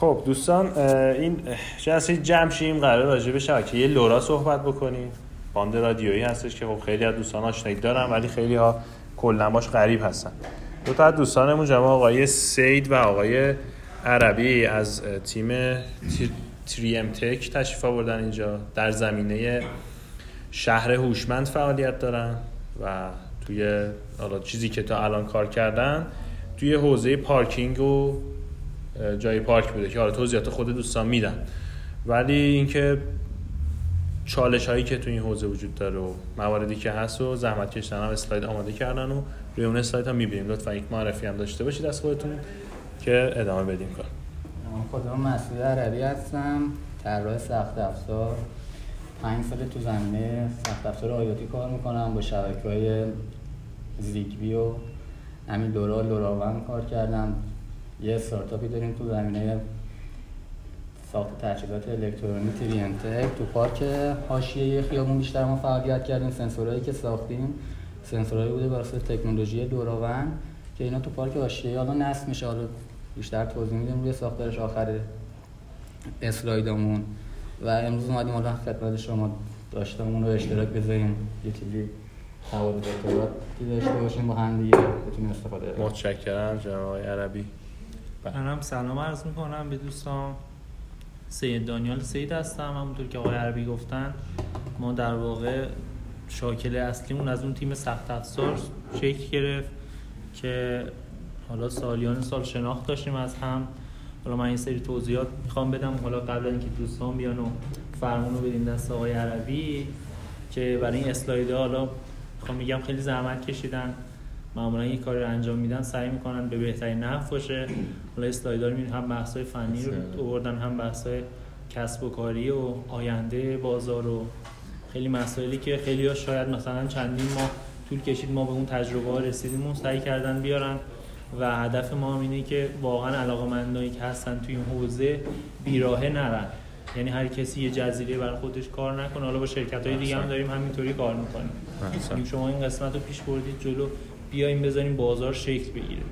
خب دوستان این جلسه جمع شیم قرار راجع به شبکه لورا صحبت بکنیم. باند رادیویی هستش که خب خیلی از دوستان آشنایی دارن ولی خیلی ها کلا باش غریب هستن. دو تا از دوستانمون جمع آقای سید و آقای عربی از تیم تریم تک تشریف آوردن اینجا. در زمینه شهر هوشمند فعالیت دارن و توی چیزی که تا الان کار کردن توی حوزه پارکینگ و جای پارک بوده که حالا توضیحات خود دوستان میدن. ولی اینکه چالش هایی که تو این حوزه وجود داره و مواردی که هست و زحمت کشتن هم اسلاید آماده کردن و روی اون اسلاید هم می‌بینیم. لطفا یک معرفی هم داشته باشید از خودتون که ادامه بدیم کار. خودم مسئول عربی هستم طراح سخت افزار. پنج سال تو زمینه سخت افزار آیاتی کار می‌کنم. با شبکه های زیگبی و همین لورا لوراون کار کردم. یه استارتاپی داریم تو زمینه ساخت تجهیزات الکترونیک ترینتک تو پارک حاشیه خیابون بیشتر ما فعالیت کردیم. سنسورهایی که ساختیم سنسورهایی بوده برای تکنولوژی دوراون که اینا تو پارک حاشیه. حالا نصب میشه حالا بیشتر توضیح میدیم روی ساختارش آخر اسلایدمون. و امروز اومدیم حالا خدمت شما داشتمون رو اشتراک بذاریم. یه چیزی حوادث داشته باشیم با هم دیگه. بتونیم استفاده متشکرم جناب عربی. منم سلام عرض می‌کنم به دوستان. سید دانیال سید هستم. همونطور که آقای عربی گفتن ما در واقع شاکل اصلیمون از اون تیم سخت افزار شکل گرفت که حالا سالیان سال شناخت داشتیم از هم. حالا من این سری توضیحات می‌خوام بدم. حالا قبل اینکه دوستان بیان و فرمون رو بدیم دست آقای عربی که برای این اسلاید حالا می‌خوام میگم خیلی زحمت کشیدن. معمولا یک کاری رو انجام میدن سعی می‌کنن به بهترین نحو باشه. حالا اسلایدار می‌بینید هم بحث‌های فنی رو آوردن هم بحث‌های کسب و کاری و آینده بازار و خیلی مسائلی که خیلی ها شاید مثلا چندین ماه طول کشید ما به اون تجربه ها رسیدیم و سعی کردن بیارن. و هدف ما اینه که واقعا علاقه که هستن توی این حوزه بیراهه نرن. یعنی هر کسی یه جزیره برای خودش کار نکنه. حالا با شرکت های دیگه هم داریم همینطوری کار می‌کنیم. شما این قسمت رو پیش بردید جلو. بیایم بذاریم بازار شکل بگیره.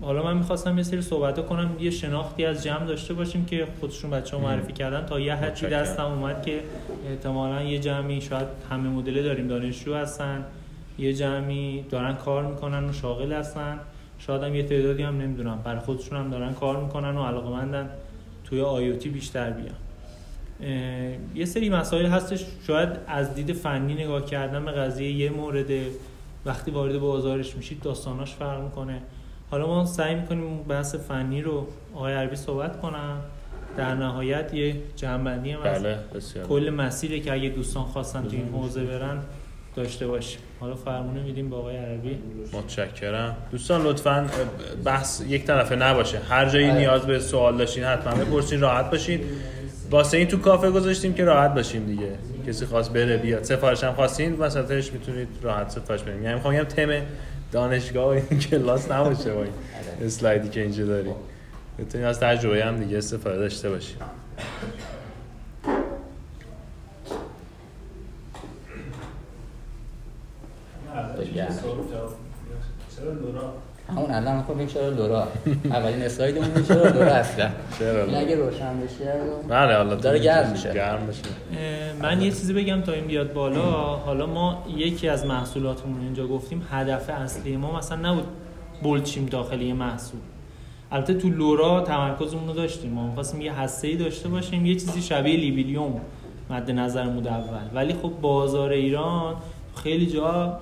حالا من می‌خواستم یه سری صحبت کنم یه شناختی از جمع داشته باشیم که خودشون بچه ها معرفی کردن. تا یه حدی دستم اومد که احتمالا یه جمعی شاید همه مدل داریم دانشجو هستن یه جمعی دارن کار می‌کنن و شاغل هستن. شاید هم یه تعدادی هم نمی‌دونم برای خودشون هم دارن کار می‌کنن و علاقمندن توی آیوتی بیشتر بیان. یه سری مسائل هستش. شاید از دید فنی نگاه کردن به قضیه یه مورد وقتی وارد بازارش میشید داستاناش فرق می‌کنه. حالا ما سعی می‌کنیم بحث فنی رو آقای عربی صحبت کنم. در نهایت یه جنبندی هم بله کل مسیری که اگه دوستان خواستن تو این حوزه برن داشته باشیم حالا فرمونه میدیم با آقای عربی. متشکرم. دوستان لطفا بحث یک طرفه نباشه. هر جایی آره. نیاز به سوال داشتین حتما بپرسین راحت باشین. واسه این تو کافه گذاشتیم که راحت باشیم دیگه. کسی خواست بره بیاد. سفارش هم خواستین وسطش می‌تونید راحت سفارش بدین. یعنی می‌خوام بگم تم دانشگاه و این کلاس نباشه با این اسلایدی که اینجا داریم. بتونید از تجربه هم دیگه استفاده داشته باشیم چرا همون الان خب این چرا لورا اولین اسلایدمون چرا لورا اصلا؟ چرا اگه روشن بشه بله حالا داره گرم میشه. گرم بشه من یه چیزی بگم تا این بیاد بالا. حالا ما یکی از محصولاتمون اینجا گفتیم هدف اصلی ما مثلا نبود بولچیم داخل یه محصول. البته تو لورا تمرکزمون رو داشتیم. ما می‌خواستیم یه هسته‌ای داشته باشیم یه چیزی شبیه لیبیلیوم مد نظرمون اول. ولی خب بازار ایران خیلی جا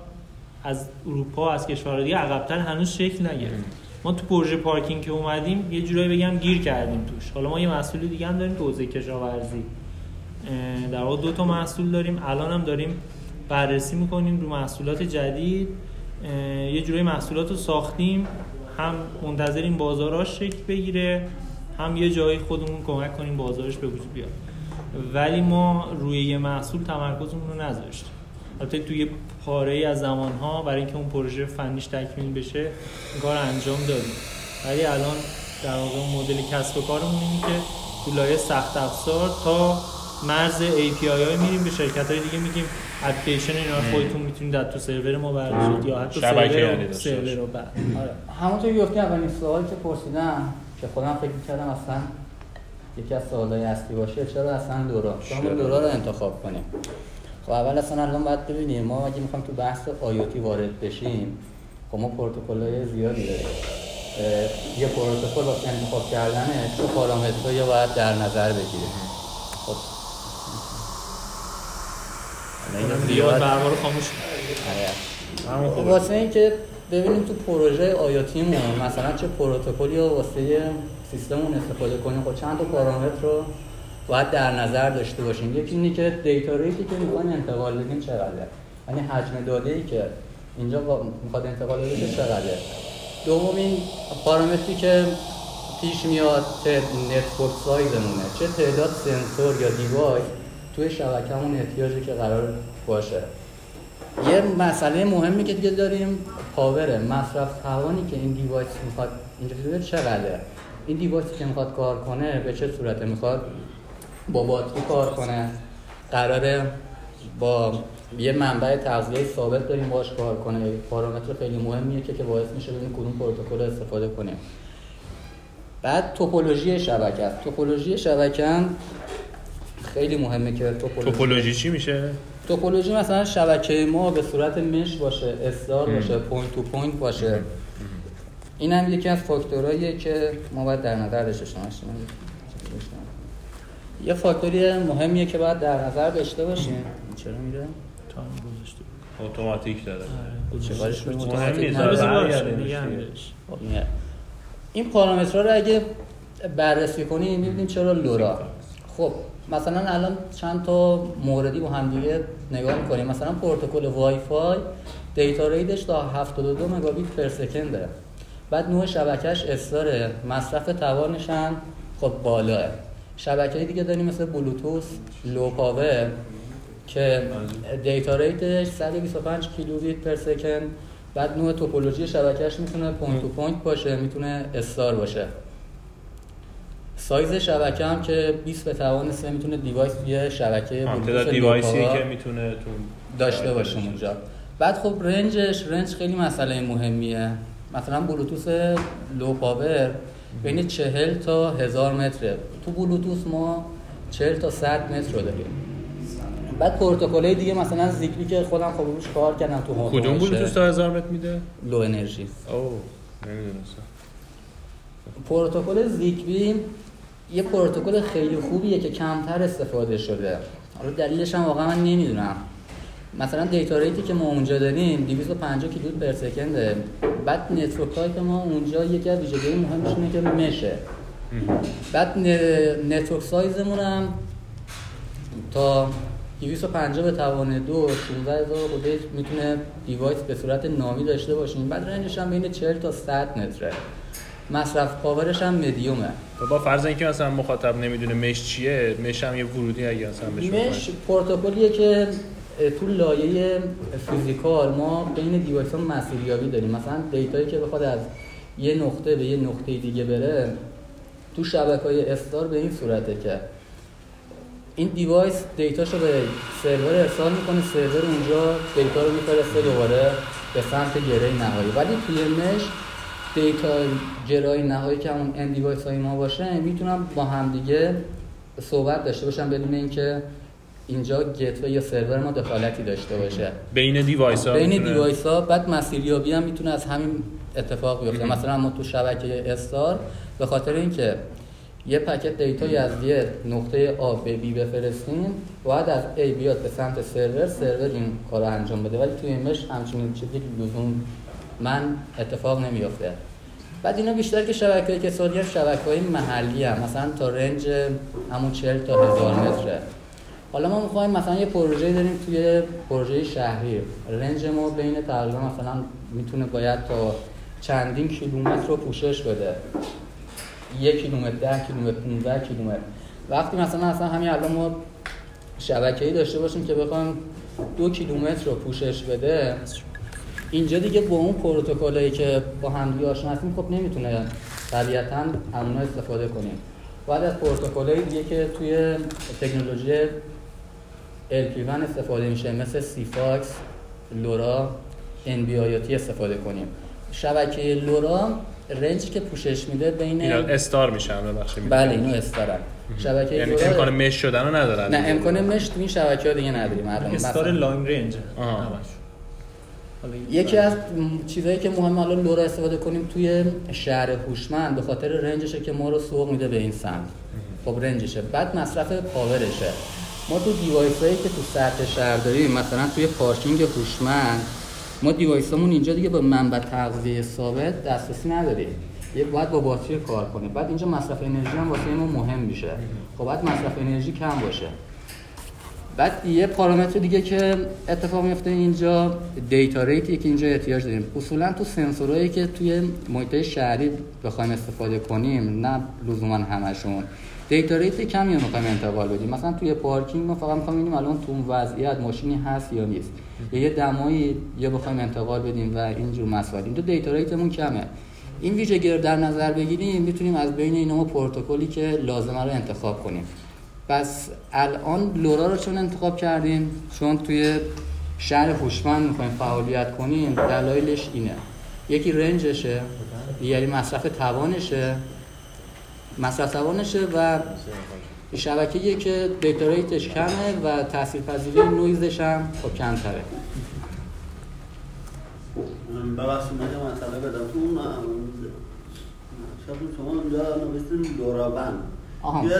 از اروپا از کشورهای دیگه عقبتر هنوز شکل نگرفت ما تو پروژه پارکینگ که اومدیم یه جورایی بگم گیر کردیم توش. حالا ما یه مسئول دیگه هم داریم تو حوزه کشاورزی در واقع دو تا محصول داریم. الان هم داریم بررسی می‌کنیم رو محصولات جدید. یه جورایی محصولات رو ساختیم. هم منتظریم بازاراش شکل بگیره هم یه جایی خودمون کمک کنیم بازارش به وجود بیاد. ولی ما روی یه محصول تمرکزمون رو نذاشتیم. البته توی پاره ای از زمان ها برای اینکه اون پروژه فنیش تکمیل بشه این کار انجام دادیم. ولی الان در واقع مدل کسب و کارمون اینه که تو لایه سخت افزار تا مرز API های میریم. به شرکت های دیگه میگیم اپلیکیشن اینا رو خودتون می‌تونید در تو سرور ما برداشتید یا حتی سرور یعنی سرور. رو. بعد آره. همونطور که گفتی اولین سوال که پرسیدم که خودم فکر می‌کردم اصلا یکی از سوالای اصلی باشه چرا اصلا لورا چرا ما چرا؟ لورا رو انتخاب کنیم. خب اول اصلا الان باید ببینیم ما اگه می‌خوایم تو بحث آیوتی وارد بشیم خب ما پروتکل‌های زیادی داریم یه پروتکل واسه انتخاب کردنه چه پارامترهایی باید در نظر بگیریم خب دیوار برقا رو خاموش. آره. خوبه. واسه اینکه ببینیم تو پروژه IoT مون مثلا چه پروتکلی رو واسه سیستممون استفاده کنیم خب چند تا پارامتر رو باید در نظر داشته باشیم. یکی اینه که data rate ی که می‌خوایم انتقال بدیم چقدره؟ یعنی حجم داده ای که اینجا می‌خواد انتقال بده چقدره؟ دومین پارامتری که پیش میاد network size مونه چه تعداد سنسور یا device توی شبکهمون احتیاجی که قرار باشه؟ یه مسئله مهمی که دیگه داریم power ه مصرف توانی که این device می‌خواد بده چقدره؟ این device ی که می‌خواد کار کنه به چه صورته می‌خواد؟ با باتری کار کنه. قراره با یه منبع تغذیه ثابت داریم باش کار کنه. پارامتر خیلی مهمیه که که باعث میشه ببینیم کدوم پروتکل رو استفاده کنیم. بعد توپولوژی شبکه است. توپولوژی شبکه هم خیلی مهمه که توپولوژی توپولوژی چی میشه؟ توپولوژی مثلا شبکه ما به صورت mesh باشه star باشه point to point باشه. این هم یکی از فاکتورهاییه که ما باید در نظر داشته باشیم. یه فاکتوری مهمیه که باید در نظر داشته باشیم چرا میره؟ تا هم گذاشته بود. اتوماتیک داره آره، گذاشته چه کارش بود. بود؟ مهم نیست آره،. اینه. این پارامترها رو اگه بررسی کنیم می‌بینیم چرا LoRa خب مثلا الان چند تا موردی با هم دیگه نگاه می‌کنیم مثلا پروتکل وای فای data rate ش تا 72 مگابیت per second ه بعد نوع شبکهش star ه مصرف توانش هم خب بالاه شبکه دیگه داریم مثل بلوتوث low power که data rate ش 125 کیلوبیت per second. بعد نوع توپولوژی شبکهش می‌تونه point to point باشه می‌تونه star باشه. سایز شبکه هم که 20 به توان 3 می‌تونه device توی شبکه بلوتوث تعداد device ی که می‌تونه تو داشته باشیم اونجا. بعد خب range ش range خیلی مسئله مهمیه. مثلا بلوتوث low power بین 40 تا 1000 متره تو بلوتوث ما 40 تا 100 متر رو داریم. بعد پروتکلای دیگه مثلا Zigbee که خودم خب روش کار کردم تو کدوم باشه. بلوتوث تا 1000 متر میده؟ low energy. اوه نمی‌دونستم. پروتکل Zigbee یه پروتکل خیلی خوبیه که کمتر استفاده شده. حالا دلیلش هم واقعا من نمی‌دونم. مثلا data rate ی که ما اونجا داریم 250 کیلوبیت per second ه. بعد network type ما اونجا یکی از ویژگی مهمش اینه که mesh ه. بعد network size مون هم تا 250 به توان دو 16 هزار خودش می‌تونه device به صورت نامی داشته باشیم. بعد range ش هم بین 40 تا 100 متره. مصرف power ش هم مدیومه و با فرض اینکه مثلا مخاطب نمی‌دونه mesh چیه mesh هم یه ورودی اگه مثلا بهش mesh پروتکلیه که تو لایه physical ما بین device ها مسیریابی داریم. مثلا data یی که بخواد از یه نقطه به یه نقطه دیگه بره تو شبکه های star به این صورته که این device data شو به سرور ارسال می‌کنه سرور اونجا data رو میفرسته دوباره به سمت گره نهایی. ولی توی mesh data گره‌های نهایی که همون end device های ما باشه می‌تونن با همدیگه صحبت داشته باشن بدون اینکه اینجا gateway یا سرور ما دخالتی داشته باشه. بین device ها بین device ها بعد مسیریابی هم می‌تونه از همین اتفاق بیفته. مثلا ما تو شبکه star به خاطر اینکه یه پکت دیتایی از یه نقطه A به B بفرستیم باید از A بیاد به سمت سرور سرور این کار رو انجام بده. ولی توی مش همچین چیزی لزوم من اتفاق نمیافته. بعد اینا بیشتر که شبکه های کسادی شبکه های محلی هم. مثلا تا رنج همون 40 تا هزار متره. حالا ما می‌خوایم مثلا یه پروژه داریم توی پروژه شهری. رنج ما بین تقریبا مثلا می‌تونه باید تا چندین کیلومتر رو پوشش بده. یک کیلومتر ده کیلومتر 15 کیلومتر. وقتی مثلا اصلا همین الان ما شبکه‌ای داشته باشیم که بخوایم دو کیلومتر رو پوشش بده اینجا دیگه با اون پروتکلایی که با همدیگه آشنا هستیم خب نمی‌تونه طبیعتا همونا استفاده کنیم. بعد از پروتکل‌های دیگه که توی تکنولوژی LPWAN استفاده میشه مثل Sigfox، لورا، NB-IoT استفاده کنیم. شبکه لورا رنجی که پوشش میده بین اینا استار میشن ببخشید بله اینو استارن. شبکه یعنی لورا امکان مش شدن رو ندارن. نه امکان مش تو این شبکه ها دیگه نداریم. الان استار مثلا لانگ رنج. یکی از م، چیزایی که مهمه الان لورا استفاده کنیم توی شهر هوشمند به خاطر رنجشه که ما رو سوق میده به این سمت. خب رنجشه. بعد مصرف پاورشه. ما تو device هایی که تو سطح شهر داریم مثلا توی پارکینگ هوشمند ما device هامون اینجا دیگه با منبع تغذیه ثابت دسترسی نداریم. یه باید با باتری کار کنیم. بعد اینجا مصرف انرژی هم واسه ما مهم میشه. خب بعد مصرف انرژی کم باشه. بعد یه پارامتر دیگه که اتفاق میفته اینجا data rate ی که اینجا احتیاج داریم. اصولا تو سنسورهایی که توی محیط شهری بخوایم استفاده کنیم نه لزوما همشون. data rate کمی رو می‌خوایم انتقال بدیم. مثلا توی پارکینگ ما فقط می‌خوایم ببینیم الان تو وضعیت ماشینی هست یا نیست. یا یه دمایی یا بخوایم انتقال بدیم و اینجور مسائل. اینجا data rate مون کمه. این ویژگی رو در نظر بگیریم می‌تونیم از بین اینا پروتکلی که لازمه رو انتخاب کنیم. پس الان LoRa رو چون انتخاب کردیم چون توی شهر هوشمند می‌خوایم فعالیت کنیم دلایلش اینه. یکی رنجشه دیگری مصرف توانشه. مصرف توانشه و شبکه‌ایه که دیتا ریتش کمه و تاثیرپذیری نویزش هم خب کمتره ببخشید من مسئله بدم تو اون شما اونجا نوشتین آها. یه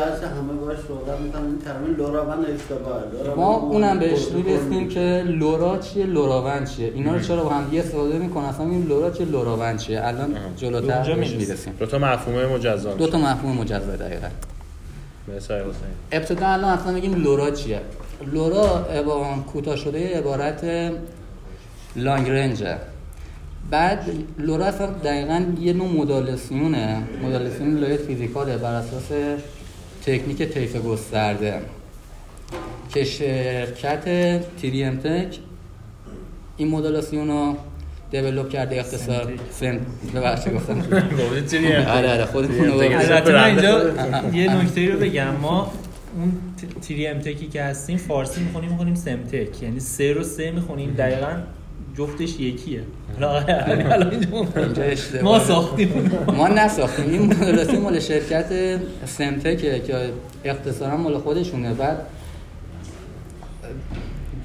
هست همه باش صحبت می‌کنن. این ترمین لوراون اشتباهه. ما اون اونم بهش پروتکل می‌رسیم که لورا چیه؟ لوراون چیه؟ اینا رو چرا با هم دیگه استفاده می‌کنن؟ اصلا این لورا چیه؟ لوراون چیه؟ الان جلوتر اونجا بهش می‌رسیم. دو تا مفهوم مجزا. دو تا مفهوم مجزا دقیقا. ابتدا الان اصلا بگیم لورا چیه؟ لورا کوتاه شده عبارت لانگ رنجه بعد لورا اصلا دقیقا یه نوع مدالسیونه مدالسیون لایه فیزیکاله بر اساس تکنیک طیف گسترده. که شرکت تیری ام تک. این مدالسیون رو دیولوب کرده اختصار سن. ببخشید گفتم. آره آره خودمون رو ام. البته من اینجا یه نکته رو بگم. ما اون تیری امتکی که هستیم فارسی می‌خونیم می‌خونیم سمتک یعنی سه رو سه می‌خونیم. دقیقا جفتش یکیه. ما ساختیم. ما نساختیم. این مدرسی مال شرکت Semtech ه که انحصارا مال خودشونه. بعد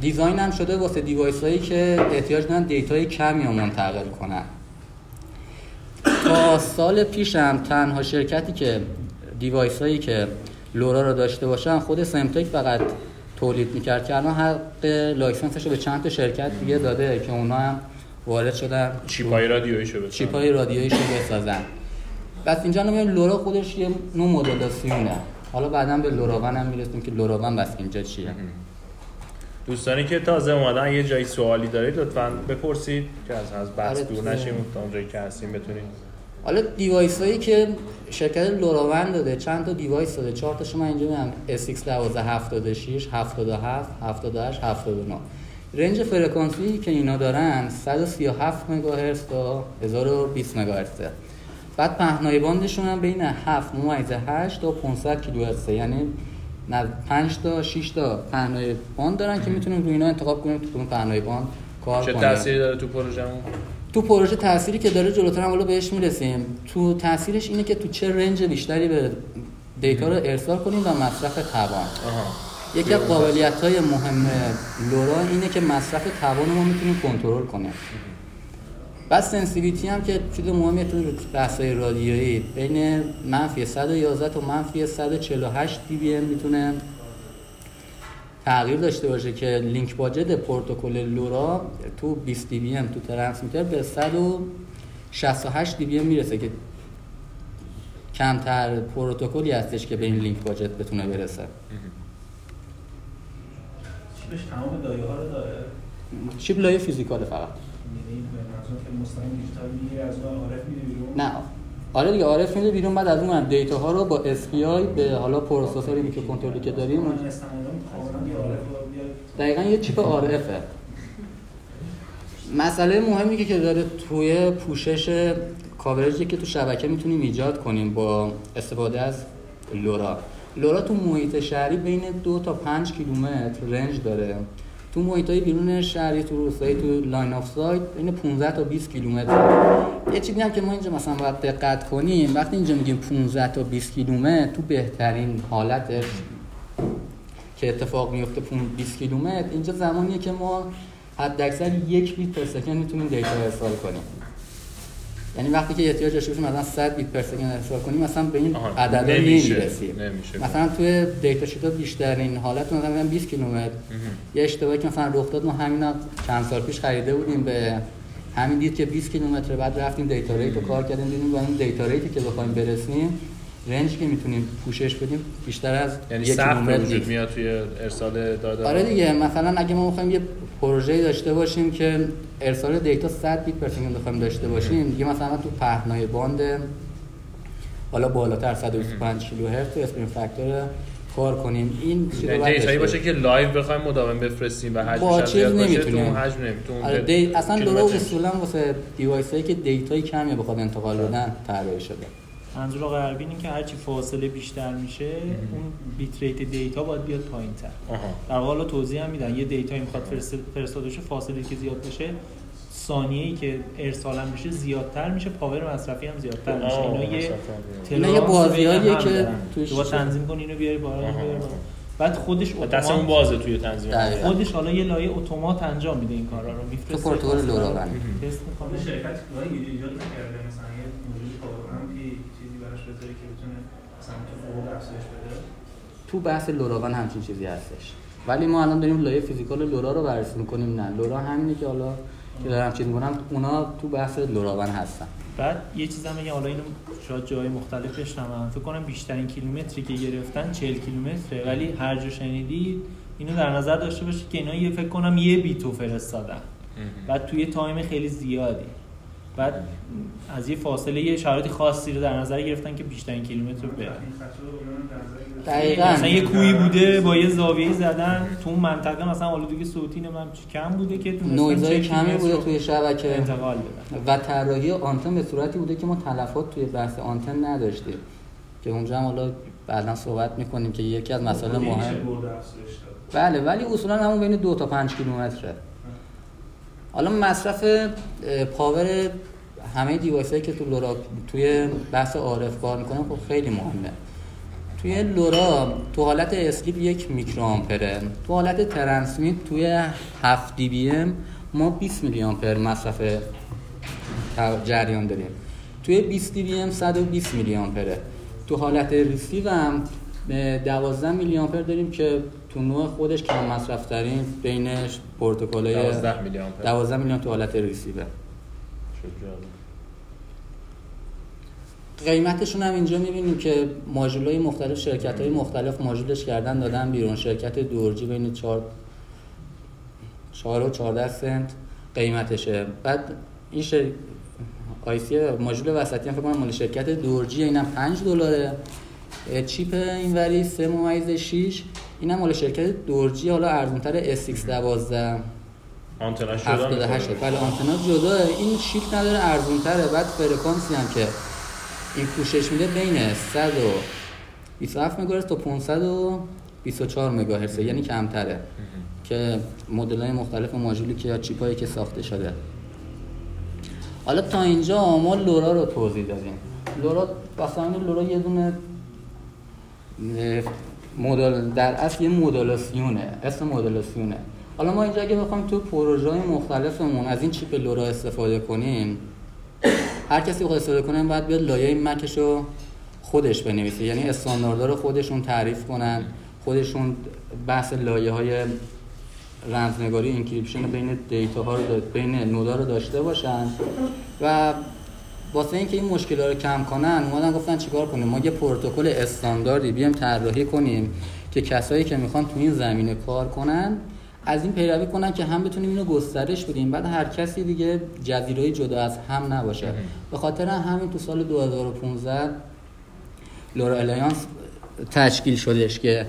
design هم شده واسه device هایی که احتیاج دارن data ی کمی رو منتقل کنن. تا سال پیشم تنها شرکتی که device هایی که LoRa رو داشته باشن خود Semtech فقط تولید می‌کرد که الان حق license ش رو به چند تا شرکت دیگه داده که اونا هم وارد شدن. چیپای رادیویی شو بسازن. چیپ های رادیویی رو بسازن. بس اینجا نمی‌دونم LoRa خودش یه نوع مدلاسیونه حالا بعدا به LoRaWAN هم می‌رسیم که LoRaWAN بس اینجا چیه. دوستانی که تازه اومدن یه جایی سوالی دارید لطفا بپرسید که از از بحث آره، دور تو- نشیم تا اونجایی که هستیم بتونید حالا device هایی که شرکت LoRaWAN داده چند تا device داده چهار تاشو من اینجا میگم SX 76 77 78 79 range فرکانسی که اینا دارن 137 مگاهرتز تا 1020 مگاهرتزه. بعد پهنای باندشون هم بین 7 ممیز 8 تا 500 کیلوهرتزه. یعنی نه 5 تا 6 تا پهنای باند دارن که می‌تونیم روی اینا انتخاب کنیم تو پهنای باند کار چه کنیم. تأثیری داره تو پروژمون تو پروژه تأثیری که داره جلوتر هم حالا بهش می‌رسیم. تو تأثیرش اینه که تو چه range بیشتری به data رو ارسال کنیم و مصرف توان. یکی از قابلیت های مهم LoRa اینه که مصرف توان ما می‌تونیم کنترل کنیم. بعد sensitivity هم که چیز مهمیه تو بحث های رادیویی بین منفی 111 تا منفی 148 dBm می‌تونه تغییر داشته باشه که link budget پروتکل LoRa تو 20 dBm تو transmitter به 168 dBm می‌رسه که کمتر پروتکلی هستش که به این link budget بتونه برسه. چیپش تمام لایه ها رو داره؟ چیپ لایه فیزیکاله فقط. یعنی نه. آره دیگه RF میده بیرون بعد از اون data ها رو با SPI به حالا processor میکروکنترلری که داریم بیاد دقیقا یه چیپ RF ه مسئله مهمی که که داره توی پوشش coverage ی که تو شبکه می‌تونیم ایجاد کنیم با استفاده از LoRa. LoRa تو محیط شهری بین دو تا پنج کیلومتر range داره. تو محیط های بیرون شهری تو روستایی تو line of sight بین 15 تا 20 کیلومتر. یه چیزی هم که ما اینجا مثلا باید دقت کنیم وقتی اینجا میگیم 15 تا 20 کیلومتر تو بهترین حالتش که اتفاق میفته 20 کیلومتر اینجا زمانیه که ما حداکثر یک bit per second می‌تونیم data ارسال کنیم. یعنی وقتی که احتیاج داشته باشیم مثلا 100 bit per second ارسال کنیم مثلا به این نمیشه. نمی‌رسیم. مثلا توی datasheet بیشترین حالت مثلا 20 کیلومتر یه اشتباهی که مثلا رخ داد ما همینا چند سال پیش خریده بودیم به همین دید که 20 کیلومتر بعد رفتیم data rate رو کار کردیم دیدیم با این data rate ی که بخوایم برسیم range ی که می‌تونیم پوشش بدیم بیشتر از یعنی یک وجود نیست. میاد توی ارسال داده؟ آره دیگه مثلا اگه ما بخوایم یه پروژه داشته باشیم که ارسال data 100 bit per ثانیه بخوایم داشته باشیم دیگه مثلا تو پهنای باند حالا بالاتر 125 کیلوهرتز تو spreading factor کار کنیم. این چیزو یعنی باید باشه که live بخوایم مداوم بفرستیم و حجمش با چیز باشه تو نمی‌تونیم. حجم نمی‌تونیم آره دی... اصلا LoRa اصولا واسه device هایی که data ی کمی بخواد انتقال بدن طراحی شده. منظور آقای عربی اینه که هرچی فاصله بیشتر میشه اون bit rate data باید بیاد پایین تر در واقع حالا توضیح هم میدن یه data یی می‌خواد فرست- فرستاده بشه فاصله که زیاد بشه ثانیه ای که ارسال هم بشه زیادتر میشه power مصرفی هم زیادتر میشه. اینا یه هم که دارن. توش- تو تنظیم کنی اینو بیاری بالا بعد خودش دست اون بازه توی تنظیم دقیقاً. خودش حالا یه لایه اتومات انجام میده این کارا رو میفرسته تو پروتکل LoRaWAN. تست می‌کنه. شرکت ایجاد نکرده مثلا که بتونه تو فوق افزایش بده؟ تو بحث لوراون همچین چیزی هستش. ولی ما الان داریم لایه فیزیکال لورا رو بررسی می‌کنیم نه. لورا همینه که حالا که دارم چیز می‌کنم اونا تو بحث لوراون هستن. بعد یه چیزم بگم حالا اینو شاید جای مختلف بشنوم. فکر کنم بیشترین کیلومتری که گرفتن 40 کیلومتره. ولی هر جا شنیدید اینو در نظر داشته باشید که اینا یه فکر کنم یه بیتو فرستادن. بعد توی تایم خیلی زیادی. بعد از یه فاصله یه شرایط خاصی رو در نظر گرفتن که بیشترین کیلومتر رو گرفته. دقیقاً. مثلا یه کوی بوده با یه زاویه زدن تو اون منطقه مثلا آلودگی صوتی نمی‌دونم چی کم بوده که نویزای 40 کمی بوده توی شبکه. انتقال بدن و طراحی آنتن به صورتی بوده که ما تلفات توی بحث آنتن نداشتیم. که اونجا هم حالا بعدا صحبت می‌کنیم که یکی از مسائل میشه مهم بله ولی اصولا همون بین دو تا پنج کیلومتره حالا مصرف power همه device هایی که تو LoRa توی بحث RF کار می‌کنن خب خیلی مهمه. توی LoRa تو حالت sleep یک میکروآمپره. تو حالت transmit توی 7 dBm ما 20 میلی آمپر مصرف جریان داریم. توی 20 dBm 120 میلی آمپره تو حالت receive هم اه، 12 میلی آمپر داریم که تو نوع خودش کم مصرف ترین بینش پروتکل‌های 12 میلی آمپر. 12 میلی آمپر تو حالت receive ه. شد جالب. قیمتشون هم اینجا می‌بینیم که ماژولای مختلف شرکت های مختلف ماژولش کردن دادن بیرون. شرکت Dorji بین 4 4 و 14 سنت قیمتشه. بعد این شر... آیسی ماژول وسطی هم فکر کنم مال شرکت دورجی اینم 5 دلاره. چیپ اینوری 3 ممیز 6 اینم مال شرکت دورجی حالا ارزونتر S612 آنتناش جدا 78 می‌کنه. بله آنتنا جدا. این شیلد نداره ارزون تره بعد فرکانسی هم که این پوشش میده بین 127 مگاهرتز تا 524 مگاهرتز یعنی کمتره. که مدل های مختلف ماژولی که یا چیپ هایی که ساخته شده. حالا تا اینجا ما لورا رو توضیح دادیم. لورا همین لورا یه دونه مدل در اصل یه مدلاسیونه اسم مدلاسیونه. حالا ما اینجا اگه بخوایم تو پروژه های مختلفمون از این چیپ لورا استفاده کنیم هر کسی بخواد استفاده کنه باید بیاد لایه مکش رو خودش بنویسه. یعنی استانداردها رو خودشون تعریف کنن. خودشون بحث لایه های رمزنگاری encryption بین دیتا ها رو بین node ا رو داشته باشن. و واسه اینکه این مشکل رو کم کنن اومدن گفتن چیکار کنیم؟ ما یه پروتکل استانداردی بیام طراحی کنیم که کسایی که می‌خوان تو این زمینه کار کنن از این پیروی کنن که هم بتونیم اینو گسترش بدیم. بعد هر کسی دیگه جزیره جدا از هم نباشه. به خاطر همین تو سال 2015 LoRa Alliance تشکیل شدش که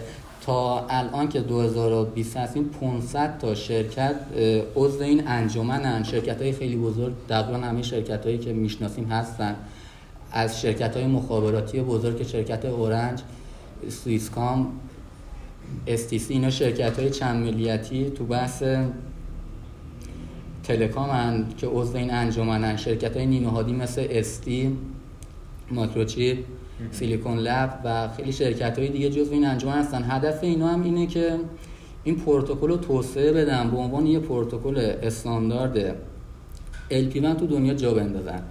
تا الان که 2020 هستیم 500 تا شرکت عضو این انجمنن. شرکت های خیلی بزرگ تقریبا همه شرکت هایی که می‌شناسیم هستن. از شرکت های مخابراتی بزرگ شرکت Orange Swisscom استیسی اینا شرکت های چند ملیتی تو بحث telecom هن که عضو این انجمنن شرکت های نیمه مثل ST ماکروچیپ سیلیکون لب و خیلی شرکت های دیگه جزو این انجمن هستن. هدف اینا هم اینه که این پروتکل رو توسعه بدن به عنوان یه پروتکل استاندارد LP1 تو دنیا جا بندازن.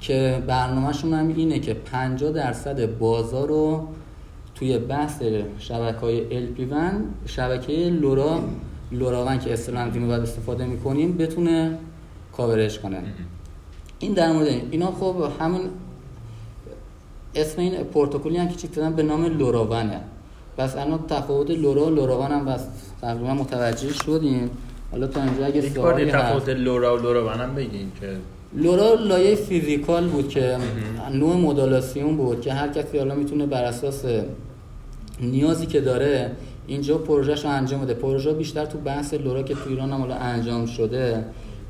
که برنامهشون هم اینه که 50 درصد بازار رو توی بحث شبکه های LP1 شبکه لورا لوراون که اصطلاحاً دیمه بعد استفاده می‌کنیم بتونه کاورش کنه. این در مورد این. اینا خب همون اسم این پروتکلی هم که چیز به نام LoRaWAN ه. پس الان تفاوت LoRa و LoRaWAN هم پس تقریبا متوجه شدیم. حالا تا اینجا اگه یک بار تفاوت LoRa و LoRaWAN هم بگین که LoRa لایه physical بود که نوع مدولاسیون بود که هر کسی حالا می‌تونه بر اساس نیازی که داره اینجا پروژهش رو انجام بده. پروژه بیشتر تو بحث LoRa که تو ایران هم انجام شده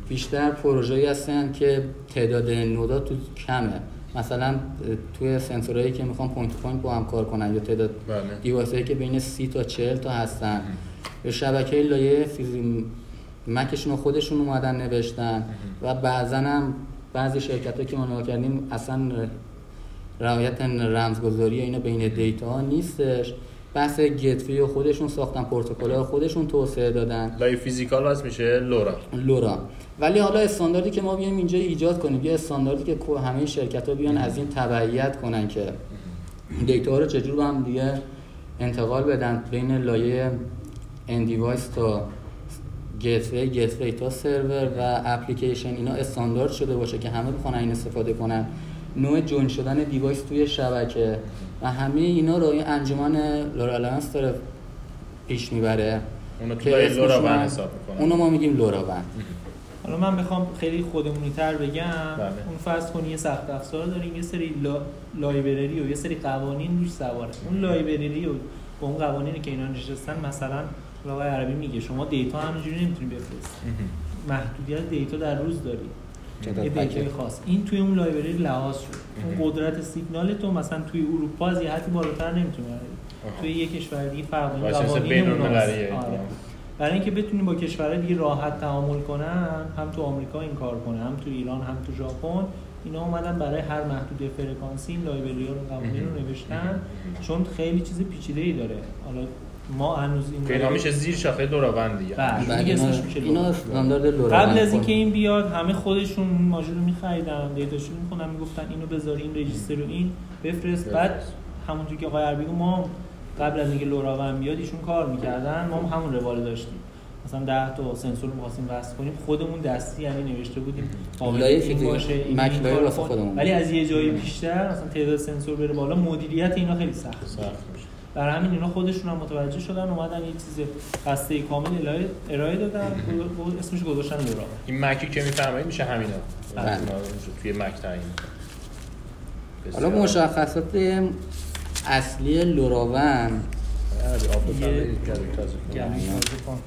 بیشتر پروژه‌ای هستن که تعداد node ا تو کمه. مثلا توی سنسورهایی که می‌خوان point point با هم کار کنن یا تعداد بله. device ایی که بین 30 تا 40 تا هستن. یا شبکه لایه PHY MAC شون خودشون اومدن نوشتن. و بعضا هم بعضی شرکت که ما کردیم اصلا رعایت رمزگذاری اینا بین دیتا ها نیستش. بحث gateway خودشون ساختن پروتکل رو خودشون توسعه دادن. لایه physical باز میشه LoRa. LoRa. ولی حالا استانداردی که ما بیایم اینجا ایجاد کنیم یه استانداردی که همه شرکت ها بیان از این تبعیت کنن که دیتا ها رو چجور با هم دیگه انتقال بدن بین لایه end device تا gateway gateway تا سرور و اپلیکیشن. اینا استاندارد شده باشه که همه بخوان این استفاده کنن. نوع join شدن device توی شبکه. و همه اینا رو این انجمن LoRa Alliance داره پیش می‌بره. اونو که LoRaWAN حساب اونو ما میگیم LoRaWAN حالا من بخوام خیلی خودمونی تر بگم. بله. اون فرض کنی یه سخت افزار داریم یه سری لا... library و یه سری قوانین روش سواره. اون library و با اون قوانینی که اینا نشستن مثلا آقای عربی میگه شما دیتا همینجوری نمی‌تونی بفرستی. محدودیت دیتا در روز داری. یه. دیتای خاص. این توی اون library لحاظ شد. اون قدرت سیگنال تو مثلا توی اروپا از یه حدی بالاتر آها. توی یه کشور دیگه فرق قوانین. آره. برای اینکه بتونی با کشورهای دیگه راحت تعامل کنن هم تو آمریکا این کار کنه هم تو ایران هم تو ژاپن اینا اومدن برای هر محدوده فرکانسی این library ها رو قوانین رو نوشتن. چون خیلی چیز پیچیده ای داره. حالا ما هنوز این که اینا میشه زیر شاخه LoRaWAN دیگه بله. دیگه اینا, اسمش میشه اینا LoRaWAN. استاندارد LoRaWAN قبل از. اینکه این بیاد همه خودشون این ماژول رو می‌خریدن دیتاشو می‌خونن می‌گفتن اینو بذار این register رو این بفرست بعد همونجوری که آقای عربی ما قبل از اینکه لوراون بیاد ایشون کار می‌کردن ما هم همون روال داشتیم مثلا 10 تا سنسور می‌خواستیم وصل کنیم خودمون دستی یعنی نوشته بودیم قابل این. باشه این مک این لایه کار واسه کن. خودمون. ولی از یه جایی بیشتر مثلا تعداد سنسور بره بالا مدیریت اینا خیلی سخت سخت برای همین اینا خودشون هم متوجه شدن اومدن یه چیز خسته کامل ارائه ارائه دادن. اسمش گذاشتن لورا این مکی که میفرمایید میشه همینا بله. توی مک تعیین حالا. مشخصات اصلی لوراون عربی آب بفرمایید. یه- گلوی تازه کن. گلوی تازه کن.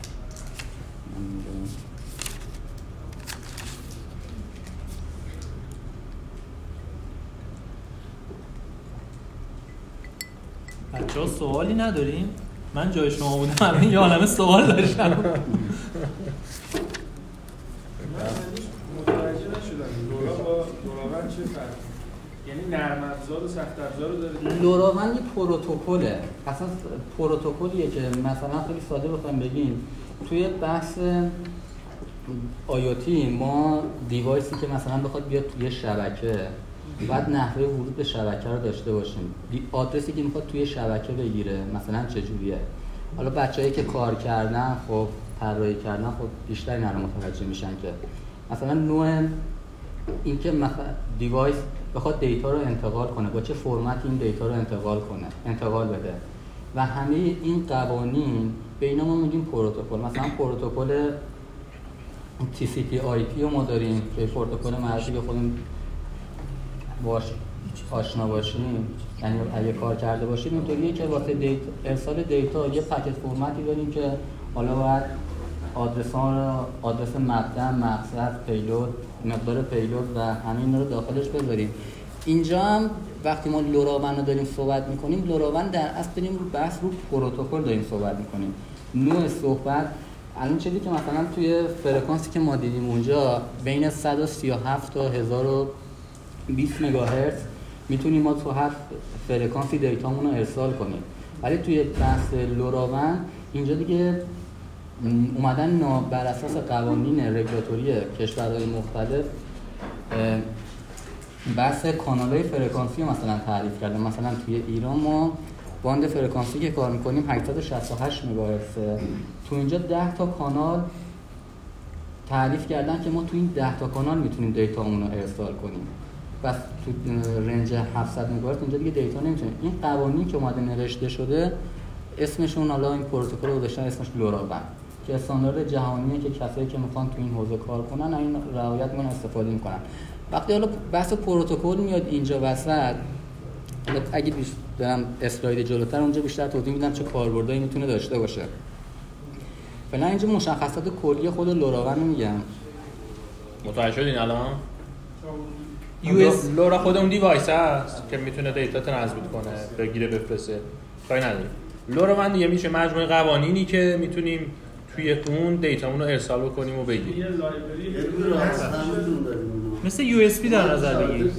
بچه ها سوالی نداریم؟ من جای شما بودم الان یه عالمه سوال داشتم. یعنی نرم و سخت افزار رو داره لوراون یه پروتکله اصلا پروتکلیه که مثلا خیلی ساده بخوایم بگیم. توی بحث آیوتی ما دیوایسی که مثلا بخواد بیاد توی شبکه بعد نحوه ورود به شبکه رو داشته باشیم. آدرسی که می‌خواد توی شبکه بگیره مثلا چجوریه حالا بچه‌ای که کار کردن خب طراحی کردن خب بیشتر اینا رو متوجه میشن که مثلا نوع اینکه device بخواد دیتا رو انتقال کنه با چه فرمت این دیتا رو انتقال کنه انتقال بده. و همه این قوانین به اینا ما میگیم پروتکل. مثلا پروتکل TCP IP رو ما داریم که پروتکل که خودمون باش آشنا باشیم یعنی اگه کار کرده باشیم اینطوریه که واسه دیتا ارسال دیتا یه packet فرمتی داریم که حالا باید آدرس ها آدرس مبدا مقصد payload مقدار payload و همه اینا رو داخلش بذاریم. اینجا هم وقتی ما LoRaWAN رو داریم صحبت می‌کنیم LoRaWAN در اصل داریم رو بحث رو پروتکل داریم صحبت می‌کنیم. نوع صحبت الان چیزی که مثلا توی فرکانسی که ما دیدیم اونجا بین 137 تا 1020 مگاهرتز. می‌تونیم ما تو هر فرکانسی دیتامون رو ارسال کنیم. ولی توی بحث LoRaWAN اینجا دیگه اومدن بر اساس قوانین رگولاتوری کشورهای مختلف بحث کانال های فرکانسی رو مثلا تعریف کرده مثلا توی ایران ما باند فرکانسی که کار می‌کنیم 868 مگاهرتزه. تو اینجا 10 تا کانال تعریف کردن که ما تو این 10 تا کانال می‌تونیم دیتامون رو ارسال کنیم. پس تو رنج 700 مگاهرتز اینجا دیگه دیتا نمی‌تونیم این قوانین که اومده نوشته شده اسمشون حالا این پروتکل رو گذاشتن اسمش لوراون که استاندارد جهانیه که کسایی که می‌خوان تو این حوزه کار کنن این رعایت می‌کنن استفاده می‌کنن. وقتی حالا بحث پروتکل میاد اینجا وسط اگه بیش برم اسلاید جلوتر اونجا بیشتر توضیح میدم چه کاربردایی می‌تونه داشته باشه. فعلا اینجا مشخصات کلی خود لوراون رو میگم. متوجه شدین الان؟ پس LoRa خود اون device هست که می‌تونه دیتا transmit کنه بگیره بفرسته. کاری نداریم. LoRaWAN دیگه میشه مجموعه قوانینی که می‌تونیم توی اون دیتامون رو ارسال بکنیم و بگیریم. مثل USB در نظر نظر بگیریم،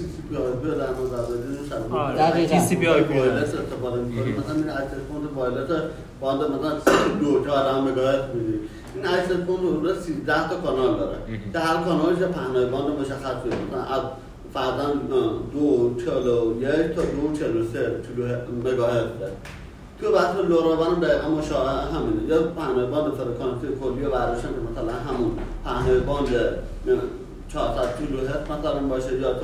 شبکه آره. دقیقاً. IP wireless استفاده می‌کنیم. مثلا این access point باند مثلا دو تا میدیم این access point حدود 13 تا کانال داره. که هر کانالش پهنای باند مشخص میده مثلا از فرضاً دو چلو یک تا دو چلو سه چلو مگاهرتز تو بحث LoRaWAN دقیقا مشابه همینه. یا پهنای باند فرکانسی کلی رو برداشتن که مثلا همون پهنای باند 400 کیلو هرتز مثلا باشه یا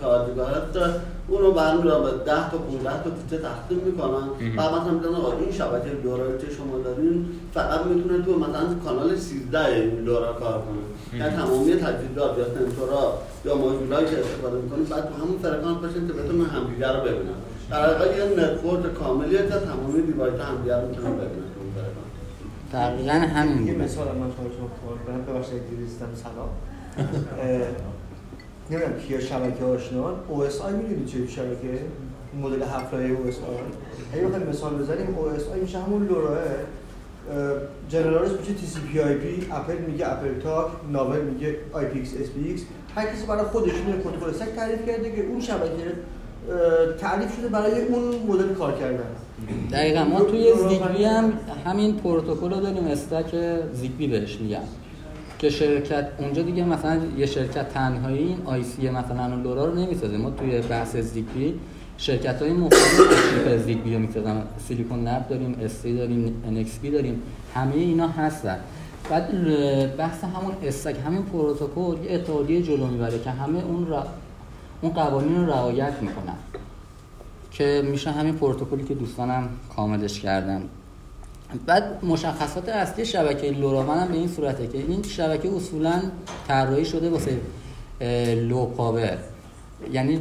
4 گیگاهرتز اون رو برمی‌دارن به 10 تا 15 تا کوچه تقسیم می‌کنن بعد مثلا میگن آقا این شبکه LoRa که شما دارین؟ فقط می‌تونه تو مثلا کانال 13 این LoRa کار کنه. یعنی تمامی تجهیزات یا سنسورها یا ماژولایی که استفاده می‌کنید بعد تو همون فرکانس باشین که بتونن همدیگه رو ببینن. در واقع یه network کاملیه که تمامی device همدیگه رو می‌تونن ببینن. دقیقا همین مثال من تا شما کار کنم ببخشید دیدیستم سلام. نمی‌دونم کیا شبکه آشنان. OSI می‌دونید چه شبکه؟ مدل هفته OSI. اگه مثال بزنیم OSI میشه همون لایه general ش میشه تی سی پی آی پی اپل میگه AppleTalk Novell میگه آی پی ایکس اس پی ایکس. هر کسی برای خودش یه پروتکل stack تعریف کرده که اون شبکه تعریف شده برای اون مدل کار کردن. دقیقا ما توی ZigBee هم همین پروتکل رو داریم stack ZigBee بهش میگن. که شرکت اونجا دیگه مثلا یه شرکت تنهایی این IC مثلا LoRa رو نمی‌سازه. ما توی بحث ZigBee شرکت های مختلف چیپ زیگبی رو می‌سازن. سیلیکون لب داریم استی داریم NXP داریم. همه اینا هستن. بعد بحث همون استک همین پروتکل یه اتحادیه جلو می‌بره که همه اون را اون قوانین رو رعایت می‌کنن. که میشه همین پروتکلی که دوستانم کاملش کردن. بعد مشخصات اصلی شبکه لوراون هم به این صورته که این شبکه اصولا طراحی شده واسه low power. یعنی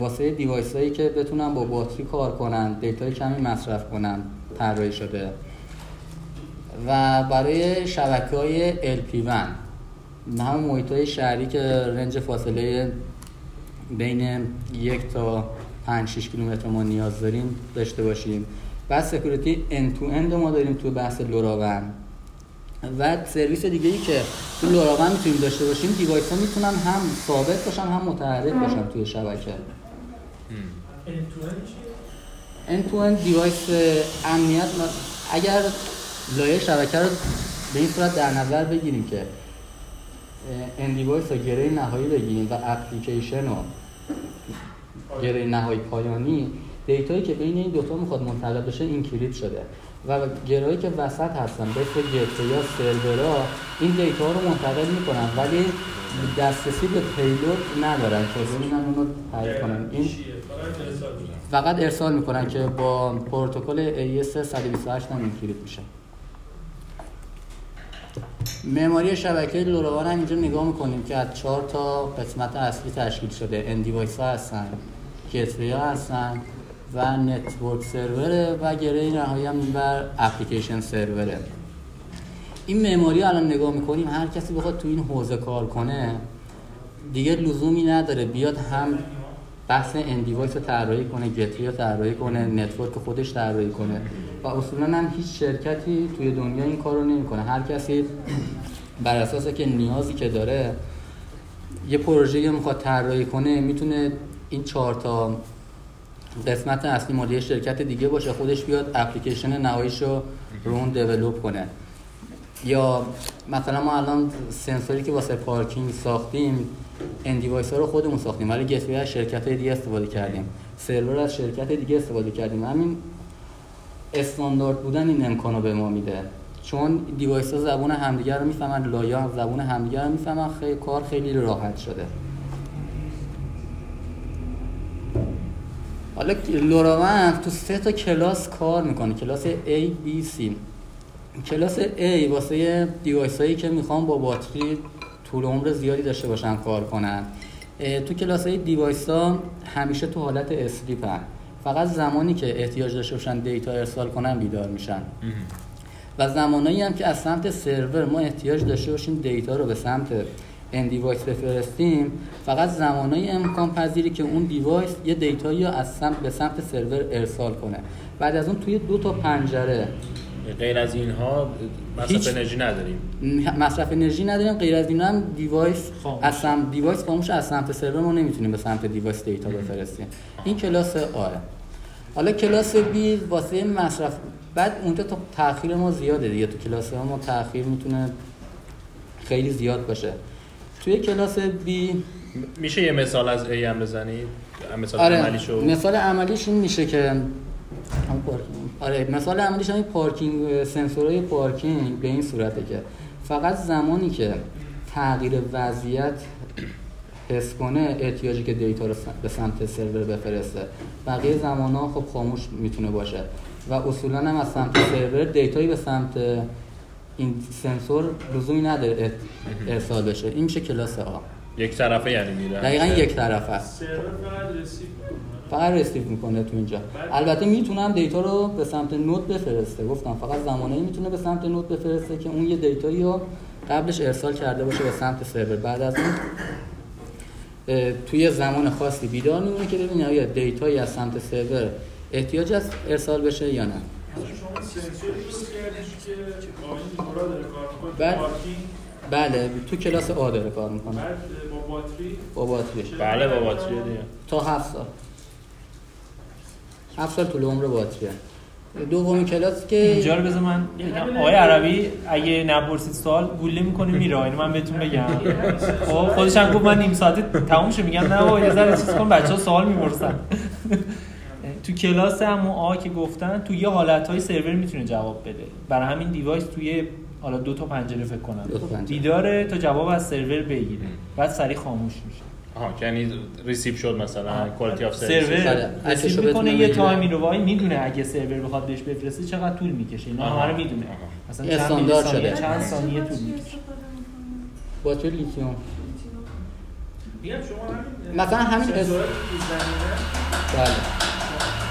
واسه device هایی که بتونن با باتری کار کنن دیتای کمی مصرف کنن طراحی شده. و برای شبکه های LPWAN همون محیط های شهری که رنج فاصله بین یک تا 5 6 کیلومتر ما نیاز داریم داشته باشیم. بعد security end to end ما داریم تو بحث LoRaWAN و سرویس دیگه ای که تو LoRaWAN می‌تونیم داشته باشیم device ها می‌تونن هم ثابت باشن هم متحرک باشن توی شبکه. End to end device امنیت ما- اگر لایه شبکه رو به این صورت در نظر بگیریم که end device رو گره نهایی بگیریم و اپلیکیشن رو گره نهایی پایانی دیتایی که بین این دوتا می‌خواد منتقل بشه encrypt شده و گرهایی که وسط هستن مثل gateway یا سرورها این دیتا رو منتقل می‌کنن. ولی دسترسی به payload ندارن که ببینن اونو تعریف کنن. این فقط ارسال می‌کنن که با پروتکل AES 128 هم encrypt میشه. معماری شبکه LoRaWAN هم اینجا نگاه می‌کنیم که از چهار تا قسمت اصلی تشکیل شده. end device ها هستن gateway ها هستن و network server ه و گره نهایی هم بر application server ه. این معماری رو الان نگاه می‌کنیم هر کسی بخواد تو این حوزه کار کنه دیگه لزومی نداره بیاد هم بحث end device رو طراحی کنه gateway رو طراحی کنه network خودش طراحی کنه. و اصولا هم هیچ شرکتی توی دنیا این کار رو نمی‌کنه. هر کسی بر اساس که نیازی که داره یه پروژه رو می‌خواد طراحی کنه می‌تونه این چهار تا قسمت اصلی مال یه شرکت دیگه باشه خودش بیاد اپلیکیشن نهاییش رو رو اون develop کنه. یا مثلا ما الان سنسوری که واسه پارکینگ ساختیم end device ها رو خودمون ساختیم ولی gateway از شرکت های دیگه استفاده کردیم. سرور از شرکت دیگه استفاده کردیم. همین استاندارد بودن این امکان رو به ما میده. چون device ها زبون همدیگر رو می‌فهمن لایه زبون همدیگر رو می‌فهمن خیلی کار خیلی راحت شده. حالا LoRaWAN تو سه تا کلاس کار می‌کنه. کلاس A, B, C. کلاس A واسه device هایی که می‌خوان با باتری طول عمر زیادی داشته باشن کار کنن. تو کلاس A device ها همیشه تو حالت sleep. فقط زمانی که احتیاج داشته باشن دیتا ارسال کنن بیدار میشن. و زمانایی هم که از سمت سرور ما احتیاج داشته باشیم دیتا رو به سمت این دیوایس بفرستیم فقط زمانایی امکان پذیری که اون device یه دیتایی رو از سمت به سمت سرور ارسال کنه. بعد از اون توی دو تا پنجره. غیر از اینها مصرف هیچ- انرژی نداریم. مصرف انرژی نداریم غیر از این هم device خاموش. از سمت device خاموش از سمت سرور ما نمی‌تونیم به سمت device دیتا بفرستیم. این کلاس A حالا کلاس B واسه مصرف بعد اونجا تا تاخیر ما زیاده دیگه. تو کلاس A ما تاخیر می‌تونه خیلی زیاد باشه. توی کلاس B میشه یه مثال از A هم بزنید مثال آره عملیشو؟ مثال عملیش این میشه که. آره مثال عملیش همین پارکینگ سنسورهای پارکینگ به این صورته که فقط زمانی که تغییر وضعیت حس کنه احتیاجی که دیتا رو به سمت سرور بفرسته. بقیه زمان ها خب خاموش می‌تونه باشه. و اصولا هم از سمت سرور دیتایی به سمت این سنسور لزومی نداره ارسال بشه. این میشه کلاس A. یک طرفه یعنی میره. دقیقا یک طرف است فقط receive می‌کنه تو اینجا. البته می‌تونم دیتا رو به سمت node بفرسته. گفتم فقط زمانی می‌تونه به سمت node بفرسته که اون یه دیتایی رو قبلش ارسال کرده باشه به سمت سرور. بعد از اون توی زمان خاصی بیدار میمونه که ببینه آیا دیتایی از سمت سرور احتیاج از ارسال بشه یا نه. بله. بله تو کلاس آ داره کار می‌کنه. بعد با باتری؟ با باتریش بله با باتری دیگه. تا هفت سال. هفت سال طول عمر باتریه. دومین کلاس که اینجا رو بذار من. آقای عربی اگه نپرسید سوال گوله می‌کنه میره. اینو من بهتون بگم. خب خودش هم گفت من نیم ساعته تموم شه میگم نه بابا یه ذره چیز کن بچه‌ها سوال می‌پرسن. تو کلاس همون آ که گفتن تو یه حالتهای سرور می‌تونه جواب بده. برای همین دیوایس توی حالا دو تا پنجره فکر کنم. دیداره تا جواب از سرور بگیره. بعد سریع خاموش میشه. آها که یعنی ریسیو شد مثلا کوالیتی اف رسید می‌کنه یه. تایمی رو وای می‌دونه اگه سرور بخواد بهش بفرسته چقدر طول می‌کشه. اینا. همه رو می‌دونه. مثلا چند استاندارد شده. چند ثانیه طول می‌کشه. باتری لیتیوم؟ میگم شما همین مثلا همین بله.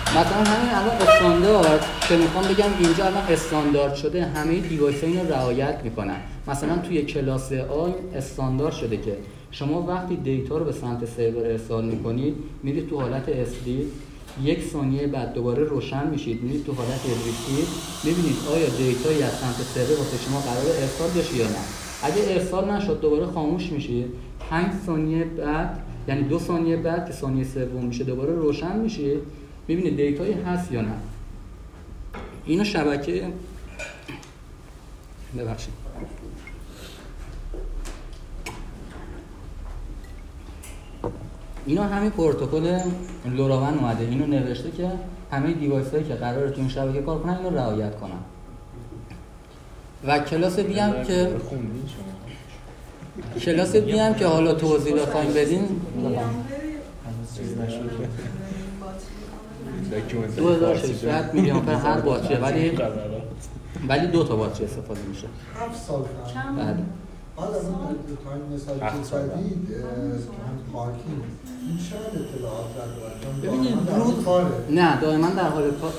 مثلا همین الان استاندارد که می‌خوام بگم اینجا الان استاندارد شده همه device اینو رعایت می‌کنن. مثلا توی کلاس A این استاندارد شده که شما وقتی دیتا رو به سمت سرور ارسال می‌کنید میرید تو حالت sleep یک ثانیه بعد دوباره روشن میشید میرید تو حالت receive می‌بینید آیا دیتایی از سمت سرور واسه شما قرار ارسال بشه یا نه. اگه ارسال نشد دوباره خاموش میشید. 5 ثانیه بعد یعنی دو ثانیه بعد که ثانیه سوم میشه دوباره روشن میشه ببینید دیتایی هست یا نه. اینو شبکه ببخشید. اینا همین پروتکل LoRaWAN اومده. اینو نوشته که همه device هایی که قراره تو این شبکه کار کنن اینو رعایت کنن. و کلاس بی هم که کلاس بی هم که حالا توضیح بخوایم بدین. 2600 میلی آمپر هر باتری ولی ولی دو تا باتری استفاده میشه. هفت سال کم بله بعد. از اون تایم مثال که. زدید پارکینگ این چقدر اطلاعات در دارن؟ ببینید. نه دائما در حال کار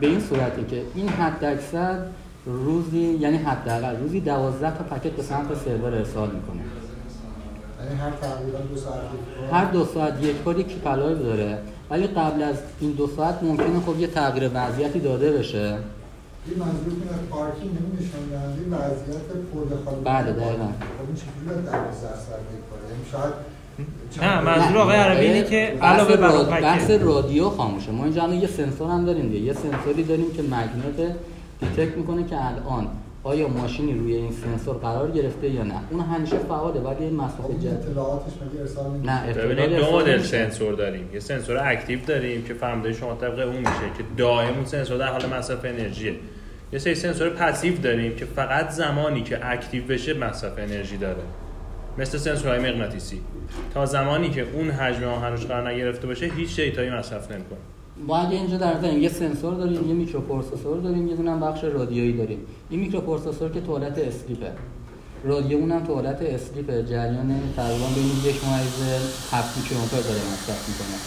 به این صورته که این حد اکثر روزی یعنی حداقل روزی 12 تا پکت به سمت سرور ارسال می‌کنه. یعنی هر تقریبا دو ساعت یک بار. هر دو ساعت یک بار یک کیپلای داره. ولی قبل از این دو ساعت ممکنه خب یه تغییر وضعیتی داده بشه. این منظور که از پارکینگ دهنده وضعیت پر خالی. بله، دقیقاً. خب این چجوری باید 12 ساعت یک باره یعنی شاید نه منظور آقای عربی اینه که بحث علاوه بر بحث. رادیو خاموشه. ما اینجا یه سنسور هم داریم دیگه. یه سنسوری داریم که مگنت detect می‌کنه که الان آیا ماشینی روی این سنسور قرار گرفته یا نه؟ اون همیشه فعاله ولی این خب این جد اطلاعاتش مگه ارسال نمیشه؟ نه ببینید دو مدل. سنسور داریم. یه سنسور active داریم که فرمانده شما طبق اون میشه که دائم اون سنسور در حال مصرف انرژیه. یه سری سنسور passive داریم که فقط زمانی که active بشه مصرف انرژی داره. مثل سنسورهای مغناطیسی. تا زمانی که اون حجم آهنش قرار نگرفته باشه هیچ دیتایی مصرف نمی‌کنه. ما اگه اینجا در یه سنسور داریم یه microprocessor داریم یه دونه هم بخش رادیویی داریم. این microprocessor که تو حالت sleep ه. رادیو اونم تو حالت جریان تقریبا بین یک ممیز هفت میکروآمپر داره مصرف می‌کنه.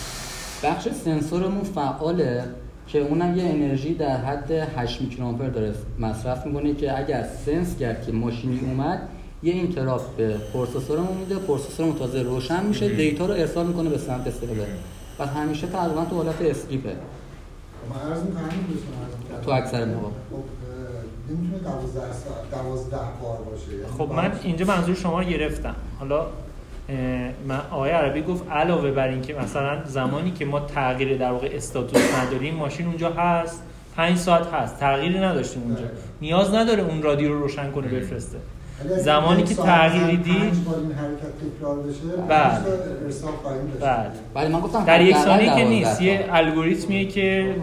بخش سنسورمون فعاله که اونم یه انرژی در حد 8 میکروآمپر داره مصرف می‌کنه که اگر sense کرد که ماشینی اومد یه interrupt به processor مون میده. processor مون تازه روشن میشه. دیتا رو ارسال می‌کنه به سمت سرور و همیشه تقریبا تو حالت اسلیپه من عرض می‌کنم عرض. تو اکثر مواقع. خب نمی‌تونه 12 ساعت 12 بار باشه. یعنی خب من اینجا منظور شما رو گرفتم. حالا من آقای عربی گفت علاوه بر اینکه مثلا زمانی که ما تغییر در واقع استاتوس نداریم ماشین اونجا هست. پنج ساعت هست. تغییری نداشتیم اونجا. نیاز نداره اون رادیو رو روشن کنه بفرسته. زمانی که تغییری دید بار این حرکت تکرار بشه. پنج تا ارسال خواهیم داشت. بله. ولی من گفتم در یک ثانیه که 12 نیست. یه الگوریتمیه که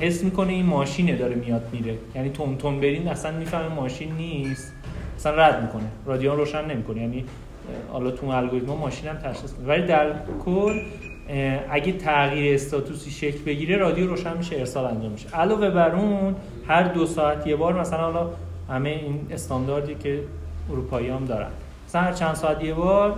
حس می‌کنه این ماشینه داره میاد میره. یعنی تون تون برین اصلا می‌فهمه ماشین نیست. اصلا رد می‌کنه. رادیو روشن نمی‌کنه. یعنی حالا تو الگوریتم ماشین هم تشخیص میده. ولی در کل اگه تغییر استاتوسی شکل بگیره رادیو روشن میشه ارسال انجام میشه. علاوه بر اون هر دو ساعت یه بار مثلا حالا همه این استانداردی که اروپایی هم دارن. مثلا هر چند ساعت یه بار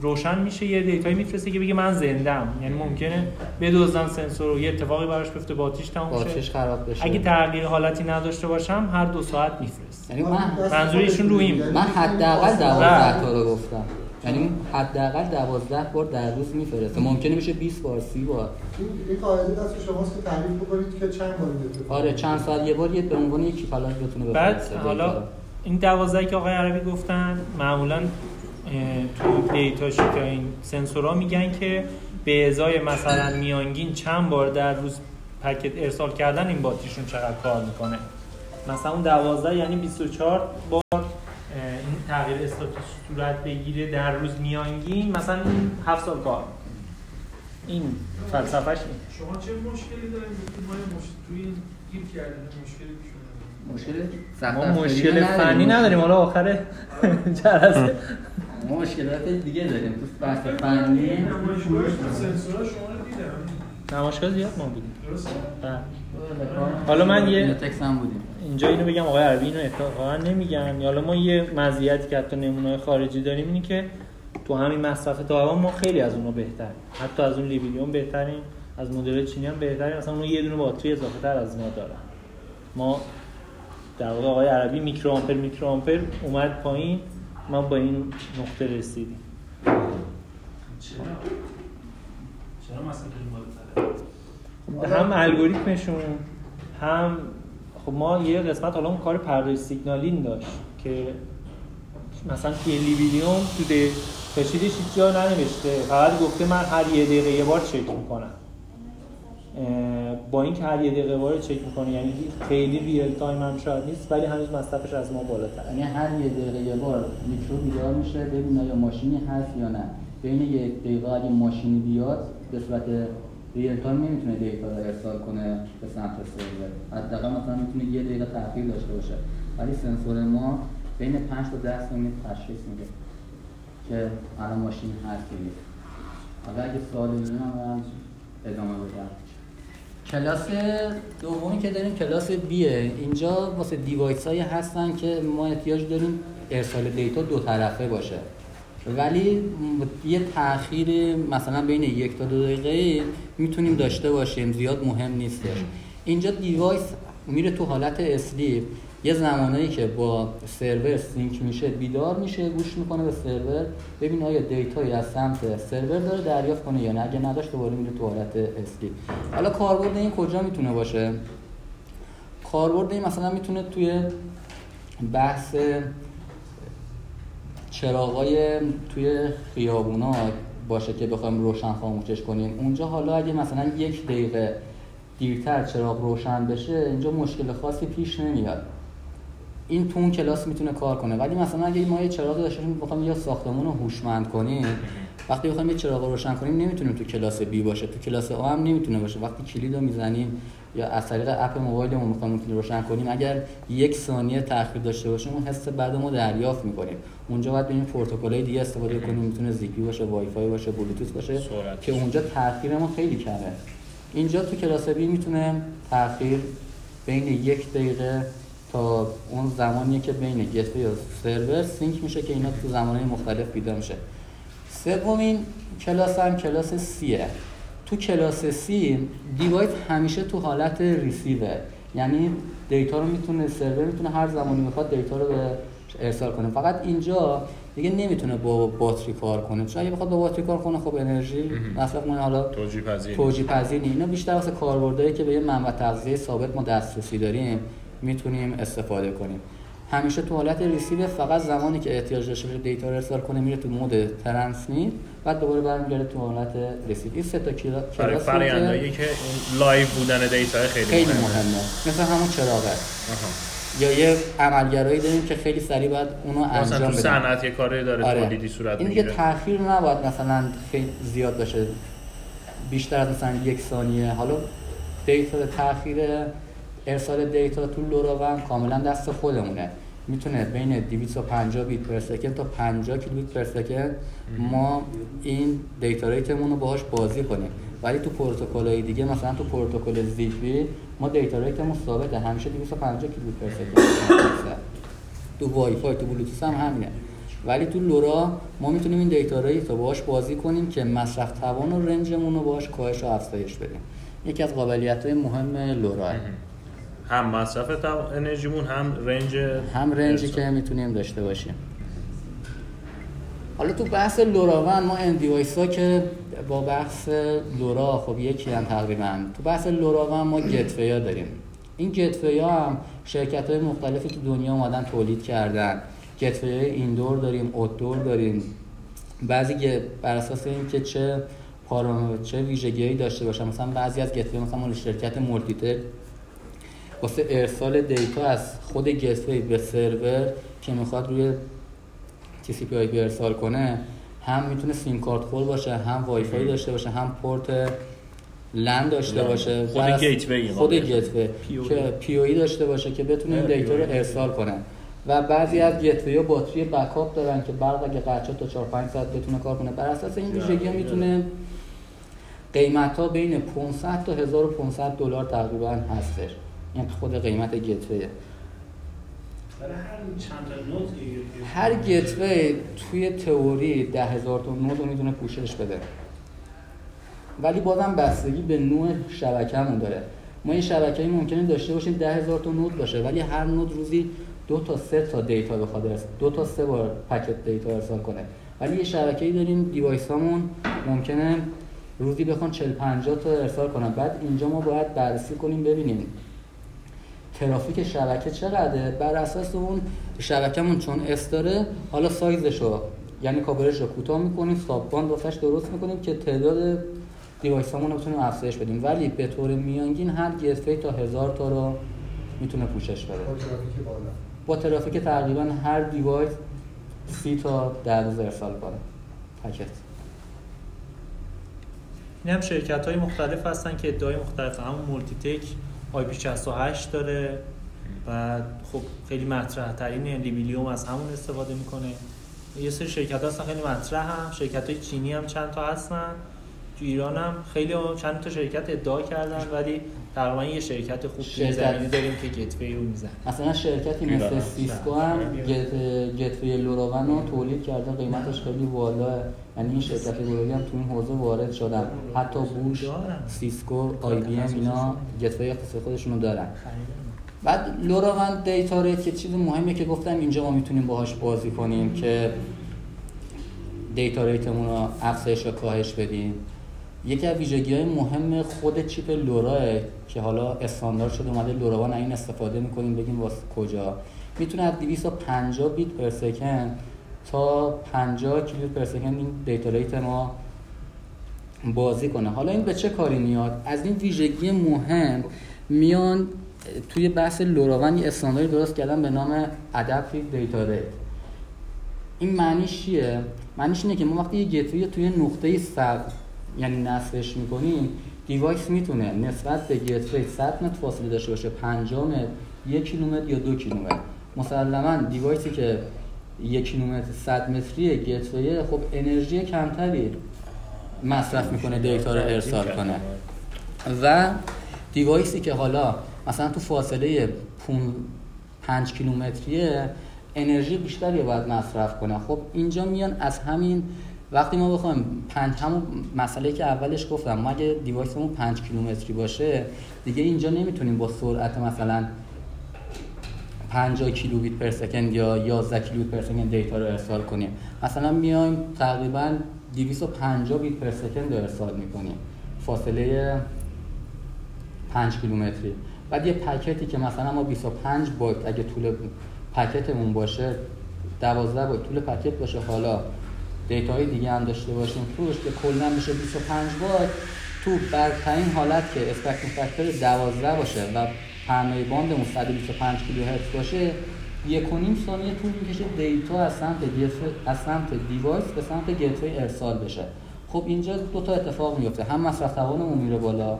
روشن میشه یه دیتایی میفرسته که بگه من زندم یعنی ممکنه بدزدن سنسور رو یه اتفاقی براش بیفته باتریش تموم شه. خراب بشه. اگه تغییر حالتی نداشته باشم هر دو ساعت میفرست یعنی من منظور ایشون رو این. من حداقل بله. 12 تا رو گفتم. یعنی حداقل 12 بار در روز میفرسته. ممکنه بشه 20 بار 30 بار. این قاعده دست شماست که تعریف بکنید که چند بار آره چند ساعت یه بار یه به عنوان یک کیفالات بتونه بعد بفرسته. حالا دیتا. این دوازده که آقای عربی گفتن معمولا تو دیتا شیت این سنسورها میگن که به ازای مثلا میانگین چند بار در روز پکت ارسال کردن این باتریشون چقدر کار می‌کنه؟ مثلا اون دوازده یعنی 24 بار این تغییر استاتوس صورت بگیره در روز میانگین مثلا این 7 سال کار. این فلسفهش شما چه مشکلی دارید ما یه مش- توی گیر کردیم مشکلی مشکل سخت ما مشکل نداریم. فنی نداریم حالا آخر جلسه. ما مشکلات دیگه داریم. تو بحث فنی شما رو دیدم نمایشگاه زیاد ما بودیم. درسته؟ بله. حالا من یه- تکس هم بودیم. اینجا اینو بگم آقای عربی اینو اتفاقا نمیگن یا حالا ما یه مزیتی که حتی نمونه خارجی داریم اینه که تو همین مصرف داوا ما خیلی از اونها بهتریم. حتی از اون لیبیلیوم بهتریم از مدل چینی هم بهتریم. مثلا اون یه دونه باتری اضافه تر از اینا دارن. ما در واقع آقای عربی میکرو آمپر میکرو آمپر اومد پایین ما با این نقطه رسیدیم چرا؟ چرا مثلا؟ هم الگوریتمشون هم خب ما یه قسمت حالا اون کار پرداش سیگنالین داشت که مثلا توی Libelium تو دیتاشیتش هیچ جا ننوشته فقط گفته من هر یه دقیقه یه بار چک می‌کنم با اینکه هر یه دقیقه بار چک می‌کنه یعنی خیلی real time هم شاید نیست ولی هنوز مصرفش از ما بالاتر یعنی هر یه دقیقه یه بار میکرو بیدار میشه ببینه یا ماشینی هست یا نه. بین یک دقیقه اگه ماشینی بیاد به صورت real time نمی‌تونه دیتا رو ارسال کنه به سمت سرور. حداقل مثلا می‌تونه یه دقیقه تاخیر داشته باشه. ولی سنسور ما بین 5 تا 10 ثانیه تشخیص میده که الان ماشین هست یا نیست. حالا اگه سوالی ادامه بدم. کلاس دومی که داریم کلاس B ه. اینجا واسه device هایی هستن که ما احتیاج داریم ارسال دیتا دو طرفه باشه. ولی یه تاخیر مثلا بین یک تا دو دقیقه می‌تونیم داشته باشیم. زیاد مهم نیستش. اینجا device میره تو حالت sleep یه زمانایی که با server sync میشه بیدار میشه گوش می‌کنه به سرور. ببین آیا دیتایی از سمت سرور داره دریافت کنه یا نه؟ اگه نداشت دوباره میره تو حالت sleep حالا کاربرد این کجا می‌تونه باشه؟ کاربرد این مثلا می‌تونه توی بحث چراغای توی خیابونا باشه که بخوایم روشن خاموشش کنیم. اونجا حالا اگه مثلا یک دقیقه دیرتر چراغ روشن بشه اینجا مشکل خاصی پیش نمیاد. این تو اون کلاس می‌تونه کار کنه. ولی مثلا اگه ما یه چراغ داشته باشیم بخوایم یا ساختمون رو هوشمند کنیم وقتی بخوایم یه چراغ روشن کنیم نمی‌تونیم تو کلاس B باشه. تو کلاس A هم نمی‌تونه باشه. وقتی کلید رو می‌زنیم یا از طریق app موبایلمون می‌خوایم کلید روشن کنیم اگر یک ثانیه تاخیر داشته باشیم اون حس بعد ما دریافت می‌کنیم. اونجا باید ببینیم پروتکلای دیگه استفاده کنیم. می‌تونه ZigBee باشه وای فای باشه بلوتوث باشه سرعت. که اونجا تاخیر ما خیلی کمه. اینجا تو کلاس B می‌تونه تاخیر بین یک دقیقه تا اون زمانیه که بین gateway و server sync میشه که اینا تو زمانهای مختلف بیدار میشه. سومین کلاس هم کلاس C ه. تو کلاس C device همیشه تو حالت receive ه. یعنی دیتا رو می‌تونه سرور می‌تونه هر زمانی می‌خواد دیتا رو به ارسال کنه. فقط اینجا دیگه نمی‌تونه با باتری کار کنه. چون اگه بخواد با باتری کار کنه خب انرژی مصرف کنه. حالا توجیه پذیر توجیه پذیر. اینا بیشتر واسه کاربردایی که به یه منبع تغذیه ثابت ما دسترسی داریم. می‌تونیم استفاده کنیم. همیشه تو حالت receive فقط زمانی که احتیاج داشته باشه دیتا رو ارسال کنه میره تو mode transmit بعد دوباره برمیگرده تو حالت receive. این سه تا کلا- برای که فرآیندایی که اون live بودن دیتا خیلی, خیلی مهمه. مهمه. مثل همون چراغه آها. یا یه عملگرایی داریم که خیلی سریع باید اونو مثلا انجام بدیم. صنعت یه کاری داره آره. تولیدی صورت این دیگه می‌گیره. تاخیر نباید مثلا خیلی زیاد باشه. بیشتر از مثلا یک ثانیه. حالا data تاخیر ارسال data تو LoRaWAN کاملا دست خودمونه. می‌تونه بین 250 بیت per second تا 50 کیلوبیت per second ما این data rate مون رو باهاش بازی کنیم. ولی تو پروتکل‌های دیگه مثلا تو پروتکل Zigbee ما data rate مون ثابته. همیشه 250 کیلوبیت per second. تو وای فای تو بلوتوث هم همینه. ولی تو LoRa ما می‌تونیم این data رو باهاش بازی کنیم که مصرف توان و range مون رو باهاش کاهش و افزایش بدیم. یکی از قابلیت های مهم LoRa. هم مصرف انرژیمون هم رنج هم رنجی. که می‌تونیم داشته باشیم. حالا تو بحث LoRaWAN ما این device ها که با بحث LoRa خب یکی هم تقریبا. تو بحث LoRaWAN ما gateway ها داریم. این gateway ها هم شرکت های مختلفی تو دنیا اومدن تولید کردن. gateway های indoor داریم outdoor داریم. بعضی که بر اساس اینکه چه پارام چه ویژگیهایی داشته باشن. مثلا بعضی از gateway مثلا مال شرکت Multitech واسه ارسال data از خود gateway به سرور که می‌خواد روی TCP IP ارسال کنه هم می‌تونه سیم کارت خور باشه هم وای فای داشته باشه هم پورت لند داشته. باشه خود گیتوی خود. گیتوی. که پی او ای داشته باشه که بتونه این دیتا رو. ارسال کنه و بعضی از گیتوی ها باتری بکاپ دارن که برق اگه قطع تا 4 5 ساعت بتونه کار کنه بر اساس این ویژگی ها می‌تونه قیمت ها بین 500 تا 1500 دلار تقریبا هستش این خود قیمت برای هر گتوی توی تئوری ده هزار تا نود رو می‌تونه پوشش بده. ولی بازم بستگی به نوع شبکه‌مون داره. ما این شبکه‌ای ممکنه داشته باشیم ده هزار تا node باشه ولی هر node روزی دو تا سه تا data بخواد دو تا سه بار packet data ارسال کنه. ولی یه شبکه‌ای داریم device هامون ممکنه روزی بخوان 40 50 تا ارسال کنن. بعد اینجا ما باید بررسی کنیم ببینیم ترافیک شبکه چقدره؟ بر اساس اون شبکهمون چون اس داره حالا سایزشو یعنی کاورش رو کوتاه می‌کنیم sub band واسش درست می‌کنیم که تعداد device هامون رو بتونیم افزایش بدیم. ولی به طور میانگین هر gateway تا هزار تا رو می‌تونه پوشش بده. با ترافیک بالا. با ترافیک تقریبا هر device سی تا در روز ارسال کنه packet این هم شرکت های مختلف هستن که ادعای مختلف همون Multitech IP 68 داره. و خب خیلی مطرح ترین Libelium از همون استفاده می‌کنه. یه سری شرکت هستن خیلی مطرح هم شرکت های چینی هم چند تا هستن. تو ایران هم خیلی چند تا شرکت ادعا کردن ولی تقریبا یه شرکت خوب شرکت. زمینه داریم که gateway رو میزنن مثلا شرکتی مثل هم. سیسکو هم گت گتوی لوراون رو تولید کرده قیمتش خیلی بالاه یعنی این شرکت بزرگی هم تو این حوزه وارد شدن. حتی Bosch. Cisco IBM اینا gateway اختصاصی خودشونو دارن. بعد LoRaWAN data rate که چیز مهمه که گفتم اینجا ما می‌تونیم باهاش بازی کنیم که data rate مون رو افزایش و کاهش بدیم. یکی از ویژگی های مهم خود chip LoRa ه که حالا استاندارد شده اومده LoRaWAN این استفاده می‌کنیم بگیم واسه کجا. می‌تونه از 250 بیت per second تا 50 کیلو per second این data rate ما بازی کنه. حالا این به چه کاری میاد؟ از این ویژگی مهم میان توی بحث LoRaWAN یه استانداردی درست کردن به نام adaptive data rate این معنیش چیه؟ معنیش اینه که ما وقتی یه gateway توی نقطه صد یعنی نصبش می‌کنیم device می‌تونه نسبت به gateway 100 متر فاصله داشته باشه 50 متر یک کیلومتر یا دو کیلومتر. مسلما device ی که یک کیلومتر 100 متری gateway خب انرژی کمتری مصرف می‌کنه data رو ارسال کنه. و device ی که حالا مثلا تو فاصله 5 کیلومتریه انرژی بیشتری باید مصرف کنه. خب اینجا میان از همین وقتی ما بخوایم پنج همون مسئله که اولش گفتم ما اگه device مون 5 کیلومتری باشه دیگه اینجا نمی‌تونیم با سرعت مثلا 50 کیلو بیت per second یا 11 کیلو بیت per second data رو ارسال کنیم. مثلا میایم تقریبا 250 بیت پر سکند رو ارسال می‌کنیم. فاصله 5 کیلومتری. بعد یه پکتی که مثلا ما 25 بایت اگه طول پکتمون باشه 12 بایت طول پکت باشه حالا دیتاهای دیگه هم داشته باشیم. توش که کلا بشه 25 بایت تو برترین حالت که اسپکتروم فاکتور 12 باشه و پرنای باندمون 125 کیلوهرتز باشه یک و نیم ثانیه طول می‌کشه data از سمت از سمت device به سمت gateway ارسال بشه. خب اینجا دو تا اتفاق میفته. هم مصرف توانمون میره بالا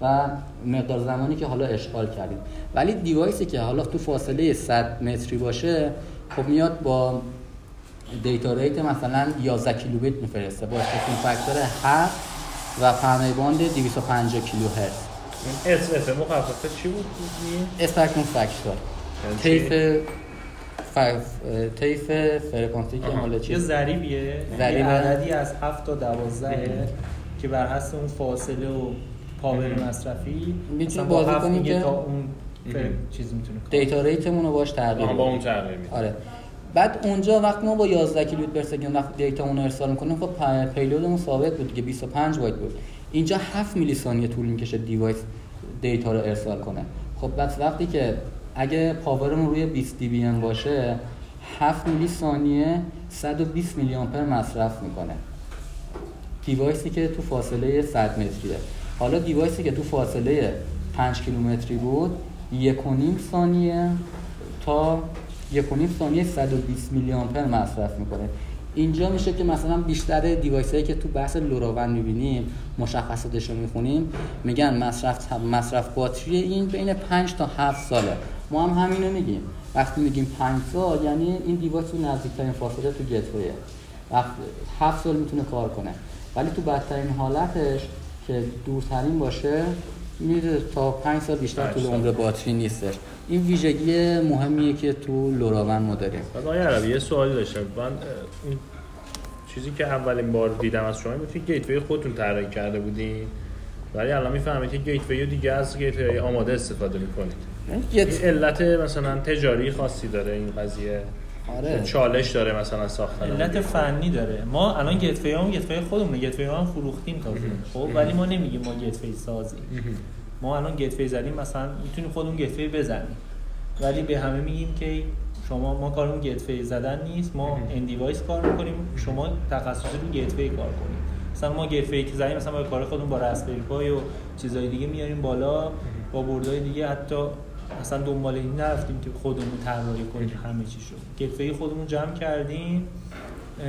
و مقدار زمانی که حالا اشغال کردیم. ولی device ی که حالا تو فاصله 100 متری باشه خب میاد با data rate مثلا 11 کیلوبیت میفرسته. با spreading factor 7 و پهنای باند 250 کیلو هرتز SF مخففه چی بود؟ spectrum factor طیف طیف فرکانسی که مال یه چیز ضریبیه ضریب. یه عددی از 7 تا 12 که بر حسب اون فاصله و power مصرفی می‌تونیم بازی کنیم که تا اون فر- چیز می‌تونه دیتا ریتمون رو باش تغییر با. اون تغییر آره. بعد اونجا وقتی ما با 11 کیلوبیت per second وقتی data اون ارسال می‌کنیم خب payload مون ثابت بود دیگه 25 بایت بود. اینجا 7 میلی ثانیه طول می‌کشه device data رو ارسال کنه. خب پس وقتی که اگه power مون روی 20 dB باشه 7 میلی ثانیه 120 میلی آمپر مصرف می‌کنه. device ی که تو فاصله 100 متریه. حالا device ی که تو فاصله 5 کیلومتری بود یک و نیم ثانیه تا یک و نیم ثانیه 120 میلی آمپر مصرف می‌کنه. اینجا میشه که مثلا بیشتر device هایی که تو بحث LoRaWAN می‌بینیم مشخصاتش رو می‌خونیم میگن مصرف مصرف باتری این بین 5 تا 7 ساله. ما هم همینو میگیم. وقتی میگیم 5 سال یعنی این device رو نزدیکترین فاصله تو gateway یه وقت 7 سال می‌تونه کار کنه. ولی تو بدترین حالتش که دورترین باشه میره تا 5 سال بیشتر پنج طول. عمر باتری نیستش. این ویژگی مهمیه که تو LoRaWAN ما داریم. بعد آقای عربی یه سوالی داشتم. من این چیزی که اولین بار دیدم از شما این بود که گیتوی خودتون طراحی کرده بودین. ولی الان می‌فهمید که گیتوی دیگه از گیتوی آماده استفاده می‌کنید. این علت مثلا تجاری خاصی داره این قضیه؟ آره. چالش داره مثلا ساختن. علت؟ فنی داره. ما الان گتوی هم گتوی خودمونه. گتوی هم فروختیم تازه خب ولی ما نمیگیم ما گتوی سازی ما الان گتوی زدیم مثلا می‌تونیم خودمون گتوی بزنیم. ولی به همه میگیم که شما ما کارمون گتوی زدن نیست. ما ان دیوایس کار می‌کنیم. شما تخصصی رو گتوی کار کنیم مثلا ما گتوی که زدیم مثلا با کار خودمون با رسپبری پای و چیزای دیگه میاریم بالا. با بردهای دیگه حتی اصلا دنبال این نرفتیم که خودمون طراحی کنیم همه چی شد. گتوی خودمون جمع کردیم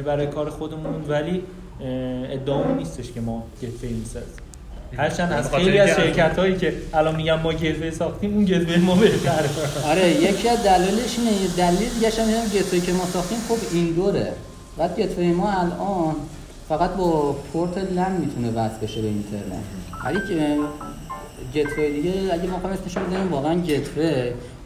برای کار خودمون ولی ادعامون نیستش که ما گتوی می‌سازیم. هرچند از خیلی از شرکت هایی که الان میگن ما گتوی ساختیم اون گتوی ما بهتره. آره یکی از دلایلش اینه دلیل دیگه هم گتوی که ما ساختیم خب این دوره بعد گتوی ما الان فقط با پورت لن می‌تونه وصل بشه به اینترنت. ولی که گتوی دیگه اگه ما بخوایم اسمش بزنیم واقعا گتوی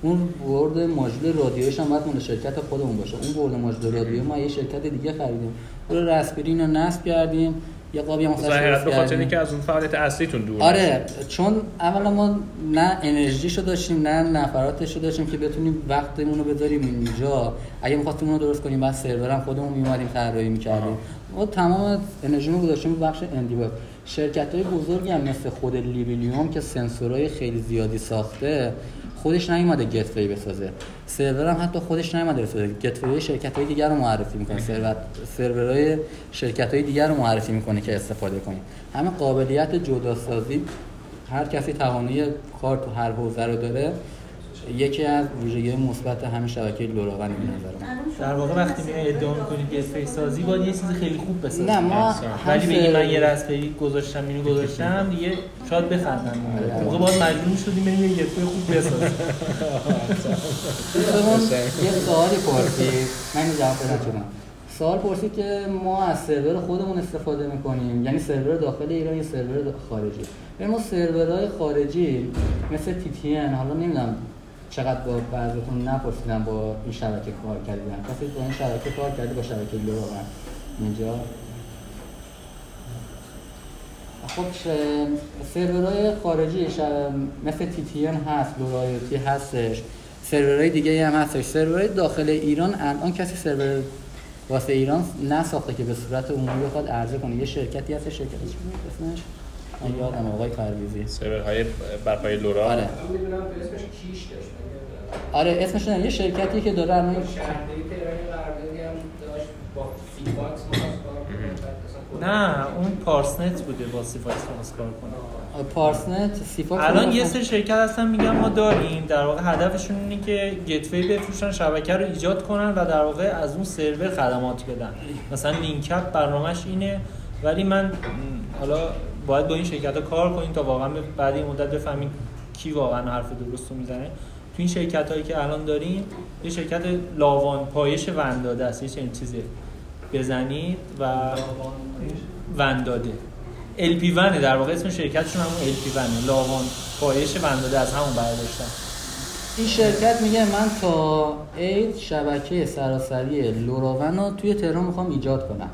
اون برد ماژول رادیویش هم باید مال شرکت خودمون باشه. اون برد ماژول رادیو ما یه شرکت دیگه خریدیم. اون رسپبری رو نصب کردیم. یه قابی هم درست به خاطر. اینکه از اون فعالیت اصلیتون دور آره چون اولا ما نه انرژیشو داشتیم نه نفراتش رو داشتیم که بتونیم وقتمون رو بذاریم اینجا. اگه می‌خواستیم اونو درست کنیم بعد سرورم خودمون میومدیم طراحی می‌کردیم. ما تمام انرژیمون رو گذاشتیم بخش اندیوار شرکت های بزرگی هم مثل خود لیبیلیوم که سنسورهای خیلی زیادی ساخته خودش نیومده گتوی بسازه. سرور هم حتی خودش نیومده بسازه. گتوی شرکت های دیگر رو معرفی می‌کنه. سرور سرورهای شرکت های دیگر رو معرفی می‌کنه که استفاده کنیم. همه قابلیت جداسازی هر کسی توانایی کار تو هر حوزه رو داره یکی از ویژگی مثبت همین شبکه لوراون به نظر من در واقع وقتی میای ادعا می‌کنی گتوی سازی باید یه چیز خیلی خوب بسازی. نه ما ولی هم بگی من یه رسپری گذاشتم اینو گذاشتم دیگه شاید بخندن آره. اون موقع باید مجبور شدیم بریم یه گتوی خوب بسازیم. یه سوالی پرسید. من جواب بدم سوال پرسید که ما از سرور خودمون استفاده می‌کنیم. یعنی سرور داخل ایران یا سرور خارجی؟ ما سرورهای خارجی مثل تی تی ان حالا نمی‌دونم چقدر با بعضیتون نپرسیدم با این شبکه کار کردن. کسی با این شبکه کار کرده با شبکه لوراون اینجا. خب سرورهای خارجی ش- مثل تی تی ان هست هستش. سرورهای دیگه هم هستش. سرورهای داخل ایران الان کسی سرور واسه ایران نساخته که به صورت عمومی بخواد عرضه کنه. یه شرکتی هست بود؟ اسمش؟ من یادم آقای پرویزی سرورهای برپای لورا. آره. من می‌دونم اسمش کیش داشت آره اسمش نه یه شرکتی که داره الان. نه اون پارسنت بوده با سیفاکس می‌خواست کار کنه. پارسنت سیفاکس الان یه سری شرکت هستن میگن ما داریم. در واقع هدفشون اینه که گتوی بفروشن شبکه رو ایجاد کنن و در واقع از اون سرور خدمات بدن. مثلا لینکپ برنامهش اینه ولی من حالا باید با این شرکت ها کار کنیم تا واقعا بعد این مدت بفهمیم کی واقعا حرف درست رو می‌زنه. تو این شرکت هایی که الان داریم یه شرکت لاوان پایش ونداده است. یه چنین چیزی بزنید و ونداده. ال پی ونه در واقع اسم شرکتشون همون ال پی ونه لاوان پایش ونداده از همون برداشتن. این شرکت میگه من تا عید شبکه سراسری لوراون رو توی تهران می‌خوام ایجاد کنم.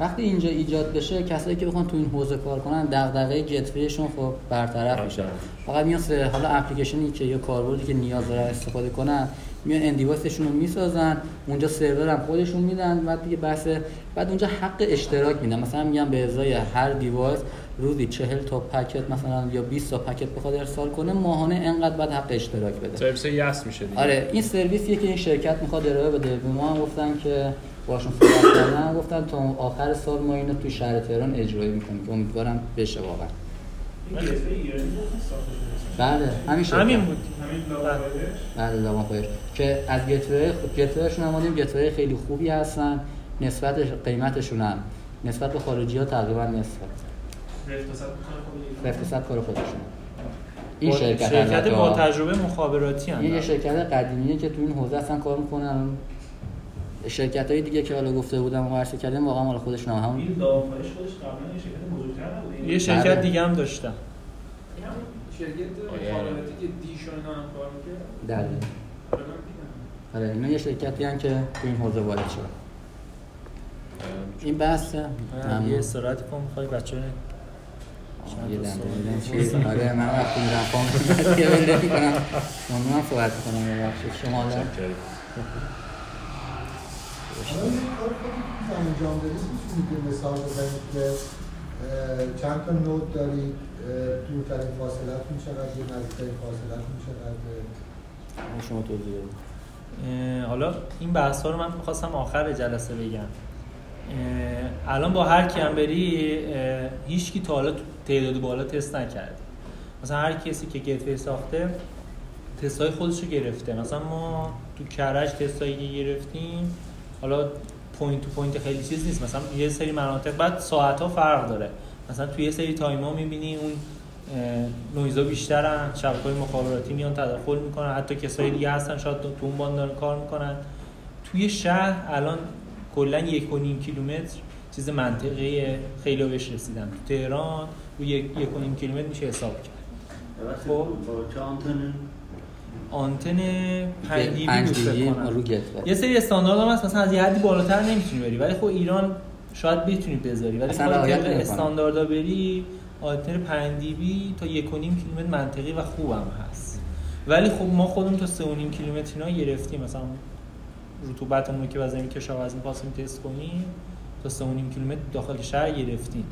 وقتی اینجا ایجاد بشه کسایی که بخوان تو این حوزه کار کنن دغدغه گتویشون خب برطرف میشه. فقط میان حالا اپلیکیشنی که یا کاربردی که نیاز دارن استفاده کنن میان end device شون رو می‌سازن اونجا سرور هم خودشون میدن بعد دیگه بحث بعد اونجا حق اشتراک میدن. مثلا میگن به ازای هر device روزی 40 تا packet مثلا یا 20 تا packet بخواد ارسال کنه ماهانه انقدر بعد حق اشتراک بده. سرویس یس میشه دیگه. آره این سرویسیه که این شرکت می‌خواد ارائه بده. به ما هم گفتن که باشون صحبت کردن گفتن تا آخر سال ما اینو تو شهر تهران اجرایی می‌کنیم. که امیدوارم بشه واقعا. بله همین شرکت. همین بود. بله. زبان خودش که از گتوی گتویشون هم دیدیم گتوی خیلی خوبی هستن. نسبت قیمتشون هم. نسبت به خارجی ها تقریبا خب اقتصاد کار خودشون. این با- شرکت شرکت با. تجربه مخابراتی هم. این یه شرکت قدیمیه که تو این حوزه اصلا کار می‌کنن. شرکت های دیگه که حالا گفته بودم و عرض کردم واقعا مال خودشون هم همون. این خودش قبلا یه شرکت بزرگتر نبوده یه شرکت بله. دیگه هم داشتم. شرکت آره. مخابراتی که هم کار می‌کرد. در آره من دیدم. آره اینا یه شرکتی هم که تو این حوزه وارد شد این بحث یه استراحت کن می‌خوای بچه یه چیز آره من وقتی میرم پام یه بنده می‌کنم. من صحبت کنم ببخشید. شما خودتون که انجام دارید مثال بزنید که چند تا نود دارید دورترین فاصلتون چقدر نزدیکترین فاصلتون چقدر شما توضیح حالا این بحث ها رو من می‌خواستم آخر جلسه بگم. الان با هر کی هم بری هیچ کی تا حالا تعداد بالا تست نکرده مثلا هر کسی که گتوی ساخته تست های خودش رو گرفته. مثلا ما تو کرج تست هایی گرفتیم حالا point to point خیلی چیز نیست. مثلا یه سری مناطق بعد ساعت ها فرق داره. مثلا توی یه سری time ها می‌بینی اون نویزا بیشترن شبکه های مخابراتی میان تداخل می‌کنن. حتی کسای دیگه هستن شاید تو اون باند دارن کار می‌کنن. توی شهر الان کلا یک و نیم کیلومتر چیز منطقی خیلی بهش رسیدن. تو تهران رو یک, یک و نیم کیلومتر میشه حساب کرد. خب. آنتن 5 دی پنج بود فکر دیگه کنم. رو یه سری استاندارد هم هست. مثلا از یه حدی بالاتر نمی‌تونی بری. ولی خب ایران شاید بتونی بذاری. ولی اصلا نمی‌کنن. استانداردا بری آنتن 5 دی بی تا 1.5 کیلومتر منطقی و خوبم هست. ولی خب ما خودمون تا 3.5 کیلومتر اینا گرفتیم. مثلا رطوبتمون رو که وزن کشاورزی می‌خواستیم تست کنیم تا 3.5 کیلومتر داخل شهر گرفتیم.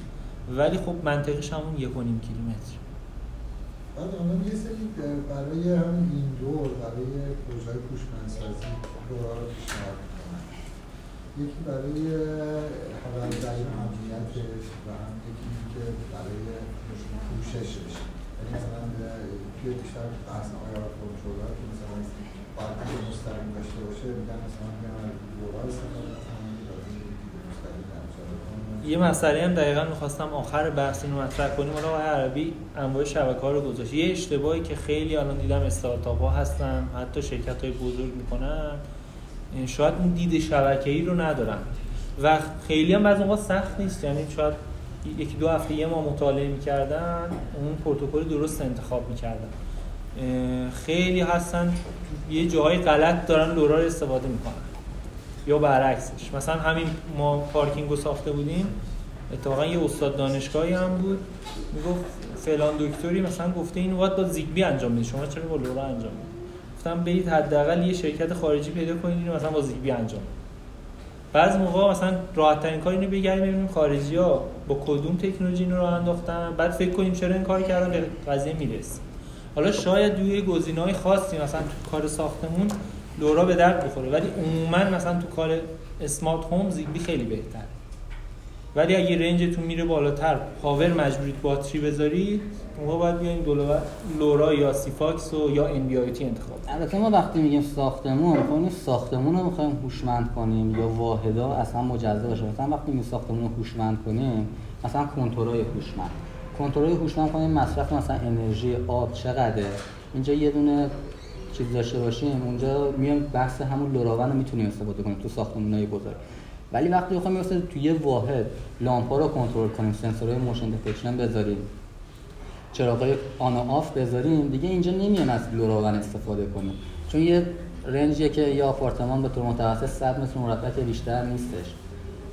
ولی خب منطقیش همون 1.5 کیلومتر. بعد الان یه سری برای همین این دور برای پروژه هوشمندسازی دورا رو پیشنهاد می‌کنن یکی برای خبرداری امنیتش و هم یکی که برای پوششش یعنی مثلا توی بیشتر بحث آیا که مثلا باید مستقیم داشته باشه میگن مثلا دورا استفاده کنن یا دید مستقیم نمیشه یه مسئله هم دقیقا می‌خواستم آخر بحث اینو مطرح کنیم. حالا آقای عربی انواع شبکه ها رو گذاشت. یه اشتباهی که خیلی الان دیدم استارتاپ ها هستن حتی شرکت های بزرگ می‌کنن شاید اون دید شبکه ای رو ندارن. و خیلی هم بعضی موقع سخت نیست. یعنی شاید یکی دو هفته یه ما مطالعه می‌کردن اون پروتکل درست انتخاب می‌کردن. خیلی هستن یه جاهای غلط دارن لورا رو استفاده می‌کنن. یا برعکسش. مثلا همین ما پارکینگ رو ساخته بودیم اتفاقا یه استاد دانشگاهی هم بود می‌گفت فلان دکتری مثلا گفته این باید با زیگبی انجام بدید. شما چرا با لورا انجام بدید؟ گفتم برید حداقل یه شرکت خارجی پیدا کنید اینو مثلا با زیگبی انجام بدید. بعضی موقع مثلا راحت ترین کار اینو بگردیم ببینیم خارجی ها با کدوم تکنولوژی اینو راه انداختن. بعد فکر کنیم چرا این کار کردن به قضیه می‌رسیم. حالا شاید توی گزینه‌های خاصی مثلا تو کار ساختمون LoRa به درد بخوره ولی عموما مثلا تو کار smart home ZigBee خیلی بهتره. ولی اگه range تون میره بالاتر power مجبورید باتری بذارید موقع باید بیاین LoRa یا Sigfox و یا NB انتخاب البته ما وقتی میگیم ساختمون می‌خوایم ساختمون رو می‌خوایم هوشمند کنیم یا واحدا اصلا مجزا باشه. مثلا وقتی میگیم ساختمون رو هوشمند کنیم مثلا کنترل هوشمند. کنترل هوشمند کنیم مصرف مثلا انرژی آب چقدره؟ اینجا یه دونه چیز داشته باشیم اونجا میایم بحث همون LoRaWAN رو می‌تونیم استفاده کنیم تو ساختمان‌های بزرگ ولی وقتی بخوایم مثلا تو یه واحد لامپا رو کنترل کنیم سنسورهای motion detection بذاریم چراغای on و off بذاریم دیگه اینجا نمیان از LoRaWAN استفاده کنیم. چون یه range یه که یه آپارتمان به طور متوسط 100 متر مربع بیشتر نیستش.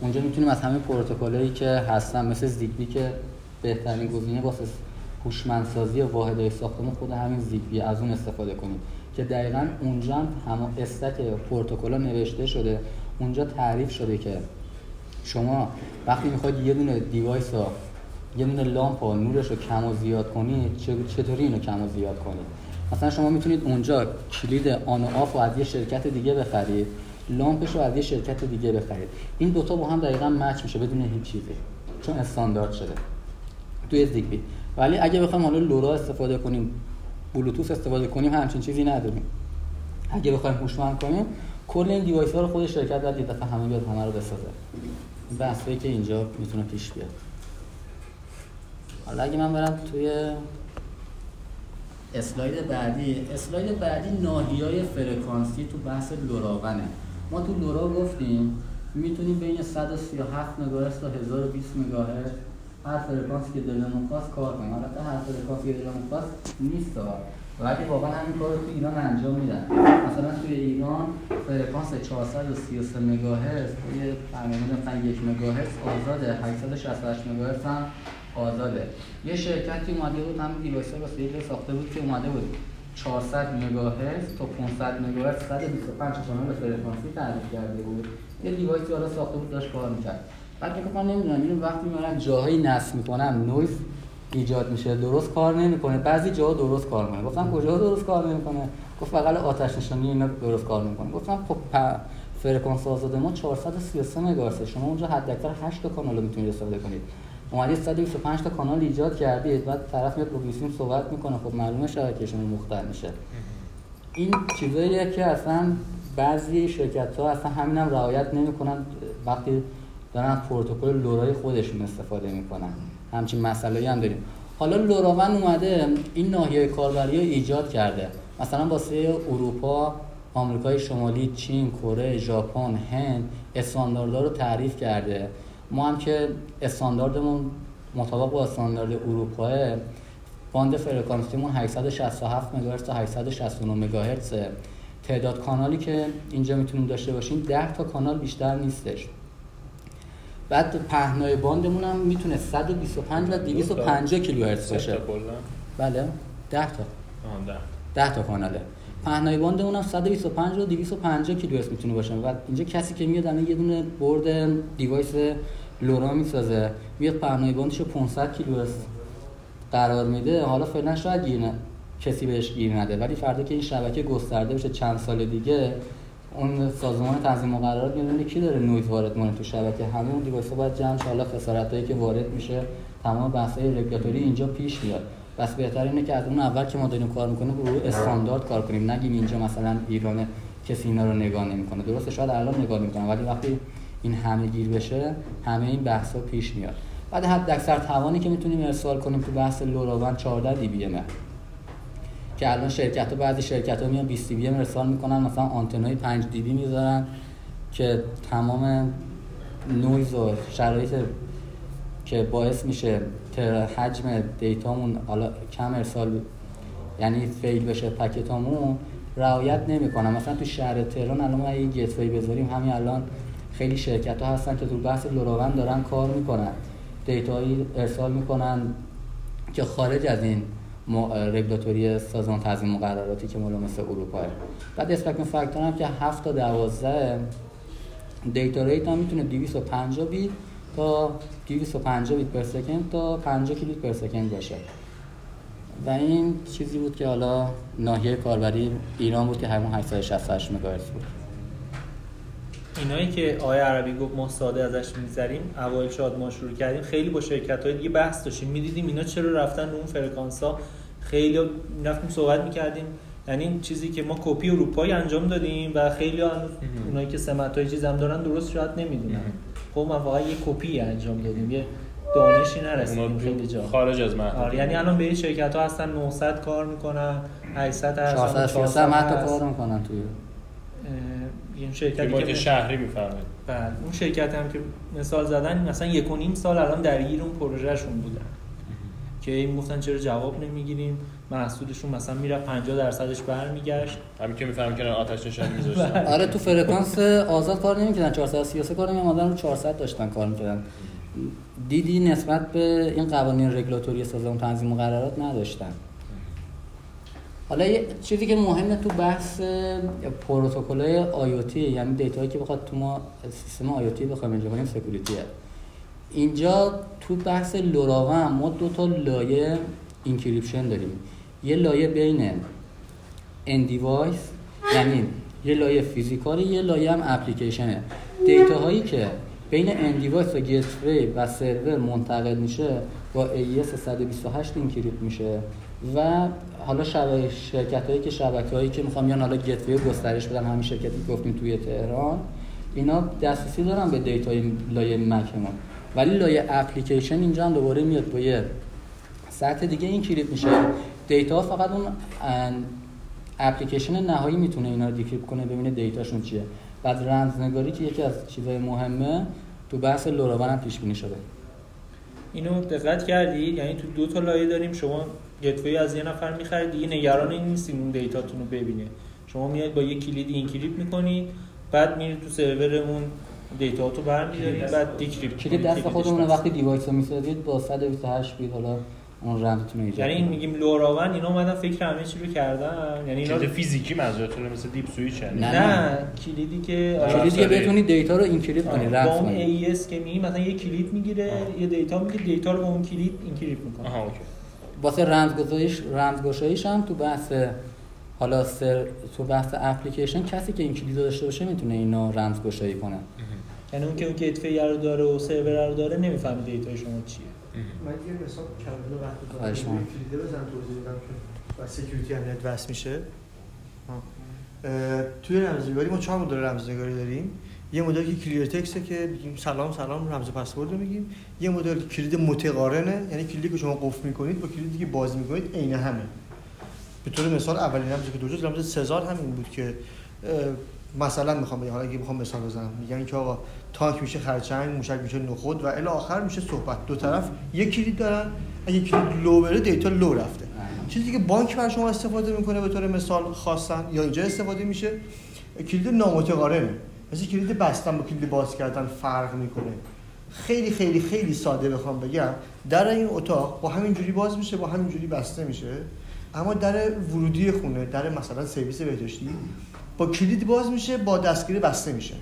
اونجا می‌تونیم از همه پروتکلایی که هستن مثل ZigBee که بهترین گزینه واسه هوشمندسازی واحدهای ساختمان خود همین ZigBee از اون استفاده کنیم. که دقیقا اونجا هم stack پروتکل نوشته شده. اونجا تعریف شده که شما وقتی می‌خواید یه دونه device رو یه دونه لامپ و نورش رو کم و زیاد کنید چطوری اینو کم و زیاد کنید مثلا شما می‌تونید اونجا کلید on و off رو از یه شرکت دیگه بخرید لامپش رو از یه شرکت دیگه بخرید. این دوتا با هم دقیقا match میشه بدون هیچ چیزی چون استاندارد شده. توی ZigBee ولی اگه بخوایم حالا LoRa استفاده کنیم بلوتوث استفاده کنیم همچین چیزی نداریم. اگه بخوایم هوشمند کنیم کل این device ها رو خود شرکت باید یه دفعه همه بیاد همه رو بسازه. بحثایی که اینجا می‌تونه پیش بیاد. حالا اگه من برم توی اسلاید بعدی اسلاید بعدی ناحیه های فرکانسی تو بحث LoRaWAN ه ما تو LoRa گفتیم می‌تونیم بین 137 مگاهرتز تا 1020 مگاهرتز هر فرکانسی که دلمون خواست کار کنیم البته هر فرکانسی که دلمون خواست نیست ولی واقعا همین کار رو تو ایران انجام میدن. مثلا توی ایران فرکانس 433 مگاهرتز یه برنامه مثلا 1 مگاهرتز آزاده. 868 مگاهرتز هم آزاده. یه شرکتی اومده بود همین device رو یه ساخته بود که اومده بود 400 مگاهرتز تا 500 مگاهرتز 125 کانال فرکانسی تعریف کرده بود. یه device ی حالا ساخته بود داشت کار می‌کرد. بعد میگم من نمی‌دونم اینو وقتی میارن جاهایی نصب می‌کنم نویز ایجاد میشه درست کار نمی‌کنه. بعضی جاها درست کار می‌کنه. گفتم کجا درست کار نمی‌کنه؟ گفت فقط آتش نشانی اینا درست کار نمی‌کنه. گفتم خب فرکانس آزاد ما 433 مگاهرتز شما اونجا حداکثر 8 تا کانال می‌تونید استفاده کنید. اومدید 125 تا کانال ایجاد کردید. بعد طرف میاد با صحبت می‌کنه. خب معلومه شبکه شما مختل میشه. این چیزاییه که اصلا بعضی شرکت ها اصلا همینم هم رعایت نمی‌کنن. وقتی دارن پروتکل لورای خودشون استفاده می‌کنن. همچین مسئله هم داریم. حالا لوراون اومده این ناحیه کاربری رو ایجاد کرده. مثلا واسه اروپا آمریکای شمالی چین کره ژاپن هند استانداردها رو تعریف کرده. ما هم که استانداردمون مطابق با استاندارد اروپا باند فرکانسیمون 867 مگاهرتز تا 869 مگاهرتز تعداد کانالی که اینجا می‌تونیم داشته باشیم 10 تا کانال بیشتر نیستش. بعد پهنای باندمون هم می‌تونه 125 و 250 کیلوهرتز باشه. بله. 10 تا. آها ده. 10 تا کاناله. پهنای باند اونم 125 و 250 کیلوهرتز می‌تونه باشه. و اینجا کسی که میاد الان یه دونه برد device LoRa می‌سازه. میاد پهنای باندشو 500 کیلوهرتز قرار میده. حالا فعلا شاید گیر ن- کسی بهش گیر نده. ولی فردا که این شبکه گسترده بشه چند سال دیگه اون سازمان تنظیم مقررات می‌دونه کی داره نویز وارد کنه تو شبکه؟ همه اون device باید جمع شه حالا خسارتایی که وارد میشه تمام بحث‌های رگولاتوری اینجا پیش میاد. پس بهتر اینه که از اون اول که ما داریم کار می‌کنیم رو استاندارد کار کنیم. نگیم اینجا مثلا ایران کسی اینا رو نگاه نمی‌کنه. درسته شاید الان نگاه می‌کنه ولی وقتی این همه گیر بشه همه این بحثا پیش میاد. بعد حد اکثر توانی که می‌تونیم ارسال کنیم تو بحث LoRaWAN 14 dB که الان شرکت ها بعضی شرکت ها میان 20 dB ارسال می‌کنن مثلا آنتنای 5 dB می‌ذارن که تمام نویز و شرایط که باعث میشه حجم data مون حالا کم ارسال یعنی fail بشه packet امون رعایت نمی‌کنن. مثلا تو شهر تهران الان ما یه gateway بذاریم همین الان خیلی شرکت ها هستن که تو بحث LoRaWAN دارن کار می‌کنن. data یی ارسال می‌کنن که خارج از این رگولاتوری سازمان تنظیم مقرراتی که مال مثل اروپا بعد spectrum factor هم که 7 تا 12 data rate هم می‌تونه 250 بیت تا 250 بیت per second تا 50 کیلوبیت per second باشه. و این چیزی بود که حالا ناحیه کاربری ایران بود که همون 868 مگاهرتز بود. اینایی که آقای عربی گفت ما ساده ازش میگذریم اوایل شاد ما شروع کردیم خیلی با شرکت های دیگه بحث داشتیم. می‌دیدیم اینا چرا رفتن رو اون فرکانس ها خیلی رفتیم صحبت می‌کردیم. یعنی این چیزی که ما کپی اروپایی انجام دادیم و خیلی اونایی که سمت های چیز هم دارن درست شاید نمی‌دونن. خب ما واقعا یه کپی انجام دادیم. یه دانشی نرسیدیم خیلی جا. خارج از محدود آره یعنی الان به این شرکت ها هستن 900 کار می‌کنن 800 هستن 433 هم حتی کار می‌کنن توی. این شرکتی باید که شهری می‌فهمید بله اون شرکت هم که مثال زدن مثلا یک و نیم سال الان درگیر اون پروژهشون بودن. که این گفتن چرا جواب نمی‌گیریم محصولشون مثلا میره 50 درصدش برمیگشت. همین که می‌فهمم که آتش نشانی میذاشتن. آره تو فرکانس آزاد کار نمی‌کردن. 433 کار نمی‌کردن. رو 400 داشتن کار می‌کردن. دیدی نسبت به این قوانین رگولاتوری سازمان تنظیم مقررات نداشتن. حالا یه چیزی که مهمه تو بحث پروتکل های IoT یعنی data یی که بخواد تو ما سیستم IoT بخوایم اجرا کنیم security ه اینجا تو بحث LoRaWAN ما دو تا لایه encryption داریم. یه لایه بین end device یعنی یه لایه physical ه یه لایه هم اپلیکیشنه. data هایی که بین end device و gateway و سرور منتقل میشه با AES 128 encrypt میشه و حالا شبکه شرکت هایی که شبکه هایی که می‌خوام بیان حالا gateway گسترش بدن همین شرکتی گفتیم توی تهران اینا دسترسی دارن به data ی لایه MAC مون. ولی لایه اپلیکیشن اینجا هم دوباره میاد با یه سطح دیگه encrypt میشه. data فقط اون اپلیکیشن نهایی می‌تونه اینا رو decrypt کنه ببینه data شون چیه. بعد رمزنگاری که یکی از چیزهای مهمه تو بحث LoRaWAN هم پیش بینی شده. اینو دقت کردید یعنی تو دو تا لایه داریم شما gateway از یه نفر می‌خرید دیگه نگران این نیستین اون data تون رو ببینه. شما میاد با یه کلید encrypt می‌کنید بعد میرید تو سرورمون data تو برمیدارید بعد decrypt کلید دست خودمونه وقتی device رو می‌سازید با 128 بیت حالا اون رمزتون رو ایجاد یعنی این. میگیم LoRaWAN اینا اومدن فکر همه چی رو کردن یعنی اینا کلید فیزیکی منظورتونه مثل dip switch یعنی نه. نه کلیدی که آره. کلیدی که افزاری. بتونید data رو encrypt کنید با رمز اون کنید AES که میگی مثلا یه کلید می‌گیره آه. یه data می‌گیره data رو با اون کلید encrypt می‌کنه آها OK واسه رمزگشاییش رمزگشاییش هم تو بحث حالا سر تو بحث اپلیکیشن کسی که این کلید رو داشته باشه می‌تونه اینو رمزگشایی کنه یعنی اون که اون gateway رو داره و سرور رو داره نمی‌فهمه data ی شما چیه. من یه مثال کلمه وقتی خواهش دارم می‌کنم. کلیده بزن توضیح بدم که و سکیوریتی هم نت وصل میشه. توی رمزنگاری ما چهار مدل رمزنگاری داریم. یه مدل که کلیر تکسته که بگیم سلام سلام رمز پسورد رو میگیم. یه مدل کلید متقارنه یعنی کلیدی که شما قفل می‌کنید با کلیدی که باز می‌کنید عین همه. به طور مثال اولین رمزی که دوجاست رمز سزار همین بود که مثلا می‌خوام بگم حالا اگه می‌خوام مثال بزنم میگن که آقا تانک میشه خرچنگ موشک میشه نخود و الی آخر میشه صحبت. دو طرف یک کلید دارن اگه کلید لو بره دیتا لو رفته. چیزی که بانک بر شما استفاده می‌کنه به طور مثال خواستن یا اینجا استفاده میشه کلید نامتقارنه مثل کلید بستن با کلید باز کردن فرق می‌کنه. خیلی خیلی خیلی ساده بخوام بگم. در این اتاق با همین جوری باز میشه با همین جوری بسته میشه. اما در ورودی خونه در مثلا سرویس بهداشتی با کلید باز میشه با دستگیره بسته میشه.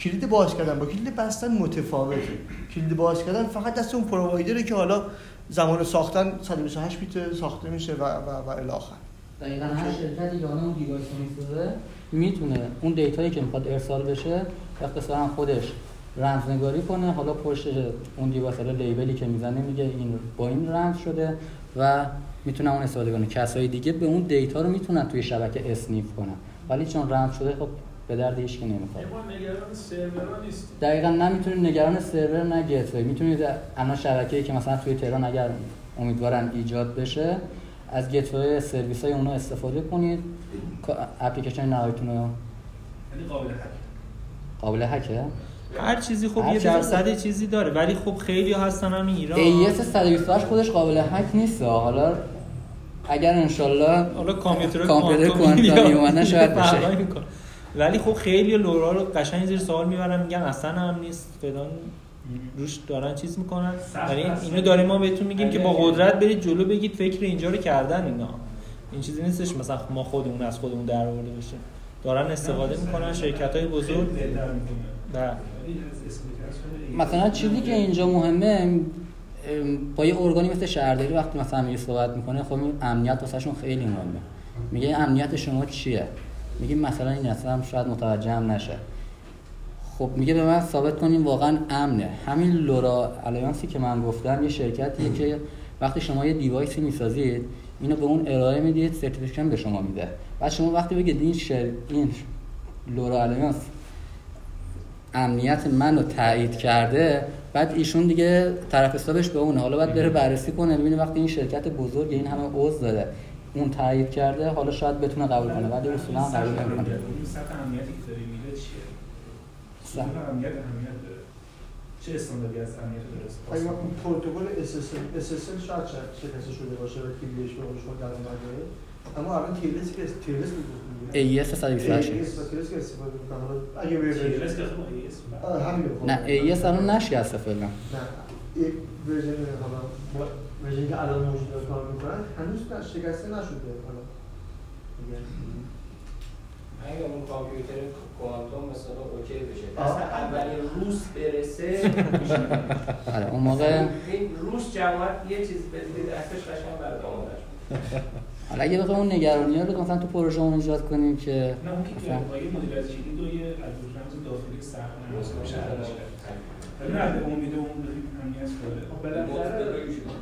کلید باز کردن با کلید بستن متفاوته. کلید باز کردن فقط دست اون provider ه که حالا زمان ساختن 128 بیت ساخته میشه و و و الی آخر. دقیقا هر شرکتی که اون device رو می‌سازه می‌تونه اون data یی که می‌خواد ارسال بشه اختصارا خودش رمزنگاری کنه. حالا پشت اون device حالا label ی که می‌زنه میگه این با این رمز شده و می‌تونه اون استفاده کنه. کسای دیگه به اون دیتا رو می‌تونن توی شبکه اسنیف کنن. ولی چون رمز شده خب به درد هیچ که نمی‌خوره ما نگران سرورها نیست دقیقا نه می‌تونید نگران سرور نه گتوی. می‌تونید الان شبکه‌ای که مثلا توی تهران اگر امیدوارن ایجاد بشه از گتوی سرویس های اونا استفاده کنید. اپلیکیشن نهاییتون رو یعنی قابل حل. قابل هکه هر چیزی خب هر یه چیزی درصد چیزی داره ولی خب خیلی هستن هم ایران. AES 128 خودش قابل هک نیست. حالا اگر انشالله حالا کامپیوتر کامپیوتر کوانتومی اومدن شاید بشه. ولی خب خیلی لورا رو قشنگ زیر سوال می‌برن میگن اصلا هم نیست. فلان روش دارن چیز می‌کنن. یعنی. اینو داریم ما بهتون میگیم که با قدرت برید جلو بگید فکر اینجا رو کردن اینا. این چیزی نیستش. مثلا ما خودمون از خودمون در آورده باشیم. دارن استفاده می‌کنن. شرکت های بزرگ. مثلا چیزی که اینجا مهمه با یه ارگانی مثل شهرداری وقتی مثلا میگه صحبت می‌کنه خب این امنیت واسهشون خیلی مهمه. میگه امنیت شما چیه؟ میگه مثلا این اصلا شاید متوجه هم نشه. خب میگه به من ثابت کنین واقعا امنه. همین LoRa Alliance ی که من گفتم یه شرکتیه که وقتی شما یه device ی می‌سازید اینو به اون ارائه می‌دید certification به شما میده. بعد شما وقتی بگید این شر... این لورا الیانس امنیت من رو تایید کرده بعد ایشون دیگه طرف حسابش به اونه. حالا باید بره بررسی کنه ببینه وقتی این شرکت بزرگ این همه عضو داره اون تایید کرده حالا شاید بتونه قبول کنه. ولی اصولا سطح قبول نمی‌کنه. سطح امنیتی که داری میده چیه؟ سطح. امنیت اهمیت داره. چه استانداردی از امنیت اگه ما اون پروتکل SSL SSL شاید شکسته شده باشه و کلیدش به اون شما در اومده. اما الان تیلس که تیلس AES 128 تیلس که استفاده می‌کنه حالا اگه به TLS که خب AES آه، همین رو نه AES الان نشکسته فعلا نه ورژن حالا ورژنی که الان موجود کار می‌کنن هنوز شکسته نشده حالا. اگه اون کامپیوتر کوانتوم مثلا اوکی بشه. دست اولین روس برسه آره اون موقع روس جماعت یه چیز بدید دستش قشنگ برات آماده حالا اگه بخوایم اون نگرانی رو مثلا تو پروژه اون ایجاد کنیم که نه اون که مثلا یه مدل از کلید و یه الگوریتم داخلی سخت حلش کرد ولی نه به امید اون خب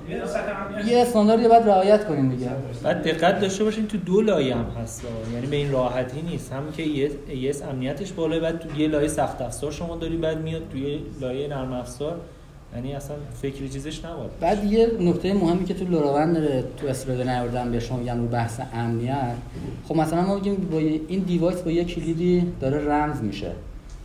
یه یه استانداردی باید رعایت کنیم دیگه. بعد دقت داشته باشین تو دو لایه هم هست یعنی به این راحتی نیست. هم که ایس امنیتش بالاه بعد تو یه لایه سخت افزار شما داری بعد میاد توی لایه نرم افزار. یعنی اصلا فکری چیزش نباید بعد یه نکته مهمی که تو LoRaWAN داره تو اسلاید نیاوردم به شما میگم رو بحث امنیت. خب مثلا ما میگیم با این device با یه کلیدی داره رمز میشه.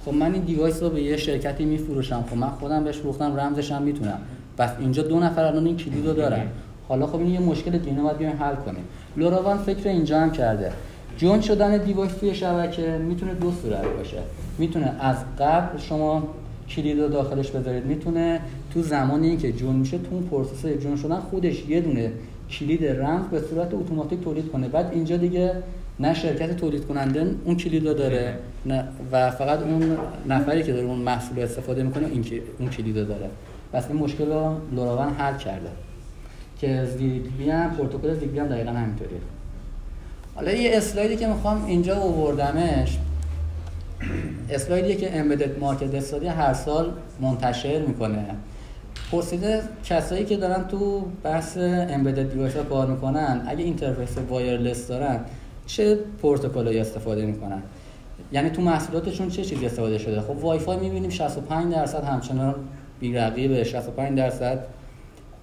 خب من این device رو به یه شرکتی میفروشم. خب من خودم بهش فروختم رمزش هم می‌تونم. بس اینجا دو نفر الان این کلید رو دارن. حالا خب این یه مشکل دیگه باید بیایم حل کنیم. LoRaWAN فکر اینجا هم کرده. join شدن device توی شبکه می‌تونه دو صورت باشه. می‌تونه از قبل شما کلید رو داخلش بذارید. می‌تونه تو زمانی که join میشه تو اون process join شدن خودش یه دونه کلید رمز به صورت اتوماتیک تولید کنه. بعد اینجا دیگه نه شرکت تولید کننده اون کلید رو داره نه و فقط اون نفری که داره اون محصول رو استفاده می‌کنه این اون کلید رو داره. پس این مشکل رو LoRaWAN حل کرده. که ZigBee هم پروتکل ZigBee هم دقیقا همینطوریه. حالا یه اسلایدی که می‌خوام اینجا آوردمش. اسلایدیه که Embedded Market Study هر سال منتشر می‌کنه. پرسیده کسایی که دارن تو بحث embedded device ها کار می‌کنن اگه interface wireless دارن چه پروتکلی استفاده می‌کنن؟ یعنی تو محصولاتشون چه چیزی استفاده شده؟ خب وای فای می‌بینیم 65 درصد همچنان بی‌رقیبه 65 درصد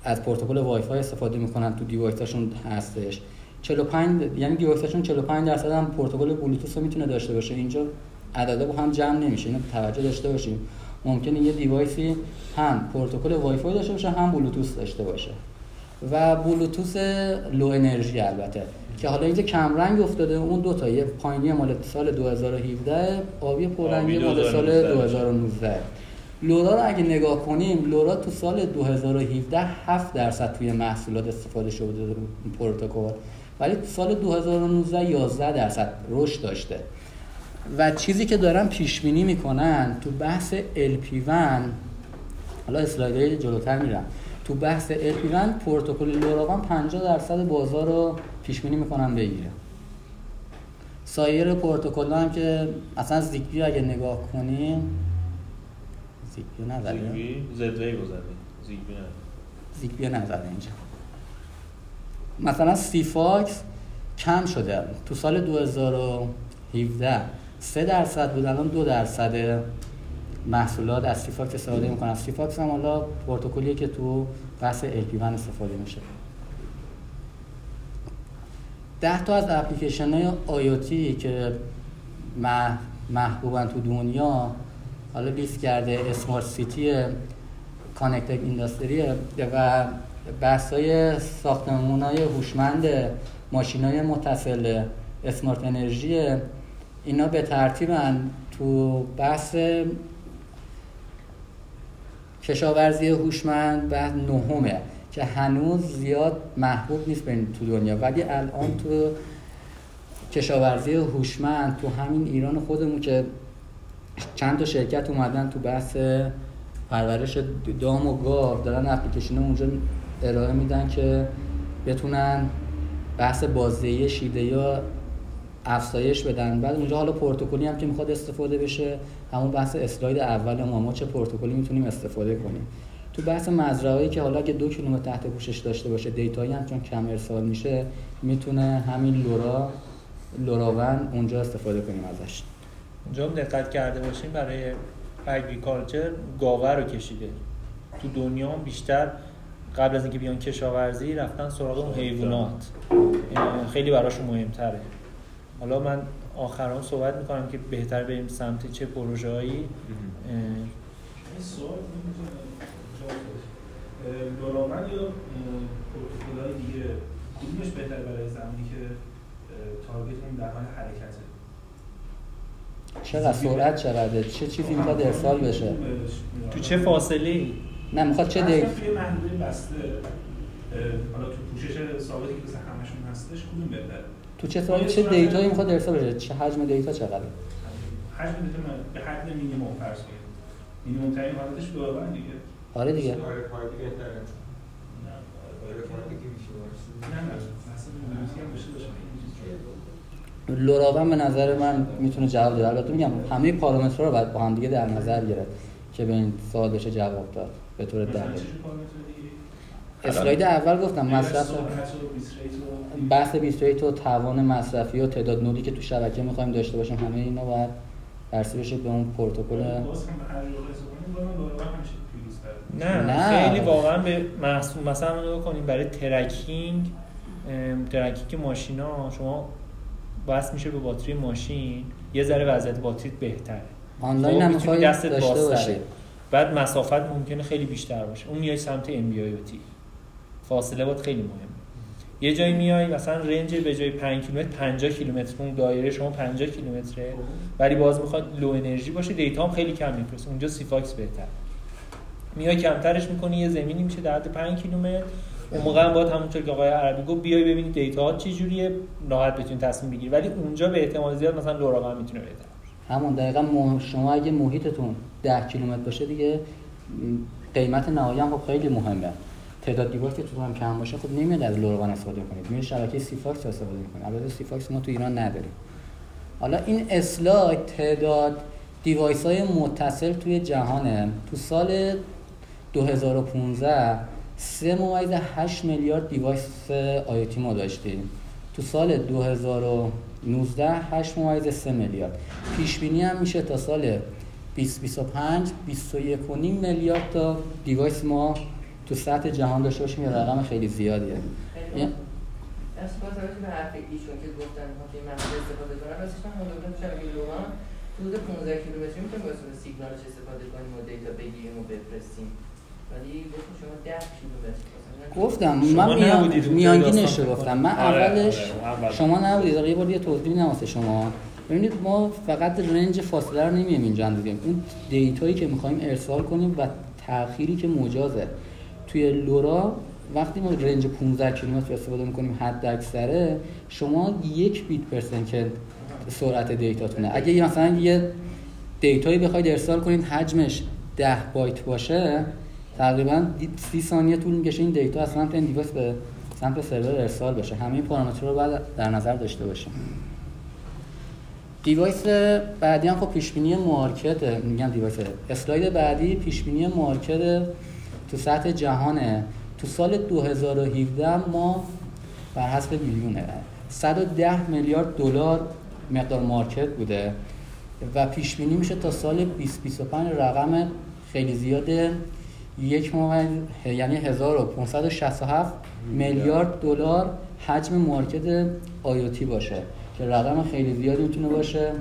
از پروتکل وای فای استفاده می‌کنن تو device شون هستش. 45 یعنی device شون 45 درصد هم پروتکل بلوتوث رو می‌تونه داشته باشه. اینجا عددا با هم جمع نمیشه اینو توجه داشته باشیم ممکنه یه device ی هم پروتکل وای فای داشته باشه هم بلوتوث داشته باشه. و بلوتوث Low Energy البته. که حالا اینجا کم رنگ افتاده اون دو تا یه پایینی مال سال 2017 آبی پررنگی مال سال 2019. 2019 لورا رو اگه نگاه کنیم لورا تو سال 2017 7 درصد توی محصولات استفاده شده پروتکل. ولی تو سال 2019 11 درصد رشد داشته. و چیزی که دارن پیش بینی می‌کنن تو بحث LP1 حالا اسلایدهای جلوتر میرم. تو بحث LP1 پروتکل لوراوان 50 درصد بازار رو پیش بینی می‌کنن بگیره. سایر پروتکل هم که اصلا Zigbee اگه نگاه کنیم Zigbee نزده. Zigbee Z-Wave بزده Zigbee نه Zigbee نزده اینجا. مثلا Sigfox کم شده. تو سال 2017 3 درصد بود الان 2 درصد. محصولات از Sigfox استفاده می‌کنن. Sigfox هم حالا پروتکلیه که تو بحث LPWAN استفاده میشه. 10 تا از اپلیکیشن های آیوتی که مح- محبوبن تو دنیا حالا لیست کرده اسمارت سیتی کانکتد اینداستری و بحث های ساختمون های هوشمند ماشین های متصل اسمارت انرژی اینا به ترتیبن تو بحث کشاورزی هوشمند و نهمه که هنوز زیاد محبوب نیست بین تو دنیا. ولی الان تو کشاورزی هوشمند تو همین ایران خودمون که چند تا شرکت اومدن تو بحث پرورش دام و گاو دارن اپلیکیشن اونجا ارائه میدن که بتونن بحث بازدهی شیده یا افزایش بدن. بعد اونجا حالا پروتکلی هم که می‌خواد استفاده بشه. همون بحث اسلاید اول ما ما چه پروتکلی می‌تونیم استفاده کنیم. تو بحث مزرعه‌ای که حالا که دو کیلومتر تحت پوشش داشته باشه دیتایی هم چون کم ارسال میشه می‌تونه همین لورا لوراون اونجا استفاده کنیم ازش. اونجا هم دقت کرده باشیم برای اگریکالچر گاوه رو کشیده. تو دنیا بیشتر قبل از اینکه بیان کشاورزی رفتن سراغ اون حیوانات. خیلی براشون مهمتره. حالا من آخران صحبت می‌کنم که بهتر بریم سمت چه پروژه هایی LoRaWAN یا پروتکل های دیگه کدومش بهتر برای زمانی که اه، target اون در حال حرکته؟ چقدر سرعت چقدره چه چیزی می‌خواد ارسال بشه؟ تو چه فاصله ای؟ نه می‌خواد چه اصلا دیت توی محدوده بسته حالا تو پوشش ثابتی که مثل همشون هستش کدوم بهتره؟ تو چه سال چه دیتایی می‌خواد ارسال بشه؟ چه حجم دیتا چقدره؟ حجم دیتا به حد مینیمم فرض کنید مینیمم ترین حالتش لوراون دیگه. آره دیگه. لوراون به نظر من می‌تونه جواب بده. البته میگم همه پارامترها رو باید با هم دیگه در نظر گرفت که به این سوال بشه جواب داد. به طور دقیق. اسلاید اول گفتم مصرف بحث بیت ریت و توان مصرفی و تعداد نودی که تو شبکه می‌خوایم داشته باشیم همه اینا باید بررسی بشه به اون پروتکل. نه, نه. خیلی واقعا به محصول مثلا نگاه کنیم برای tracking tracking ماشینا شما بس میشه به باتری ماشین یه ذره وضعیت باتریت بهتره. آنلاین هم خب، دستت داشته. باشی. بعد مسافت ممکنه خیلی بیشتر باشه. اون میای سمت NB فاصله باید خیلی مهمه. یه جایی میای مثلا range به جای 5 کیلومتر 50 کیلومتر اون دایره شما 50 کیلومتره ولی باز می‌خواد low energy باشه دیتا هم خیلی کم میفرسته. اونجا Sigfox بهتر میای کمترش می‌کنی یه زمینی میشه در حد 5 کیلومتر. اون موقع هم باید همونطور که آقای عربی گفت بیای ببینید دیتا ها چه جوریه راحت بتونید تصمیم بگیری. ولی اونجا به احتمال زیاد مثلا LoRaWAN می‌تونه بهتر. همون دقیقا شما اگه محیطتون 10 کیلومتر باشه دیگه قیمت نهایی هم خب خیلی مهمه. تعداد device که تو هم کم باشه خب نمیاد از LoRaWAN استفاده کنید. میاد شبکه Sigfox استفاده می‌کنید البته Sigfox ما تو ایران نداریم. حالا این اسلاید تعداد device های متصل توی جهانه. تو سال 2015 سه ممیز 8 میلیارد device IoT ما داشتیم. تو سال 2019 8 ممیز 3 میلیارد. پیش بینی هم میشه تا سال 2025 21 و نیم میلیارد تا device ما تو سطح جهان داشته باشیم یه رقم خیلی زیادیه. یه- از با توجه به حرف ایشون که گفتن مسئله استفاده کنن راستش من مدام شبکه لومان حدود 15 کیلومتری می‌تونیم سیگنالش استفاده کنیم و دیتا بگیریم و بفرستیم. ولی گفتم شما 10 کیلومتر گفتم من میان میانگینش رو گفتم. کنم. من آره، اولش آره،. شما نبودید. یه بار یه توضیح میدم واسه شما. ببینید ما فقط رنج فاصله رو نمیایم اینجا اندازیم اون دیتایی که می‌خوایم ارسال کنیم و تأخیری که مجازه توی LoRa وقتی ما range 15 کیلومتر استفاده می‌کنیم حد اکثره شما یک bit per second سرعت دیتاتونه. اگه مثلا یه دیتایی بخواید ارسال کنید حجمش 10 بایت باشه تقریبا 30 ثانیه طول می‌کشه این دیتا از سمت این device به سمت سرور ارسال بشه. همه این پارامترها رو باید در نظر داشته باشیم. device بعدی هم خب پیش بینی market میگم device. اسلاید بعدی پیش بینی market تو سطح جهانه. تو سال 2017 ما بر حسب میلیونه. 110 میلیارد دلار مقدار market بوده و پیش بینی میشه تا سال 2025 رقم خیلی زیاده. یک ماه یعنی 1567 میلیارد دلار حجم market آیوتی باشه که رقم خیلی زیادی می‌تونه باشه.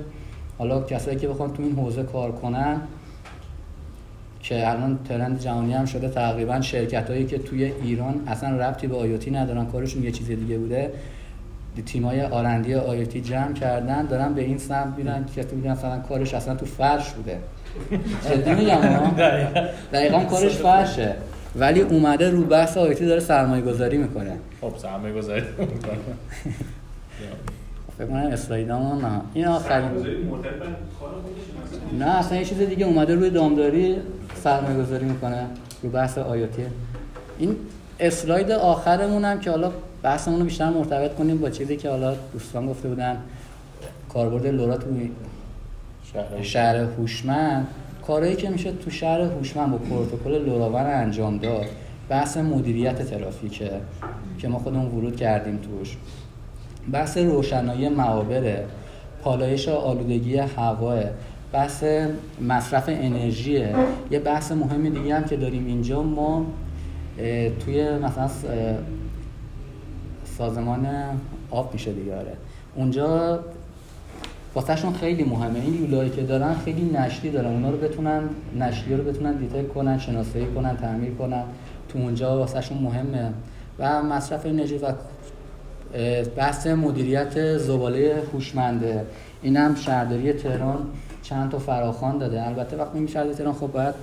حالا کسایی که بخوان تو این حوزه کار کنن که الان ترند جهانی هم شده تقریبا شرکت هایی که توی ایران اصلا ربطی به آیوتی ندارن کارشون یه چیز دیگه بوده. تیمای آرندی آیوتی جمع کردن دارن به این سمت میرن که تو مثلا کارش اصلا تو فرش بوده. جدی میگم دقیقا. کارش فرشه. ولی اومده رو بحث آیوتی داره سرمایه گذاری می‌کنه. خب سرمایه گذاری می‌کنه. فکر کنم اسلایدامون نه. این آخرین نه اصلا یه چیز دیگه اومده روی دامداری سرمایه گذاری می‌کنه رو بحث آیاتی. این اسلاید آخرمون هم که حالا بحثمون رو بیشتر مرتبط کنیم با چیزی که حالا دوستان گفته بودن. کاربرد لورا تو شهر هوشمند. کارهایی که میشه تو شهر هوشمند با پروتکل لوراون انجام داد بحث مدیریت ترافیکه که ما خودمون ورود کردیم توش. بحث روشنایی معابره پالایش آلودگی هوا بحث مصرف انرژی یه بحث مهمی دیگه هم که داریم اینجا. ما توی مثلا سازمان آب میشه دیگه آره. اونجا واسهشون خیلی مهمه. این لولایی که دارن خیلی نشلی دارن. اونا رو بتونن نشتی رو بتونن detect کنن شناسایی کنن تعمیر کنن. تو اونجا واسهشون مهمه. و مصرف انرژی و بحث مدیریت زباله هوشمنده. اینم شهرداری تهران چند تا فراخوان داده. البته وقتی میگیم شهرداری تهران خب باید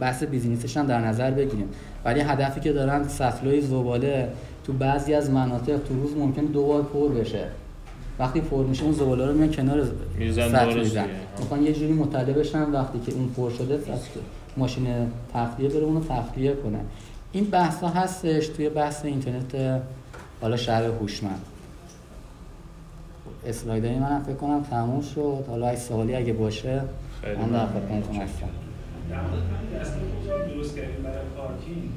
بحث business ش هم در نظر بگیریم. ولی هدفی که دارن سطلای زباله تو بعضی از مناطق تو روز ممکنه دو بار پر بشه. وقتی پر میشه اون زباله رو میان کنار سطل میزن می‌خوان یه جوری مطلع بشن وقتی که اون پر شده ماشین تخلیه بره اونو تخلیه کنه. این بحث ها هستش توی بحث اینترنت حالا شهر هوشمند. اسلایدهای من فکر کنم تموم شد. حالا اگه سوالی اگه باشه من در خدمتتون هستم. درست کردیم. برای پارکینگ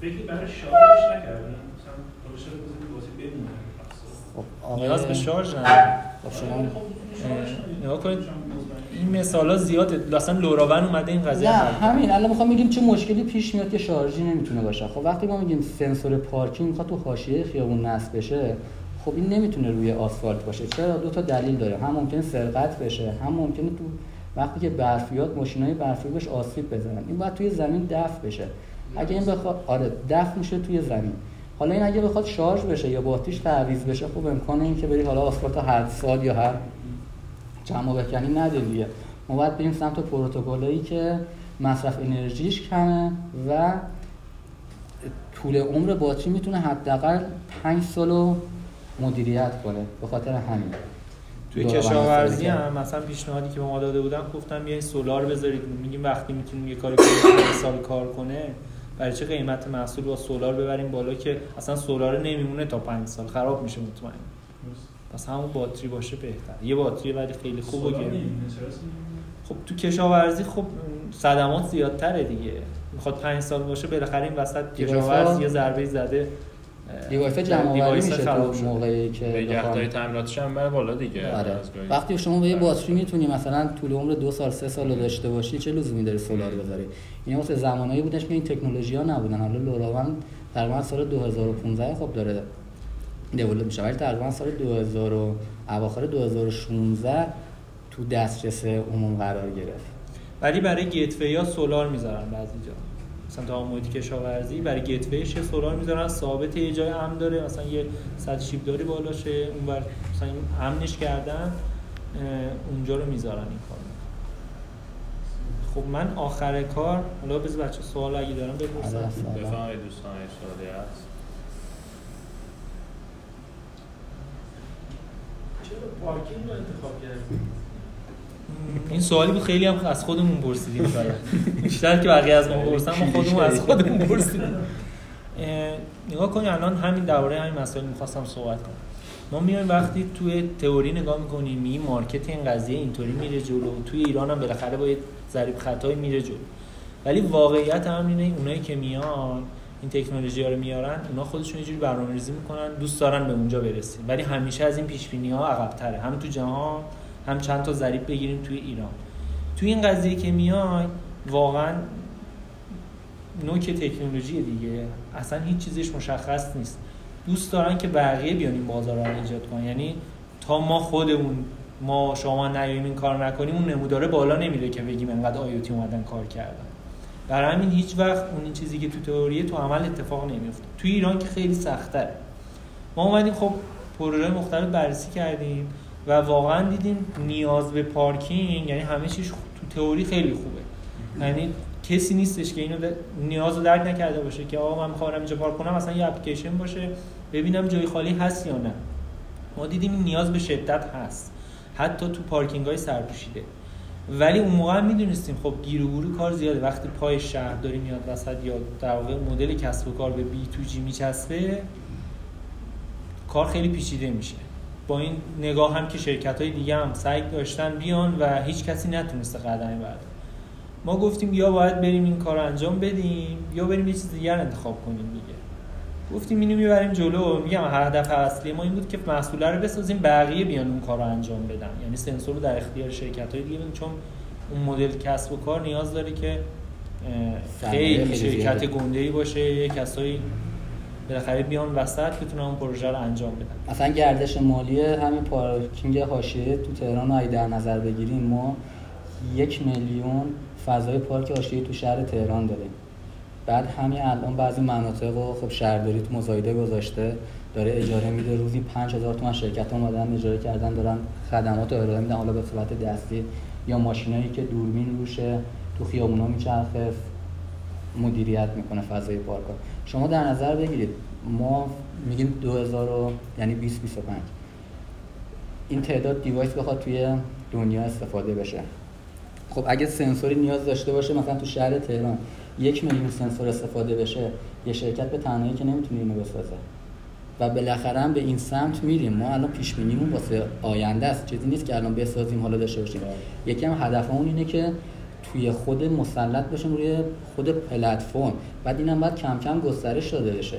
فکر برای شارژ نکردیم مثلا خب نیاز به شارژ نداره خب شما نگاه کنید. این مثال ها زیاده. اصلا لوراون اومده این قضیه نه همین. الان می‌خوام بگیم چه مشکلی پیش میاد که شارژی نمی‌تونه باشه. خب وقتی ما میگیم سنسور پارکینگ می‌خواد تو حاشیه خیابون نصب بشه خب این نمی‌تونه روی آسفالت باشه. چرا؟ دو تا دلیل داره. هم ممکنه سرقت بشه هم ممکنه تو وقتی که برفیات ماشینای برفی بهش آسیب بزنن. این باید توی زمین دفع بشه. اگه این بخواد آره دفع میشه توی زمین. حالا این اگه بخواد شارژ بشه یا با آتیش تعویض بشه خب امکان این که بری حالا آسفالت هر سال یا هر ماه بکنی نده دیگه. ما باید بریم سمت پروتکلایی که مصرف انرژیش کمه و طول عمر باتری می‌تونه حداقل 5 سال مدیریت کنه. به خاطر همین. توی کشاورزی هم مثلا پیشنهادی که به ما داده بودن گفتم بیاین سولار بذارید. میگیم وقتی می‌تونیم یه کاری کنیم سال کار کنه برای چه قیمت محصول با سولار ببریم بالا که اصلا سولار نمیمونه تا 5 سال. خراب میشه مطمئن. پس همون باتری باشه بهتر. یه باتری ولی خیلی خوبه که خب تو کشاورزی خب صدمات زیادتره دیگه. می‌خواد 5 سال باشه بالاخره این وسط کشاورز یه ضربه زده دیوایس جمع آوری میشه تو موقعی که نگهداری تعمیراتش هم بره بالا دیگه آره. وقتی شما به یه باتری می‌تونی مثلا طول عمر دو سال سه سال داشته باشی چه لزومی داره سولار بذاری؟ این واسه زمانایی بودش که این تکنولوژی ها نبودن. حالا لوراون تقریبا سال 2015 خب داره دیولپ میشه. ولی تقریبا سال 2000 اواخر 2016 تو دسترس عموم قرار گرفت. ولی برای گیتوی ها سولار می‌ذارن بعضی جا. مثلا تا محیط کشاورزی برای گتویش یه سولار می‌ذارن. ثابت یه جای امن داره. مثلا یه صد شیب داری بالاشه. اون بر مثلا امنش کردن اونجا رو می‌ذارن این کار خب من آخر کار حالا بذار بچه سوال اگه دارم بپرسن. بفهمید دوستان سوالی هست. این سوالی بود خیلی هم از خودمون پرسیدیم شاید. بیشتر که بقیه از ما پرسن ما خودمون از خودمون پرسیدیم. نگاه کنید الان همین درباره همین مسائل می‌خواستم صحبت کنم. ما میایم وقتی توی تئوری نگاه می‌کنیم می مارکت این قضیه اینطوری میره جلو توی ایران هم بالاخره با یه ضریب خطایی میره جلو. ولی واقعیت هم اینه اونایی که میان این تکنولوژی ها رو میارن اونا خودشون یه جوری برنامه‌ریزی می‌کنن دوست دارن به اونجا برسیم. ولی همیشه از این پیش بینی ها عقب هم تو جهان هم چند تا ضریب بگیریم توی ایران. توی این قضیه که میای واقعا نوک تکنولوژی دیگه. اصلا هیچ چیزش مشخص نیست. دوست دارن که بقیه بیان این بازار رو ایجاد کنن. یعنی تا ما خودمون ما شما نیاییم این کار نکنیم اون نموداره بالا نمیره که بگیم انقدر آیوتی اومدن کار کردن. برای همین هیچ وقت اون چیزی که تو تئوریه تو عمل اتفاق نمیفته تو ایران که خیلی سخت‌تره. ما اومدیم خب پروژه مختلف بررسی کردیم و واقعا دیدیم نیاز به پارکینگ یعنی همه چیز تو تئوری خیلی خوبه. یعنی کسی نیستش که اینو نیاز رو درک نکرده باشه که آقا من می‌خوام اینجا پارک کنم مثلا یه اپلیکیشن باشه ببینم جای خالی هست یا نه. ما دیدیم این نیاز به شدت هست. حتی تو پارکینگ های سرپوشیده. ولی اون موقع می‌دونستیم خب گیر و کار زیاده. وقتی پای شهر داری میاد وسط یا در واقع مدل کسب و کار به بی تو جی میچسبه کار خیلی پیچیده میشه. با این نگاه هم که شرکت های دیگه هم سعی داشتن بیان و هیچ کسی نتونسته قدمی بعد ما گفتیم یا باید بریم این کار انجام بدیم یا بریم یه چیز دیگر انتخاب کنیم دیگه. گفتیم اینو می‌بریم جلو. میگم هدف اصلی ما این بود که محصول رو بسازیم بقیه بیان اون کار رو انجام بدن. یعنی سنسور رو در اختیار شرکت های دیگه چون اون مدل کسب و کار نیاز داره که خیلی شرکت گنده ای باشه یه کسایی بالاخره بیان وسط بتونن اون پروژه رو انجام بدن. مثلا گردش مالی همین پارکینگ حاشیه تو تهران رو در نظر بگیریم ما یک میلیون فضای پارک حاشیه تو شهر تهران داریم. بعد همین الان بعضی مناطق و خب شهرداری تو مزایده گذاشته داره اجاره میده روزی 5000 تومان شرکت اومدن اجاره کردن دارن خدمات رو ارائه میدن حالا به صورت دستی یا ماشینایی که دوربین روشه تو خیابونا میچرخه مدیریت می‌کنه فضای پارک شما در نظر بگیرید ما میگیم 2000 یعنی 20 25 این تعداد دیوایس بخواد توی دنیا استفاده بشه. خب اگه سنسوری نیاز داشته باشه مثلا تو شهر تهران یک میلیون سنسور استفاده بشه یه شرکت به تنهایی که نمی‌تونه اینو بسازه. و بالاخره هم به این سمت میریم. ما الان پیش بینیمون واسه آینده است. چیزی نیست که الان بسازیم حالا داشته باشیم. یکی هم هدفمون اینه که توی خود مسلط باشیم روی خود پلتفرم. بعد اینم باید کم کم گسترش داده بشه.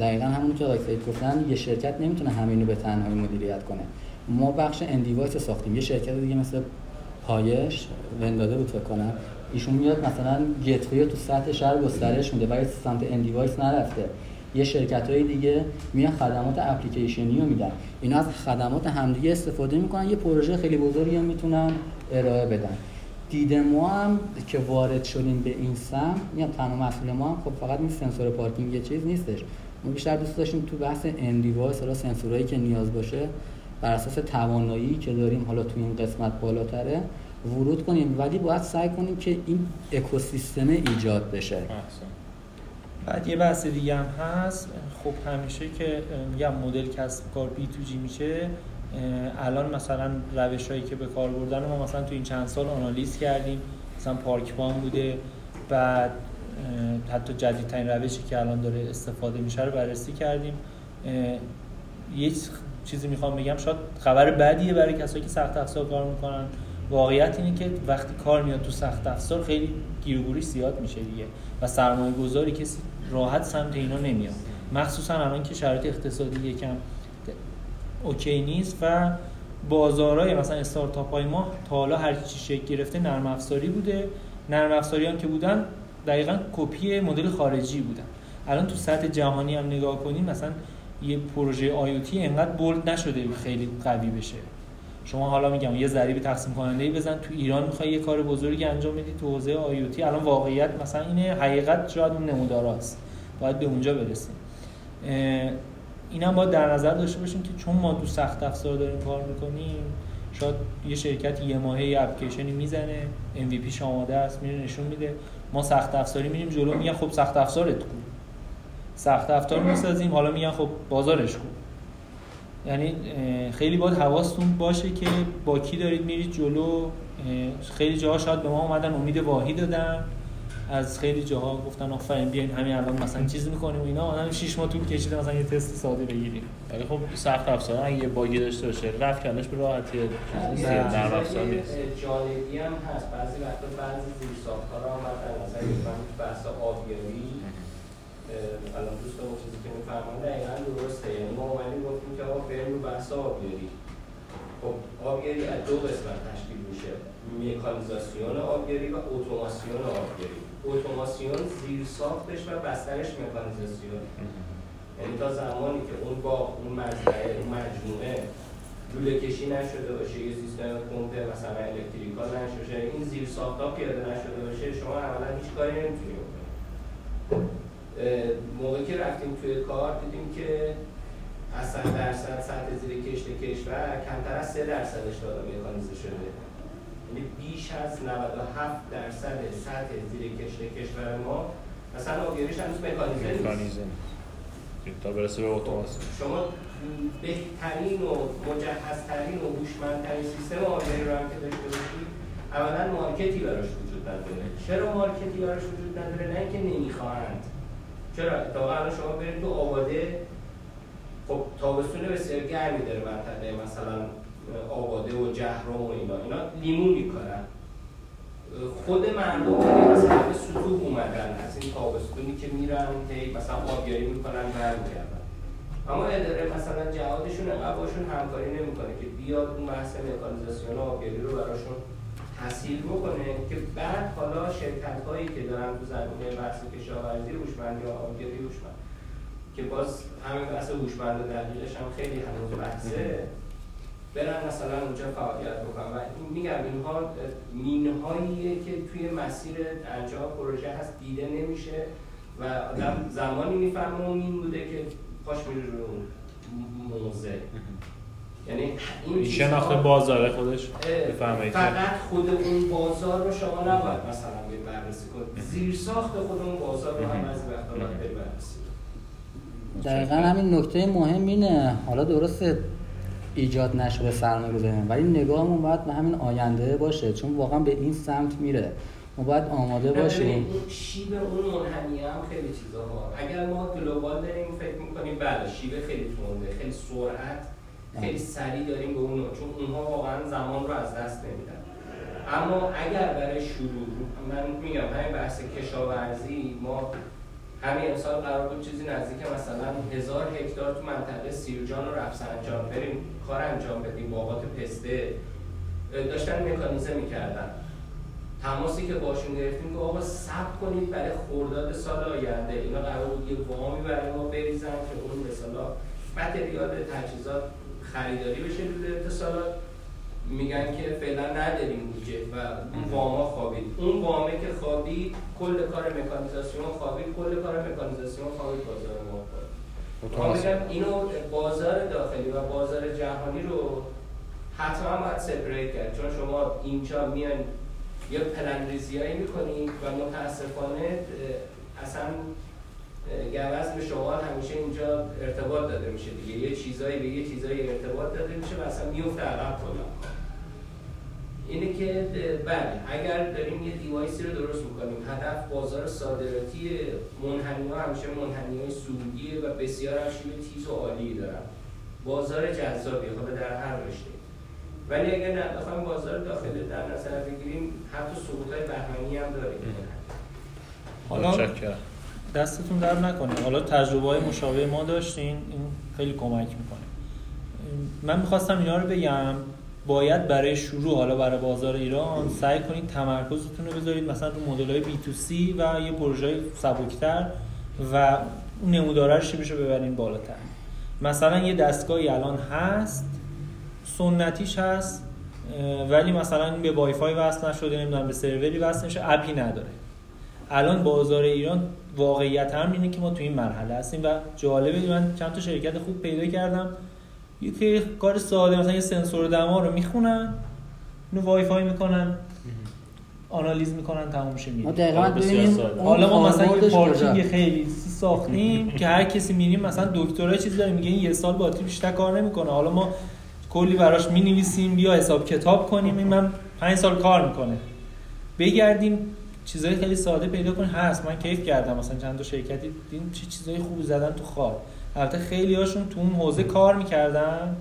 دقیقا همون که آقای سید گفتن یه شرکت نمی‌تونه همینو به تنهایی مدیریت کنه. ما بخش end device ساختیم. یه شرکت دیگه مثل پایش ونداده بود فکر کنم. ایشون میاد مثلا gateway تو سطح شهر گسترش میده ولی سمت end device نرفته. یه شرکت های دیگه میان خدمات اپلیکیشنی رو میدن. اینا از خدمات همدیگه استفاده می‌کنن یه پروژه خیلی بزرگی هم می‌تونن ارائه بدن. دید ما هم که وارد شدیم به این سمت میگم تنها مسئول ما هم خب فقط این سنسور پارکینگ یه چیز نیستش. ما بیشتر دوست داشتیم تو بحث end device حالا سنسورایی که نیاز باشه بر اساس توانایی که داریم حالا تو این قسمت بالاتره ورود کنیم ولی باید سعی کنیم که این اکوسیستم ایجاد بشه. بعد یه بحث دیگه هم هست. خب همیشه که میگم مدل کسب کار B2G میشه. الان مثلا روش هایی که به کار بردن ما مثلا تو این چند سال آنالیز کردیم. مثلا پارک بان بوده. بعد حتی جدیدترین روشی که الان داره استفاده میشه رو بررسی کردیم. یه چیزی می‌خوام بگم شاید خبر بدیه برای کسایی که سخت افزار کار می‌کنن. واقعیت اینه که وقتی کار میاد تو سخت افزار خیلی گیروگوری زیاد میشه دیگه و سرمایه گذاری کسی راحت سمت اینا نمیاد. مخصوصا الان که شرایط اقتصادی یکم اوکی نیست و بازارهای مثلا استارتاپ های ما تا حالا هر چی شکل گرفته نرم افزاری بوده. نرم افزاری که بودن دقیقا کپی مدل خارجی بودن. الان تو سطح جهانی هم نگاه کنیم مثلا یه پروژه آیوتی انقدر بولد نشده خیلی قوی بشه. شما حالا میگم یه ضریب تقسیم کننده ای بزن. تو ایران می‌خوای یه کار بزرگی انجام بدی تو حوزه آیوتی الان واقعیت مثلا اینه حقیقت شاید نموداراست باید به اونجا برسیم. اینم باید در نظر داشته باشیم که چون ما تو سخت افزار داریم کار می‌کنیم شاید یه شرکت یه ماهه یه اپلیکیشنی می‌زنه MVP آماده است میره نشون میده. ما سخت افزاری میریم جلو میگن خب سخت افزارت کو؟ سخت افزار می‌سازیم حالا میگن خب بازارش کو؟ یعنی خیلی باید حواستون باشه که با کی دارید میرید جلو. خیلی جاها شاید به ما اومدن امید واهی دادن. از خیلی جاها گفتن آفرین بیاین همین الان مثلا چیز می‌کنیم و اینا. آدم 6 ماه طول کشیده مثلا یه تست ساده بگیریم. ولی خب سخت افزار. اگه یه باگی داشته باشه رفت کردنش به راحتی. در افزار نیست. جالبی هم هست. بعضی وقتا بعضی زیر ساختار هم می‌گیرن بحث آبیاری الان دوست اون چیزی که میفرمان دقیقا درسته. یعنی ما اومدیم گفتیم که آقا بریم رو بحث آبیاری خب آبیاری از دو قسمت تشکیل میشه. مکانیزاسیون آبیاری و اتوماسیون آبیاری اتوماسیون زیر ساختش و بسترش مکانیزاسیون. یعنی تا زمانی که اون با اون مجموعه اون مجموعه لوله کشی نشده باشه یه سیستم پمپ مثلا الکتریکال نشده این زیر ساختا پیاده نشده باشه شما اولا هیچ کاری نمی‌تونید موقعی که رفتیم توی کار دیدیم که از درصد سطح زیر کشت کشور کمتر از 3 درصدش داده مکانیزه شده. یعنی بیش از 97 درصد سطح زیر کشت کشور ما مثلا آبیاریش هنوز مکانیزه نیست. تا برسه به اتوماسیون شما بهترین و مجهزترین و هوشمندترین سیستم آبیاری رو هم که داشته باشید اولا مارکتی براش وجود نداره. چرا مارکتی براش وجود نداره؟ نه اینکه نمی‌خواهند. چرا؟ اتفاقا الان شما برید تو آباده خب تابستون بسیار گرمی داره منطقه مثلا آباده و جهرم و اینا. اینا لیمو می‌کنن خود مردم مثلا به سطوح اومدن از این تابستونی که میرن هی مثلا آبیاری می‌کنن برمیگردن. اما اداره مثلا جهادشون باشون همکاری نمی‌کنه که بیاد اون بحث مکانیزاسیون آبیاری رو براشون تحصیل بکنه که بعد حالا شرکت هایی که دارن تو زمینه بحث کشاورزی هوشمندی یا آبیاری هوشمند که باز همین بحث هوشمند و دقیقش هم خیلی هنوز بحثه برن مثلا اونجا فعالیت بکنن. و میگم اینها مینهاییه که توی مسیر انجام پروژه هست دیده نمیشه و آدم زمانی می‌فهمه اون مین بوده که پاش میره رو موزه. یعنی این شناخت بازار خودش بفهمید فقط خود اون بازار رو شما نباید مثلا بررسی کنید. زیر ساخت خود اون بازار رو هم از وقتا باید بررسی دقیقا همین نکته مهم اینه. حالا درسته ایجاد نشده سرمایه گذاری. ولی نگاهمون باید به همین آینده باشه. چون واقعا به این سمت میره. ما باید آماده باشیم. شیب اون منحنی هم خیلی چیزا اگر ما گلوبال داریم فکر می‌کنیم بله شیب خیلی تونده خیلی سرعت خیلی سریع داریم به اون چون اونها واقعا زمان رو از دست نمیدن. اما اگر برای شروع من میگم همین بحث کشاورزی ما همین امسال قرار بود چیزی نزدیک مثلا هزار هکتار تو منطقه سیرجان و رفسنجان بریم کار انجام بدیم باغات پسته. داشتن مکانیزه می‌کردن. تماسی که باشون گرفتیم که آقا ثبت کنید برای خورداد سال آینده. اینا قرار بود یه وامی برای ما بریزن که اون مثلا متریال تجهیزات خریداری بشه دود اتصالات. میگن که فعلا نداریم بودجه و اون واما خوابید. اون وامه که خوابید کل کار مکانیزاسیون خوابید کل کار مکانیزاسیون خوابید بازار ما. میگم اینو بازار داخلی و بازار جهانی رو حتما باید سپریت کرد. چون شما اینجا میان یه پلن ریزیایی می‌کنید و متاسفانه اصلا گوز به شما همیشه اینجا ارتباط داده میشه دیگه. یه چیزایی به یه چیزایی ارتباط داده میشه و اصلا میفته عقب کلا. اینه که بله اگر داریم یه دیوایسی رو درست می‌کنیم هدف بازار صادراتی منحنی ها همیشه منحنی های سودیه و بسیار هم تیز و عالی دارن. بازار جذابی حالا در هر رشته. ولی اگر بخوایم بازار داخلی در نظر بگیریم حتی سقوط های بهمنی هم داریم. حالا دستتون در نکنه. حالا تجربه های مشابه ما داشتین این خیلی کمک می‌کنه. من می‌خواستم اینا رو بگم. باید برای شروع حالا برای بازار ایران سعی کنید تمرکزتون رو بذارید مثلا رو مدل های بی تو سی و یه پروژه سبکتر و نمودارش بشه ببرین بالاتر. مثلا یه دستگاهی الان هست سنتیش هست ولی مثلا به وای فای وصل نشده نمی‌دونم به سروری وصل نشه اپی نداره. الان بازار ایران واقعیت هم اینه که ما تو این مرحله هستیم و جالبه من چند تا شرکت خوب پیدا کردم. یکی کار ساده مثلا یه سنسور دما رو می‌خونن اینو وای فای می‌کنن آنالیز می‌کنن تموم میشه میره. ما دقیقا آره، ببینیم حالا ما مثلا یه پارکینگ؟ خیلی ساختیم که هر کسی میریم مثلا دکترا چیز داره میگه این یه سال باتری بیشتر کار نمی‌کنه. حالا ما کلی براش می‌نویسیم بیا حساب کتاب کنیم این من پنج سال کار می‌کنه. بگردیم چیزای خیلی ساده پیدا کنیم هست من کیف کردم. مثلا چند تا شرکتی دیدیم چه چیزای خوبی زدن تو خار. البته خیلی هاشون تو اون حوزه کار می‌کردن.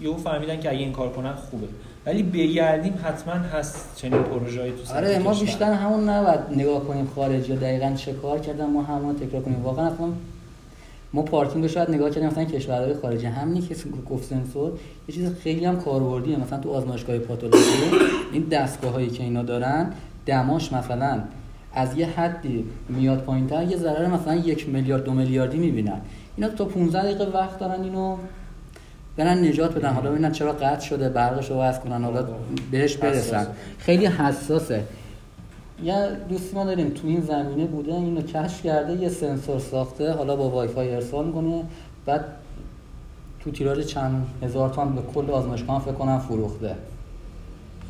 یهو فهمیدن که اگه این کار کنن خوبه. ولی بگردیم حتما هست چنین پروژه‌ای تو آره ما. بیشتر همون نباید نگاه کنیم خارجی دقیقا چه کار کردن. ما همون تکرار کنیم. واقعا اصلا ما پارکینگ رو شاید نگاه کردیم مثلا کشورهای خارجی. همینی که گفت سنسور یه چیز خیلی هم کاربردیه. مثلا تو آزمایشگاه پاتولوژی این دستگاه هایی که اینا دارن دماش مثلا از یه حدی میاد پایینتر یه ضرر مثلا یک میلیارد دو میلیاردی می‌بینن. اینا تا 15 دقیقه وقت دارن اینو برن نجات بدن. حالا ببینن چرا قطع شده برقش رو وصل کنن حالا بهش برسن. خیلی حساسه. یه دوستی ما داریم تو این زمینه بوده اینو کشف کرده یه سنسور ساخته حالا با وای فای ارسال می‌کنه. بعد تو تیراژ چند هزار تومن به کل آزمایشگاه فکر کنم فروخته.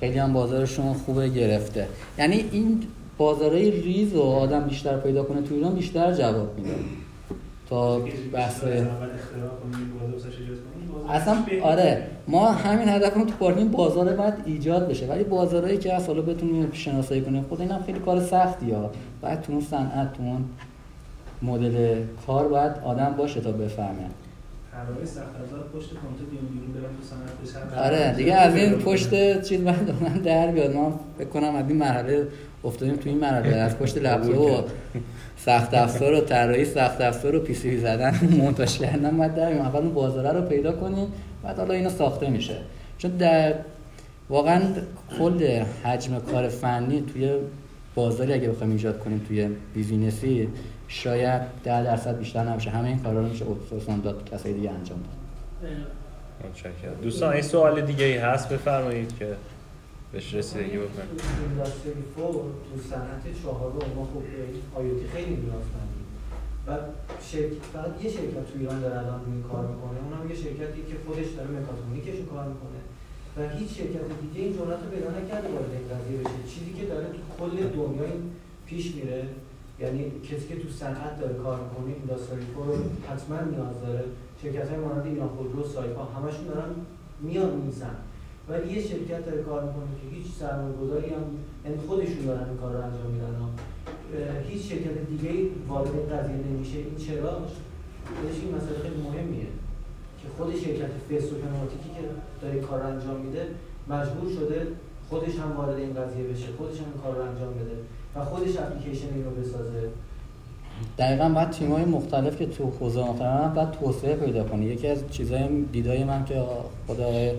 خیلی هم بازارشون خوبه گرفته. یعنی این بازارهای ریز و آدم بیشتر پیدا کنه تو ایران بیشتر جواب میده. تا بحث اصلا. آره ما همین هدفمون تو پارکینگ بازار باید ایجاد بشه. ولی بازارهایی که از حالا بتونیم شناسایی کنیم خود اینم خیلی کار سختی ها. باید تو اون صنعت تو اون مدل کار باید آدم باشه تا بفهمه. طراحی سخت پشت کامپیوتر بیرون تو صنعت آره دیگه از این پشت چیز باید آدم در بیاد. ما فکر کنم از این مرحله افتادیم تو این مرحله. از پشت لپتاپ و سخت افزار و طراحی سخت افزار و پی سی زدن مونتاژ کردن بعد در اول اون بازاره رو پیدا کنیم بعد حالا اینو ساخته میشه. چون در واقعا کل حجم کار فنی توی بازاری اگه بخوایم ایجاد کنیم توی بیزینسی شاید ده درصد بیشتر نباشه. همه این کارا رو میشه اوتسورس داد کسای دیگه انجام داد. دوستان این سوال دیگه ای هست؟ بفرمایید که بهش رسیدگی فور تو صنعت چهارم ما خب آیوتی خیلی داریم بعد شرکت فقط یه شرکت تو ایران داره الان روی این کار می‌کنه اونم یه شرکتی که خودش داره مکاترونیکش رو کار می‌کنه. و هیچ شرکت دیگه این جرأت رو پیدا نکرده وارد این قضیه بشه چیزی که داره تو کل دنیا این پیش میره. یعنی کسی که تو صنعت داره کار می‌کنه فور رو حتما نیاز داره. شرکت های مانند ایران خودرو سایپا همشون دارن میان میزن ولی یه شرکت داره کار می‌کنه که هیچ سرمایه گذاری هم یعنی خودشون دارن این کار رو انجام میدن. هیچ شرکت دیگه وارد این قضیه نمیشه. این چرا؟ خودش این مسئله خیلی مهمیه که خود شرکت فیس و که داره این کار انجام میده مجبور شده خودش هم وارد این قضیه بشه خودش هم این کار رو انجام بده. و خودش اپلیکیشن این رو بسازه. دقیقا باید تیم های مختلف که تو حوزه مختلف هم باید توسعه پیدا کنه یکی از چیزهای دیدای من که خود آقای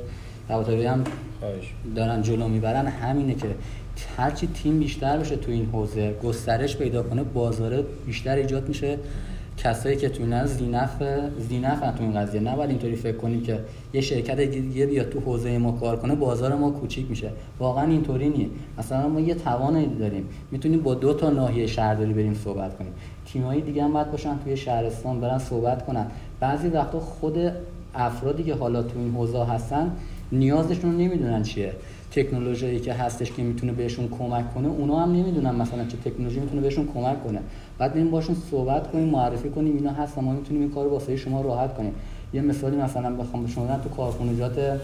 هم خواهش. دارن جلو می‌برن همینه که هرچی تیم بیشتر بشه تو این حوزه گسترش پیدا کنه بازاره بیشتر ایجاد میشه. کسایی که تو این زینف زینف تو این قضیه. ولی اینطوری فکر کنیم که یه شرکت دیگه بیاد تو حوزه ما کار کنه بازار ما کوچیک میشه. واقعا اینطوری نیست مثلا ما یه توانی داریم. می‌تونیم با دو تا ناحیه شهرداری بریم صحبت کنیم. تیمایی دیگه هم باید باشن توی شهرستان برن صحبت کنن. بعضی وقتا خود افرادی که حالا تو این حوزه هستن نیازشون رو نمی‌دونن چیه. تکنولوژی که هستش که می‌تونه بهشون کمک کنه اونا هم نمی‌دونن مثلا چه تکنولوژی می‌تونه بهشون کمک کنه. بعد بریم باشون صحبت کنیم معرفی کنیم اینا هست ما می‌تونیم این کار رو واسه شما راحت کنیم. یه مثالی مثلا بخوام به شما بدم تو کارخونجات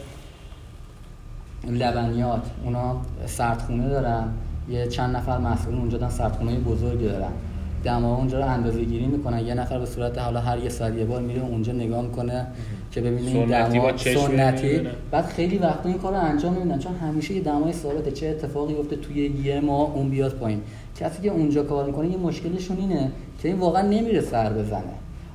لبنیات اونا سردخونه دارن یه چند نفر مسئول اونجا دارن سردخونه بزرگی دارن. دما اونجا رو اندازه گیری می‌کنن. یه نفر به صورت حالا هر یه ساعت یه بار میره اونجا نگاه می‌کنه که ببینه این دما سنتی. بعد خیلی وقتا این کار رو انجام نمیدن چون همیشه یه دمای ثابته. چه اتفاقی افته توی یه ماه اون بیاد پایین. کسی که اونجا کار می‌کنه یه مشکلشون اینه که این واقعا نمیره سر بزنه.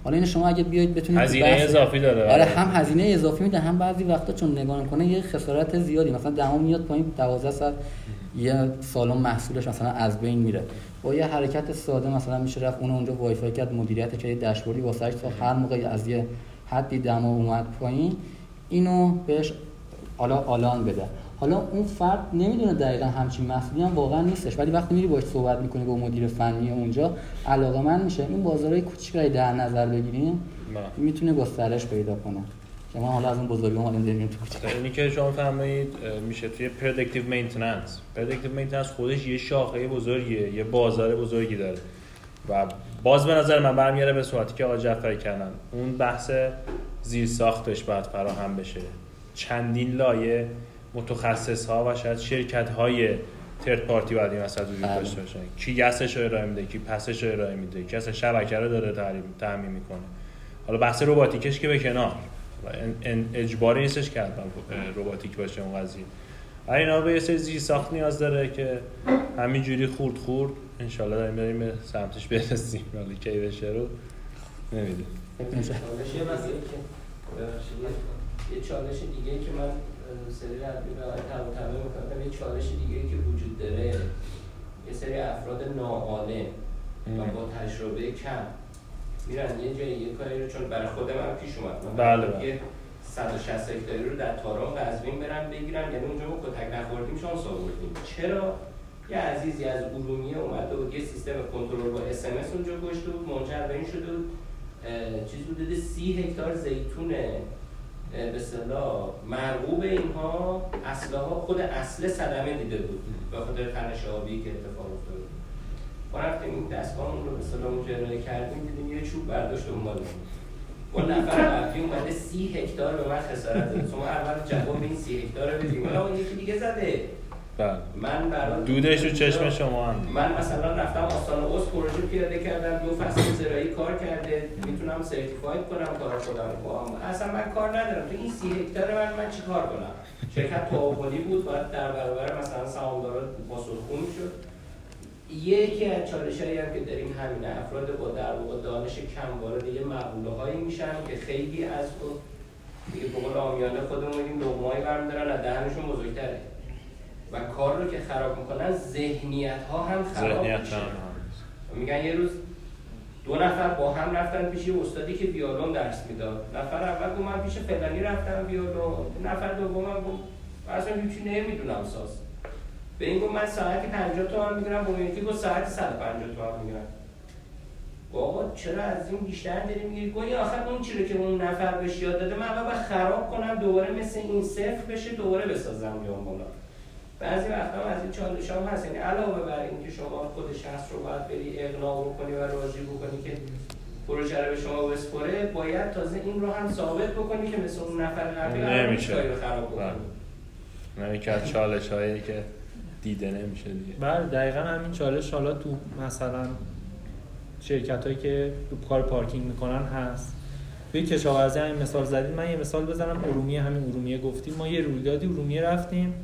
حالا این شما اگه بیاید بتونید تو هزینه اضافی داره. آره هم هزینه اضافی میده هم بعضی وقتا چون نگاه می‌کنه یه خسارت زیادی. مثلا دما میاد پایین 12 ساعت یه سالن محصولش مثلا از بین میره. با یه حرکت ساده مثلا میشه رفت اون اونجا وای فای کرد مدیریت یه داشبوردی واسش تا هر موقع از یه حدی دما اومد پایین اینو بهش حالا آلان بده. حالا اون فرد نمی‌دونه دقیقا همچین مسئولی هم واقعا نیستش ولی وقتی میری باش صحبت می‌کنی با مدیر فنی اونجا علاقه‌مند میشه. این بازارهای کوچیک در نظر بگیریم می‌تونه گسترش پیدا کنه. ما حالا از اون بزرگی ما داریم تو اینی که شما فهمید میشه توی predictive maintenance predictive maintenance خودش یه شاخه بزرگیه یه بازار بزرگی داره. و باز به نظر من برمیاره به صورتی که آقا جعفری کردن اون بحث زیر ساختش باید فراهم بشه. چندین لایه متخصص ها و شاید شرکت های ترد پارتی باید این وسط وجود بله. داشته باشن. کی گسش رو ارائه میده کی پسش رو ارائه میده کی اصلا شبکه رو داره تعمین- می‌کنه. حالا بحث رباتیکش که به کنار. اجباری نیستش که حتما رباتیک باشه اون قضیه اینا به یه سری ساخت نیاز داره که همینجوری خورد خورد انشالله داریم بریم به سمتش برسیم. ولی کی بشه رو نمی‌دونم. یه چالش دیگه که من سری طباطبایی می‌کنم. یه چالش دیگه که وجود داره یه سری افراد ناعالم و با تجربه کم. میرن. یه جایی یه کاری رو چون برای خود من پیش اومد. من بله، بله. یه 160 هکتاری رو در تاران قزوین برن بگیرن یعنی اونجا ما کتک نخوردیم شانس آوردیم. چرا؟ یه عزیزی از ارومیه اومده بود یه سیستم کنترل با اس ام اس اونجا گشته بود منجر به این شده بود چیز بوده سی هکتار زیتون به اصطلاح مرغوب اینها اصلها خود اصل صدمه دیده بود به خاطر تنش آبی که اتفاق افتاده بود. ما رفتیم این دستگاهمون رو به اونجا ارائه کردیم دیدیم یه چوب برداشت دنبال با نفر قبلی اومده سی هکتار به من خسارت داده شما اول جواب این سی هکتار رو بدیم. حالا اون یکی دیگه زده. بله. من برای دودش رو چشم شما هم من مثلا رفتم آستان اوست پروژه پیاده کردم دو فصل زراعی کار کرده. می‌تونم سرتیفاید کنم کار خودم با اصلا من کار ندارم. تو این سی هکتار من من چی کار کنم؟ شرکت تعاونی بود باید در برابر مثلا سهامدارا پاسخگو شد. یکی از چالش هایی هم که داریم همین افراد با در واقع دانش کم وارد یه مقوله هایی میشن که خیلی از اون دیگه به قول آمیانه خودمون میگیم لقمه‌ای برمیدارن از دهنشون بزرگتره. و کار رو که خراب می‌کنن ذهنیت ها هم خراب هم میگن یه روز دو نفر با هم رفتن پیش یه استادی که ویولون درس می‌داد. نفر اول گفت من پیش فلانی رفتم ویولون نفر دومم گفت اصلا هیچی نمی‌دونم ساز. به این گفت من ساعتی 50 تومن می‌گیرم اون یکی گفت ساعتی 150 تومن می‌گیرم. بابا چرا از این بیشتر داری می‌گیری؟ گویا آخر اون چیزی که اون نفر بهش یاد داده من اول خراب کنم دوباره مثل این صفر بشه دوباره بسازم بیام بالا. بعضی وقتا هم از این چالش هم هست. یعنی علاوه بر اینکه شما خود شخص رو باید بری اقناع بکنی و راضی بکنی که پروژه رو به شما بسپره باید تازه این رو هم ثابت بکنی که مثل اون نفر قبلی نمیشه. خراب بکنی. بله. نه یکی از چالش هایی که دیده نمیشه دیگه. بله دقیقا همین چالش حالا تو مثلا شرکت هایی که تو کار پارکینگ می‌کنن هست. توی کشاورزی همین مثال زدید من یه مثال بزنم. ارومیه همین ارومیه گفتیم. ما یه رویدادی ارومیه رفتیم.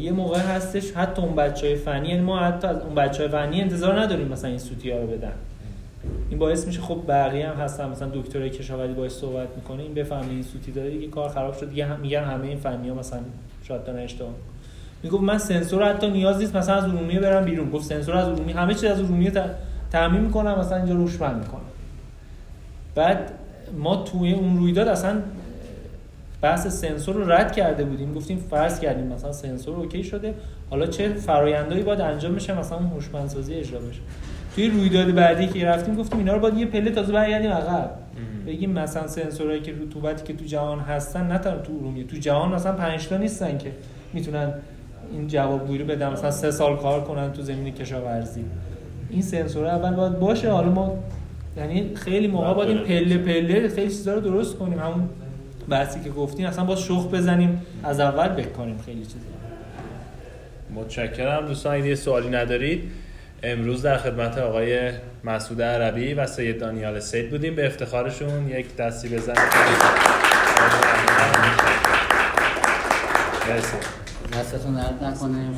یه موقع هستش حتی اون بچه های فنی یعنی ما حتی از اون بچه های فنی انتظار نداریم مثلا این سوتی ها رو بدن. این باعث میشه خب بقیه هم هستن. مثلا دکترای کشاورزی باعث صحبت می‌کنه. این بفهمه این سوتی داره. دیگه کار خراب شد. دیگه هم میگن همه این فنی ها مثلا شاید می‌کنن. می‌گفت من سنسور حتی نیاز نیست مثلا از ارومیه برم بیرون. گفت سنسور از ارومیه همه چیز از ارومیه ت- تأمین می‌کنم مثلا اینجا هوشمند می‌کنم. بعد ما توی اون رویداد اصلا بحث سنسور رو رد کرده بودیم. گفتیم فرض کردیم مثلا سنسور OK شده حالا چه فرایندهایی باید انجام بشه مثلا هوشمندسازی اجرا بشه. توی رویداد بعدی که رفتیم گفتیم اینا رو باید یه پله تازه برگردیم عقب. بگیم مثلا سنسورهایی که رطوبتی که تو جهان هستن نه تو ارومیه تو جهان مثلا 5 تا نیستن که می‌تونن این جوابگویی رو بدن مثلا سه سال کار کنن تو زمین کشاورزی. این سنسور اول باید باشه. حالا ما یعنی خیلی موقع باید این پله پله خیلی چیزا رو درست کنیم. همون بحثی که گفتیم اصلا با شخ بزنیم. از اول بکنیم خیلی چیزا. متشکرم. دوستان اگه یه سوالی ندارید امروز در خدمت آقای مسعود عربی و سید دانیال سید بودیم. به افتخارشون یک دستی بزنید مرسی. دستتون درد نکنه.